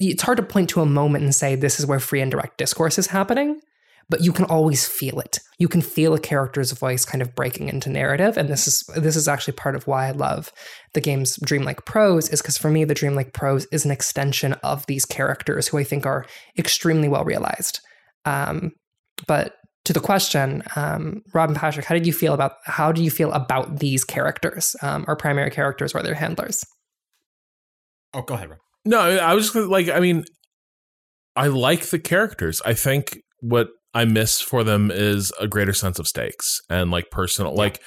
It's hard to point to a moment and say this is where free indirect discourse is happening but you can always feel it. You can feel a character's voice kind of breaking into narrative, and this is this is actually part of why I love the game's dreamlike prose. Is because for me, the dreamlike prose is an extension of these characters who I think are extremely well realized. Um, but to the question, um, Robin Patrick, how did you feel about how do you feel about these characters, um, our primary characters or their handlers? Oh, go ahead, Rob. No, I was just like, I mean, I like the characters. I think what I miss for them is a greater sense of stakes and like personal, like,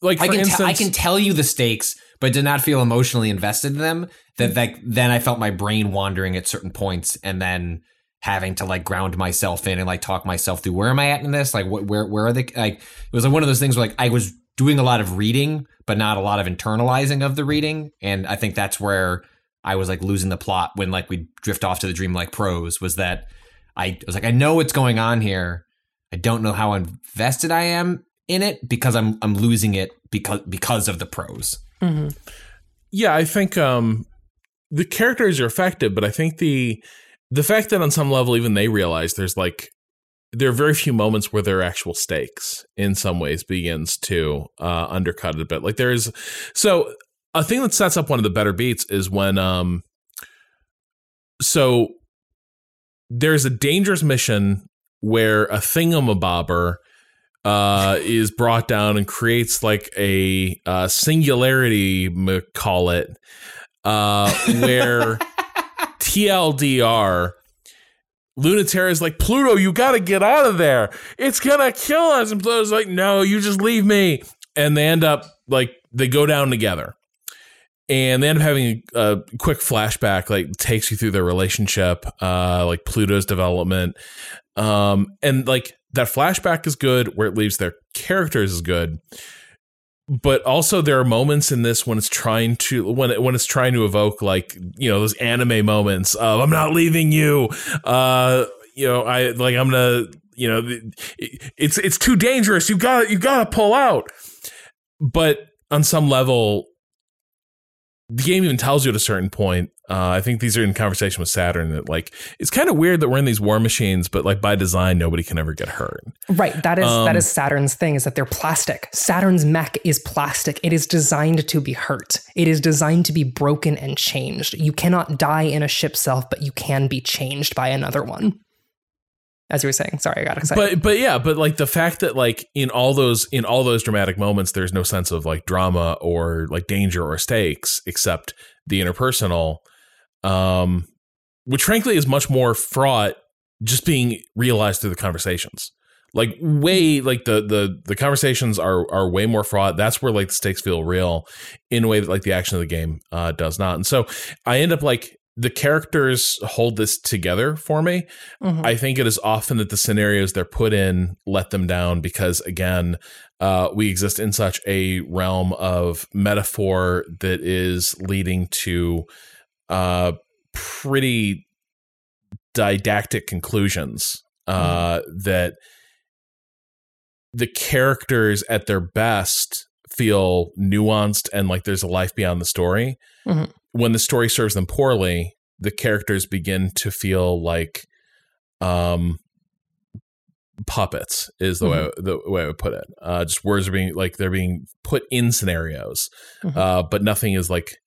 like I can instance, t- I can tell you the stakes, but did not feel emotionally invested in them. That like then I felt my brain wandering at certain points, and then having to like ground myself in and like talk myself through where am I at in this? Like, what, where, where are they? Like, it was like one of those things where like I was doing a lot of reading, but not a lot of internalizing of the reading, and I think that's where I was like losing the plot when like we drift off to the dreamlike prose was that I was like, I know what's going on here. I don't know how invested I am in it because I'm I'm losing it because because of the prose. Mm-hmm. Yeah, I think um, the characters are effective, but I think the the fact that on some level even they realize there's like there are very few moments where their actual stakes in some ways begins to uh, undercut it a bit. Like there is so a thing that sets up one of the better beats is when um so there's a dangerous mission where a thingamabobber uh, is brought down and creates like a uh, singularity, call it, uh, where TLDR Lunaterra is like, Pluto, you got to get out of there. It's going to kill us. And Pluto's like, no, you just leave me. And they end up, like, they go down together. And they end up having a, a quick flashback, like, takes you through their relationship, uh, like Pluto's development. Um, and, like, that flashback is good. Where it leaves their characters is good but also there are moments in this when it's trying to when it, when it's trying to evoke like you know those anime moments of I'm not leaving you uh you know I like I'm gonna you know it's it's too dangerous you got you got to pull out but on some level the game even tells you at a certain point. Uh, I think these are in conversation with Saturn that like it's kind of weird that we're in these war machines, but like by design, nobody can ever get hurt. Right. That is Um, that is Saturn's thing is that they're plastic. Saturn's mech is plastic. It is designed to be hurt. It is designed to be broken and changed. You cannot die in a ship self, but you can be changed by another one. As you were saying, sorry, I got excited. But but yeah, but like the fact that like in all those in all those dramatic moments, there's no sense of like drama or like danger or stakes except the interpersonal, um, which frankly is much more fraught just being realized through the conversations. Like way like the the the conversations are are way more fraught. That's where like the stakes feel real in a way that like the action of the game uh, does not. And so I end up like the characters hold this together for me. Mhm. I think it is often that the scenarios they're put in let them down because, again, uh, we exist in such a realm of metaphor that is leading to uh, pretty didactic conclusions uh, that the characters at their best feel nuanced and like there's a life beyond the story. Mhm. When the story serves them poorly, the characters begin to feel like um puppets is the way the way I would put it. Uh just words are being like they're being put in scenarios. Mhm. Uh but nothing is like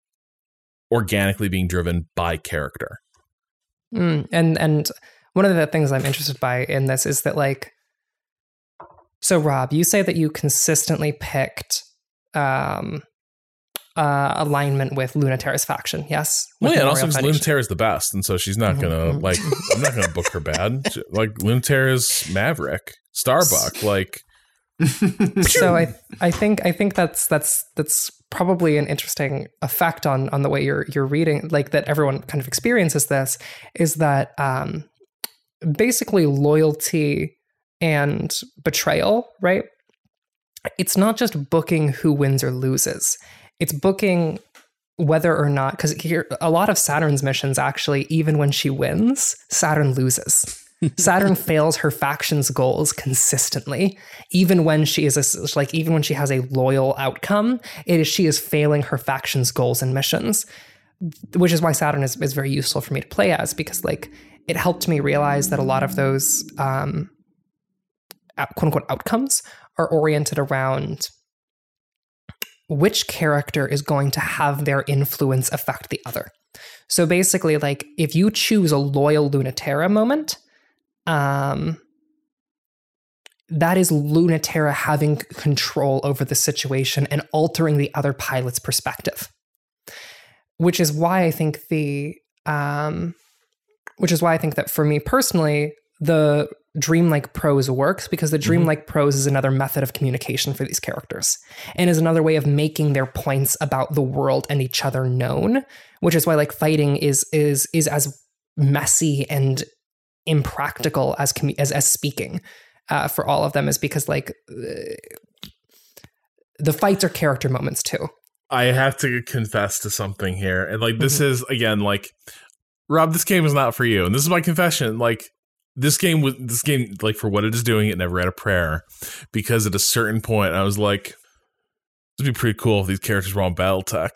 organically being driven by character. Mm, and and one of the things I'm interested by in this is that like so Rob, you say that you consistently picked um uh alignment with Lunaterra's faction, yes? Well, yeah, and also because. Lunaterra is the best, and so she's not Mhm, gonna like. I'm not gonna book her bad. Like Lunaterra's Maverick, Starbuck. Like so I I think I think that's that's that's probably an interesting effect on on the way you're you're reading like that everyone kind of experiences this is that um basically loyalty and betrayal right it's not just booking who wins or loses it's booking whether or not because here a lot of Saturn's missions actually even when she wins Saturn loses. Saturn fails her faction's goals consistently. Even when she is a, like even when she has a loyal outcome it is she is failing her faction's goals and missions which is why saturn is, is very useful for me to play as because like it helped me realize that a lot of those um quote unquote outcomes are oriented around which character is going to have their influence affect the other so basically like if you choose a loyal lunaterra moment um that is Lunaterra having control over the situation and altering the other pilot's perspective. Which is why I think the um which is why I think that for me personally, the dreamlike prose works because the dreamlike prose is another method of communication for these characters and is another way of making their points about the world and each other known, which is why like fighting is is is as messy and impractical as commu- as as speaking uh, for all of them is because like uh, the fights are character moments too. I have to confess to something here, and like this is again like Rob, this game is not for you, and this is my confession. Like this game was this game like for what it is doing, it never had a prayer because at a certain point I was like, "It'd be pretty cool if these characters were on BattleTech."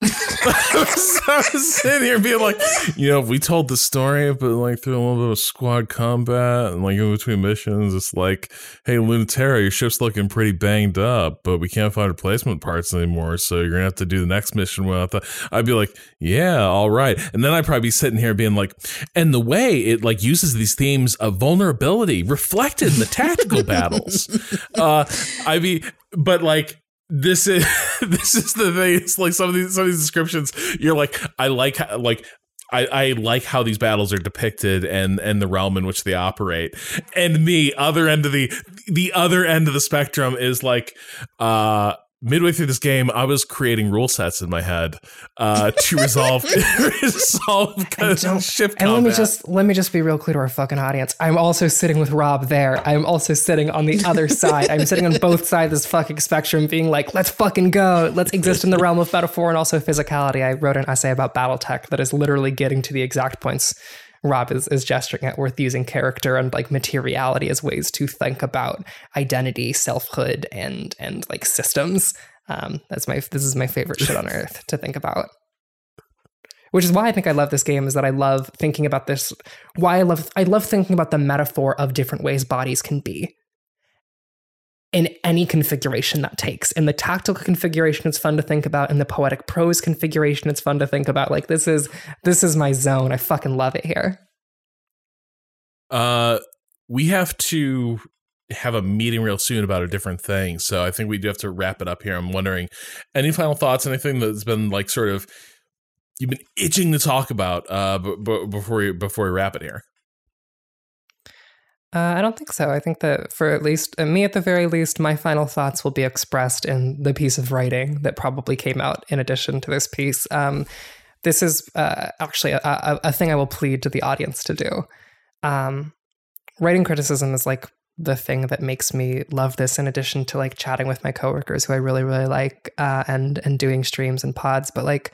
I was, sitting here being like, you know, if we told the story, but like through a little bit of squad combat and like in between missions, it's like, hey, Lunaterra, your ship's looking pretty banged up, but we can't find replacement parts anymore, so you're gonna have to do the next mission without that. I'd be like, yeah, all right, and then I'd probably be sitting here being like, and the way it like uses these themes of vulnerability reflected in the tactical battles, uh, I mean, but like this is this is the thing. It's like some of these some of these descriptions. You're like, I like like I, I like how these battles are depicted and and the realm in which they operate. And me, other end of the the other end of the spectrum is like uh midway through this game, I was creating rule sets in my head uh, to resolve resolve kind of ship And let me just let me just be real clear to our fucking audience. I'm also sitting with Rob there. I'm also sitting on the other side. I'm sitting on both sides of this fucking spectrum, being like, let's fucking go. Let's exist in the realm of metaphor and also physicality. I wrote an essay about BattleTech that is literally getting to the exact points Rob is, is gesturing at, worth using character and like materiality as ways to think about identity, selfhood, and and like systems. Um, that's my this is my favorite shit on earth to think about which is why I think I love this game is that I love thinking about this why I love I love thinking about the metaphor of different ways bodies can be in any configuration that takes. In the tactical configuration it's fun to think about in the poetic prose configuration it's fun to think about like this is this is my zone. I fucking love it here. Uh, we have to have a meeting real soon about a different thing. So I think we do have to wrap it up here. I'm wondering, any final thoughts? Anything that's been like sort of you've been itching to talk about uh, b- b- before we before we wrap it here. Uh, I don't think so. I think that for at least uh, me, at the very least, my final thoughts will be expressed in the piece of writing that probably came out in addition to this piece. Um, this is uh, actually a, a, a thing I will plead to the audience to do. Um, writing criticism is like the thing that makes me love this. In addition to like chatting with my coworkers, who I really really like, uh, and and doing streams and pods, but like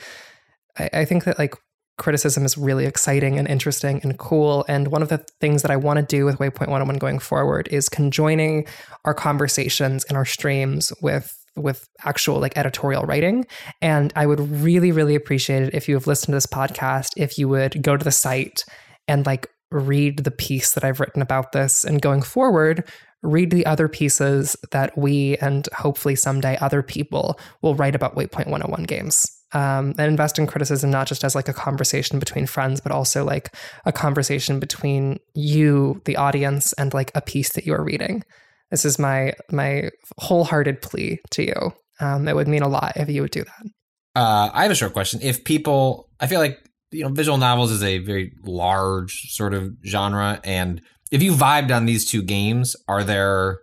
I, I think that like criticism is really exciting and interesting and cool. And one of the things that I want to do with Waypoint 101 going forward is conjoining our conversations and our streams with with actual like editorial writing. And I would really, really appreciate it if you have listened to this podcast, if you would go to the site and like read the piece that I've written about this and going forward, read the other pieces that we and hopefully someday other people will write about Waypoint 101 games. Um, and invest in criticism not just as like a conversation between friends, but also like a conversation between you, the audience, and like a piece that you are reading. This is my my wholehearted plea to you. Um, it would mean a lot if you would do that. Uh, I have a short question. If people, I feel like you know, visual novels is a very large sort of genre, and if you vibed on these two games, are there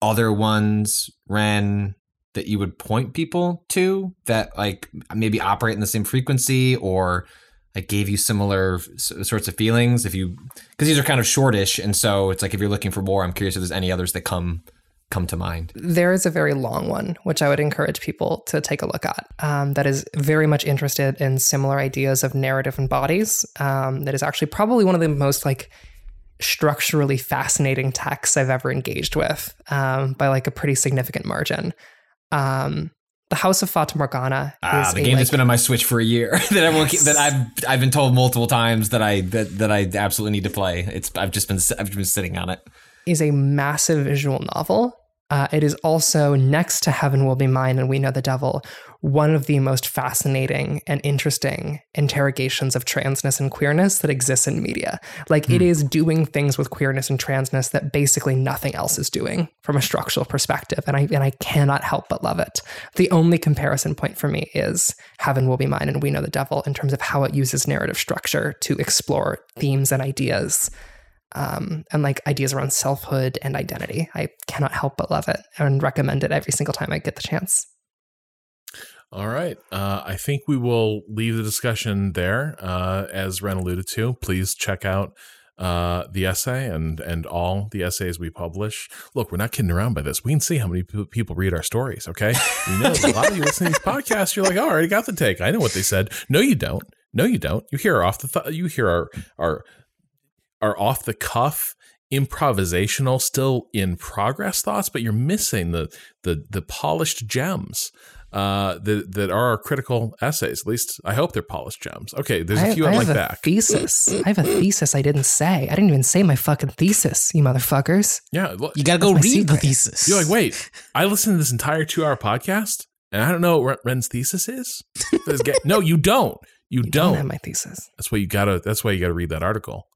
other ones, Ren, that you would point people to that like maybe operate in the same frequency or like gave you similar sorts of feelings? If you, because these are kind of shortish, and so it's like if you're looking for more, I'm curious if there's any others that come come to mind. There is a very long one, which I would encourage people to take a look at, um, that is very much interested in similar ideas of narrative and bodies. Um, that is actually probably one of the most like structurally fascinating texts I've ever engaged with um, by like a pretty significant margin. Um, the House of Fata Morgana Ah, is the a, game like, that's been on my Switch for a year that everyone that I've I've been told multiple times that I that, that I absolutely need to play. It's I've just been I've just been sitting on it. is a massive visual novel. Uh, it is also next to Heaven Will Be Mine and We Know the Devil, one of the most fascinating and interesting interrogations of transness and queerness that exists in media. Like it is doing things with queerness and transness that basically nothing else is doing from a structural perspective, and I and I cannot help but love it. The only comparison point for me is Heaven Will Be Mine and We Know the Devil in terms of how it uses narrative structure to explore themes and ideas um, and like ideas around selfhood and identity. I cannot help but love it and recommend it every single time I get the chance. All right. Uh, I think we will leave the discussion there. Uh, as Ren alluded to, please check out uh, the essay and and all the essays we publish. Look, we're not kidding around by this. We can see how many pe- people read our stories. Okay, we know a lot of you listening to these podcasts. You're like, oh, I already got the take. I know what they said. No, you don't. No, you don't. You hear off the th- you hear our our our off the cuff improvisational still in progress thoughts but you're missing the the the polished gems uh that that are our critical essays at least i hope they're polished gems okay there's a I, few I on my have a back thesis. I have a thesis I didn't say. I didn't even say my fucking thesis, you motherfuckers. yeah look, You gotta go read my the thesis. you're like wait i listened to this entire two hour podcast and i don't know what ren's thesis is no you don't you, You don't, have my thesis. that's why you gotta that's why you gotta read that article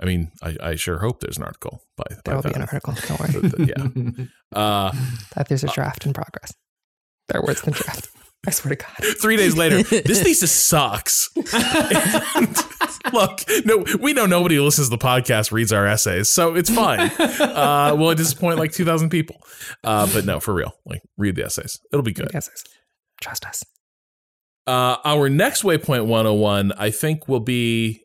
i mean i, I sure hope there's an article by, by There will be an article. Don't worry. yeah uh That there's a draft in progress. Better words than draft. I swear to God. Three days later, this thesis sucks. And look, no, we know nobody who listens to the podcast reads our essays, so it's fine. Uh, will it disappoint like two thousand people? Uh, but no, for real, like read the essays; it'll be good. Yes, yes. Trust us. Uh, our next Waypoint 101, I think, will be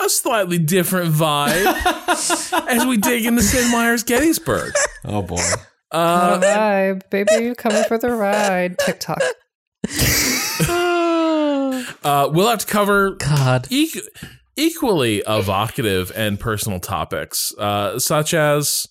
a slightly different vibe as we dig into Sid Meier's Gettysburg. Oh boy. Uh, vibe, baby, you coming for the ride? TikTok. uh, we'll have to cover God. equ- equally evocative and personal topics, uh, such as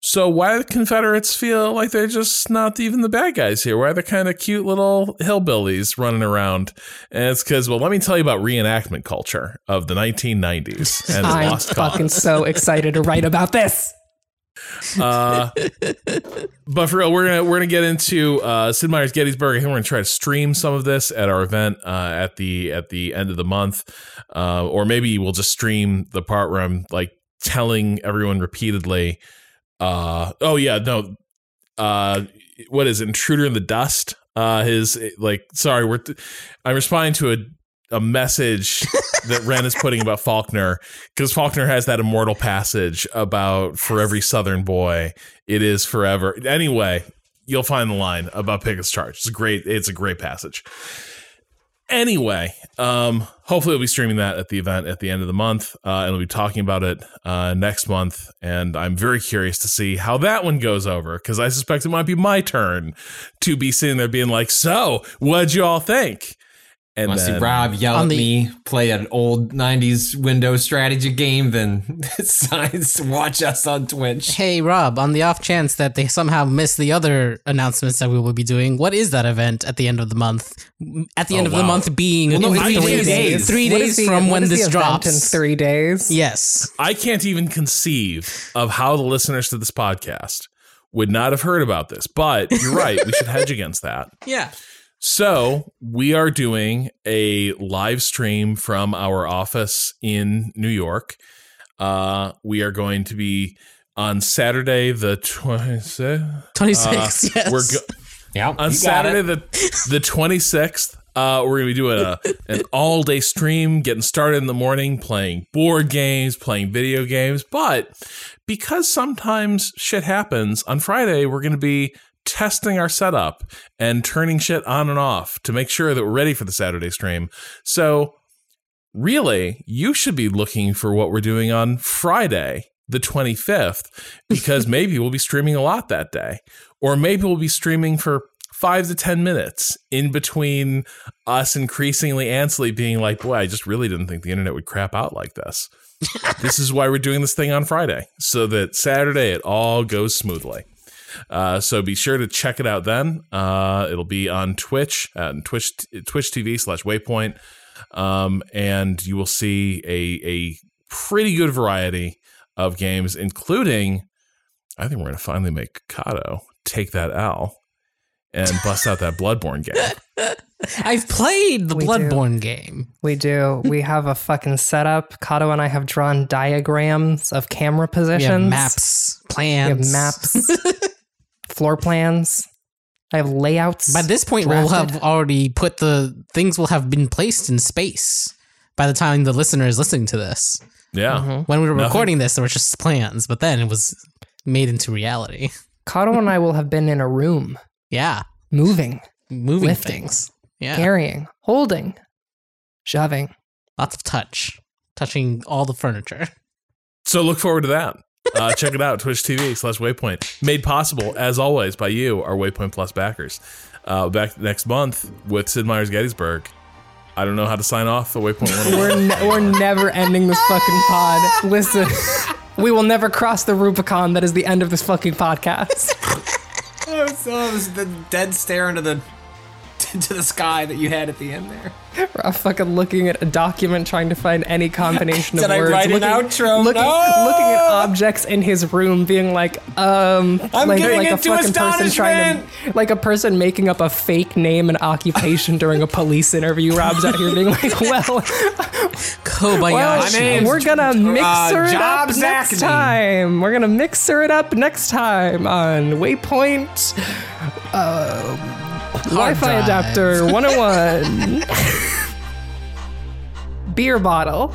so why the Confederates feel like they're just not even the bad guys here? Why are they're kind of cute little hillbillies running around? And it's because, well, let me tell you about reenactment culture of the 1990s and I'm lost fucking cause. so excited to write about this. Uh, but for real, we're gonna we're gonna get into uh, Sid Meier's Gettysburg. I think we're gonna try to stream some of this at our event uh, at the at the end of the month, uh, or maybe we'll just stream the part where I'm like telling everyone repeatedly. Uh, oh yeah, no. Uh, what is it? Intruder in the Dust? Uh, his like, sorry, we're I'm responding to a a message that Ren is putting about Faulkner because Faulkner has that immortal passage about for every Southern boy, it is forever. Anyway, you'll find the line about Pickett's charge. It's a great, it's a great passage. Anyway, um, hopefully we'll be streaming that at the event at the end of the month, uh, and we'll be talking about it uh, next month. And I'm very curious to see how that one goes over because I suspect it might be my turn to be sitting there being like, "So, what'd you all think?" And Want to see Rob yell at the- me play an old '90s Windows strategy game? Then signs watch us on Twitch. Hey Rob, on the off chance that they somehow miss the other announcements that we will be doing, what is that event at the end of the month? At the end Oh, of the month being Well, no, three three days. Three What days is the- from what when is the this event drops. in three days. Yes. I can't even conceive of how the listeners to this podcast would not have heard about this. But you're right. we should hedge against that. Yeah. So we are doing a live stream from our office in New York. Uh, we are going to be on Saturday the 26th. 26, yes. Uh, We're go- Yeah, on Saturday the the 26th. Uh, we're gonna be doing a an all day stream, getting started in the morning, playing board games, playing video games. But because sometimes shit happens, on Friday we're gonna be testing our setup and turning shit on and off to make sure that we're ready for the Saturday stream. So really, you should be looking for what we're doing on Friday, the 25th, because maybe we'll be streaming a lot that day. Or maybe we'll be streaming for five to 10 minutes in between us increasingly Ansley being like, boy, I just really didn't think the internet would crap out like this. this is why we're doing this thing on Friday, so that Saturday it all goes smoothly. Uh, so be sure to check it out then. Uh, it'll be on Twitch at Twitch Twitch TV slash Waypoint, um, and you will see a a pretty good variety of games, including I think we're going to finally make Cado take that L and bust out that Bloodborne game. I've played the We do. Bloodborne game. We do. We have a fucking setup. Cado and I have drawn diagrams of camera We positions. have maps, We plans. have maps, floor plans. I have layouts. By this point, we'll have already put the things will have been placed in space by the time the listener is listening to this. Yeah. Mhm. When we were Nothing- recording this, there were just plans, but then it was made into reality. Cado and I will have been in a room, Yeah, moving, moving Lifting. things. Yeah, carrying, holding, shoving. lots of touch, touching all the furniture. So look forward to that. Uh, check it out, Twitch TV slash Waypoint. Made possible, as always, by you, our Waypoint Plus backers. Uh, back next month with Sid Meier's Gettysburg. I don't know how to sign off the Waypoint 101. We're ne- we're never ending this fucking pod. Listen, we will never cross the Rubicon that is the end of this fucking podcast. Oh, so it was the dead stare into the into the sky that you had at the end there. Rob fucking looking at a document trying to find any combination of Did I words. write an looking, outro? Looking, No! looking at objects in his room, being like, um, I'm like, getting like a fucking person trying to, like a person making up a fake name and occupation during a police interview. Rob's out here being like, well, Kobayashi. well, name's, we're gonna mixer it up Jobs next time. We're gonna mixer it up next time on Waypoint uh, Wi-Fi drive. adapter 101. Beer bottle.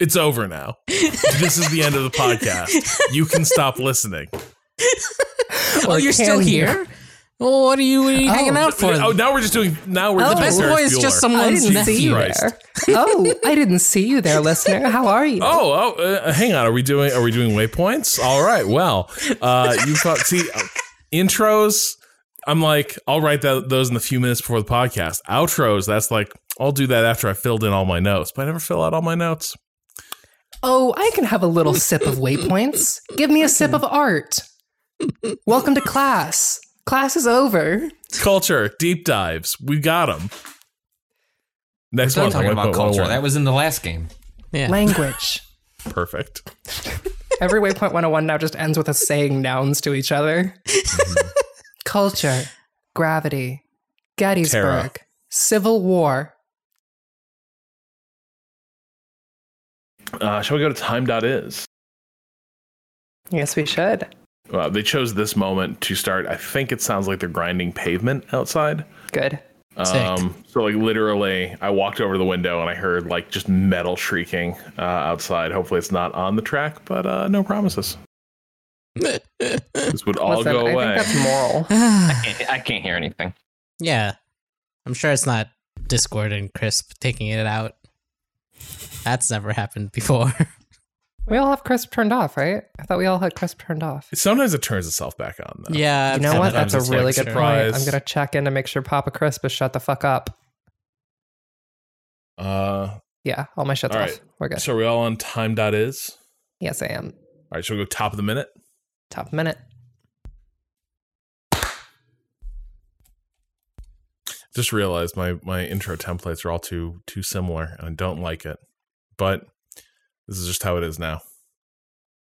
It's over now. this is the end of the podcast. You can stop listening. Oh, you're still can you? here? Well, what are you, what are you hanging out for? Oh, now we're just doing. Now we're Oh, the the best Ferris boy is Bueller. just I someone's didn't see you Christ. there. Oh, I didn't see you there, listener. How are you? Oh, oh, uh, hang on. Are we doing? Are we doing waypoints? All right. Well, uh, you thought. See, uh, intros. I'm like, I'll write that, those in the few minutes before the podcast. Outros. That's like, I'll do that after I filled in all my notes. But I never fill out all my notes. Oh, I can have a little sip of waypoints. Give me a sip of art. Welcome to class. Class is over. Culture deep dives. We got them. Next Done one. talking about culture. That was in the last game. Yeah. Language. Perfect. Every waypoint 101 now just ends with us saying nouns to each other. Mm-hmm. Culture, gravity, Gettysburg, Terra. Civil War. Uh, shall we go to time.is? Yes, we should. Uh, they chose this moment to start. I think it sounds like they're grinding pavement outside. Good. Um, so like literally, I walked over the window and I heard like just metal shrieking uh, outside. Hopefully, it's not on the track, but uh, no promises. This would all Listen, go I away. think that's moral. can't- I can't hear anything. yeah. I'm sure it's not Discord and Krisp taking it out. That's never happened before. We all have Krisp turned off, right? I thought we all had Krisp turned off. Sometimes it turns itself back on though. yeah. You know what? That's a really good surprise. point. I'm gonna check in to make sure Papa Krisp is shut the fuck up. Uh, Yeah, all my shit's All off. We're good. so are we all on time.is? Yes, I am. All right, shall we go top of the minute? Top minute. Just realized my my intro templates are all too too similar, and I don't like it. But this is just how it is now.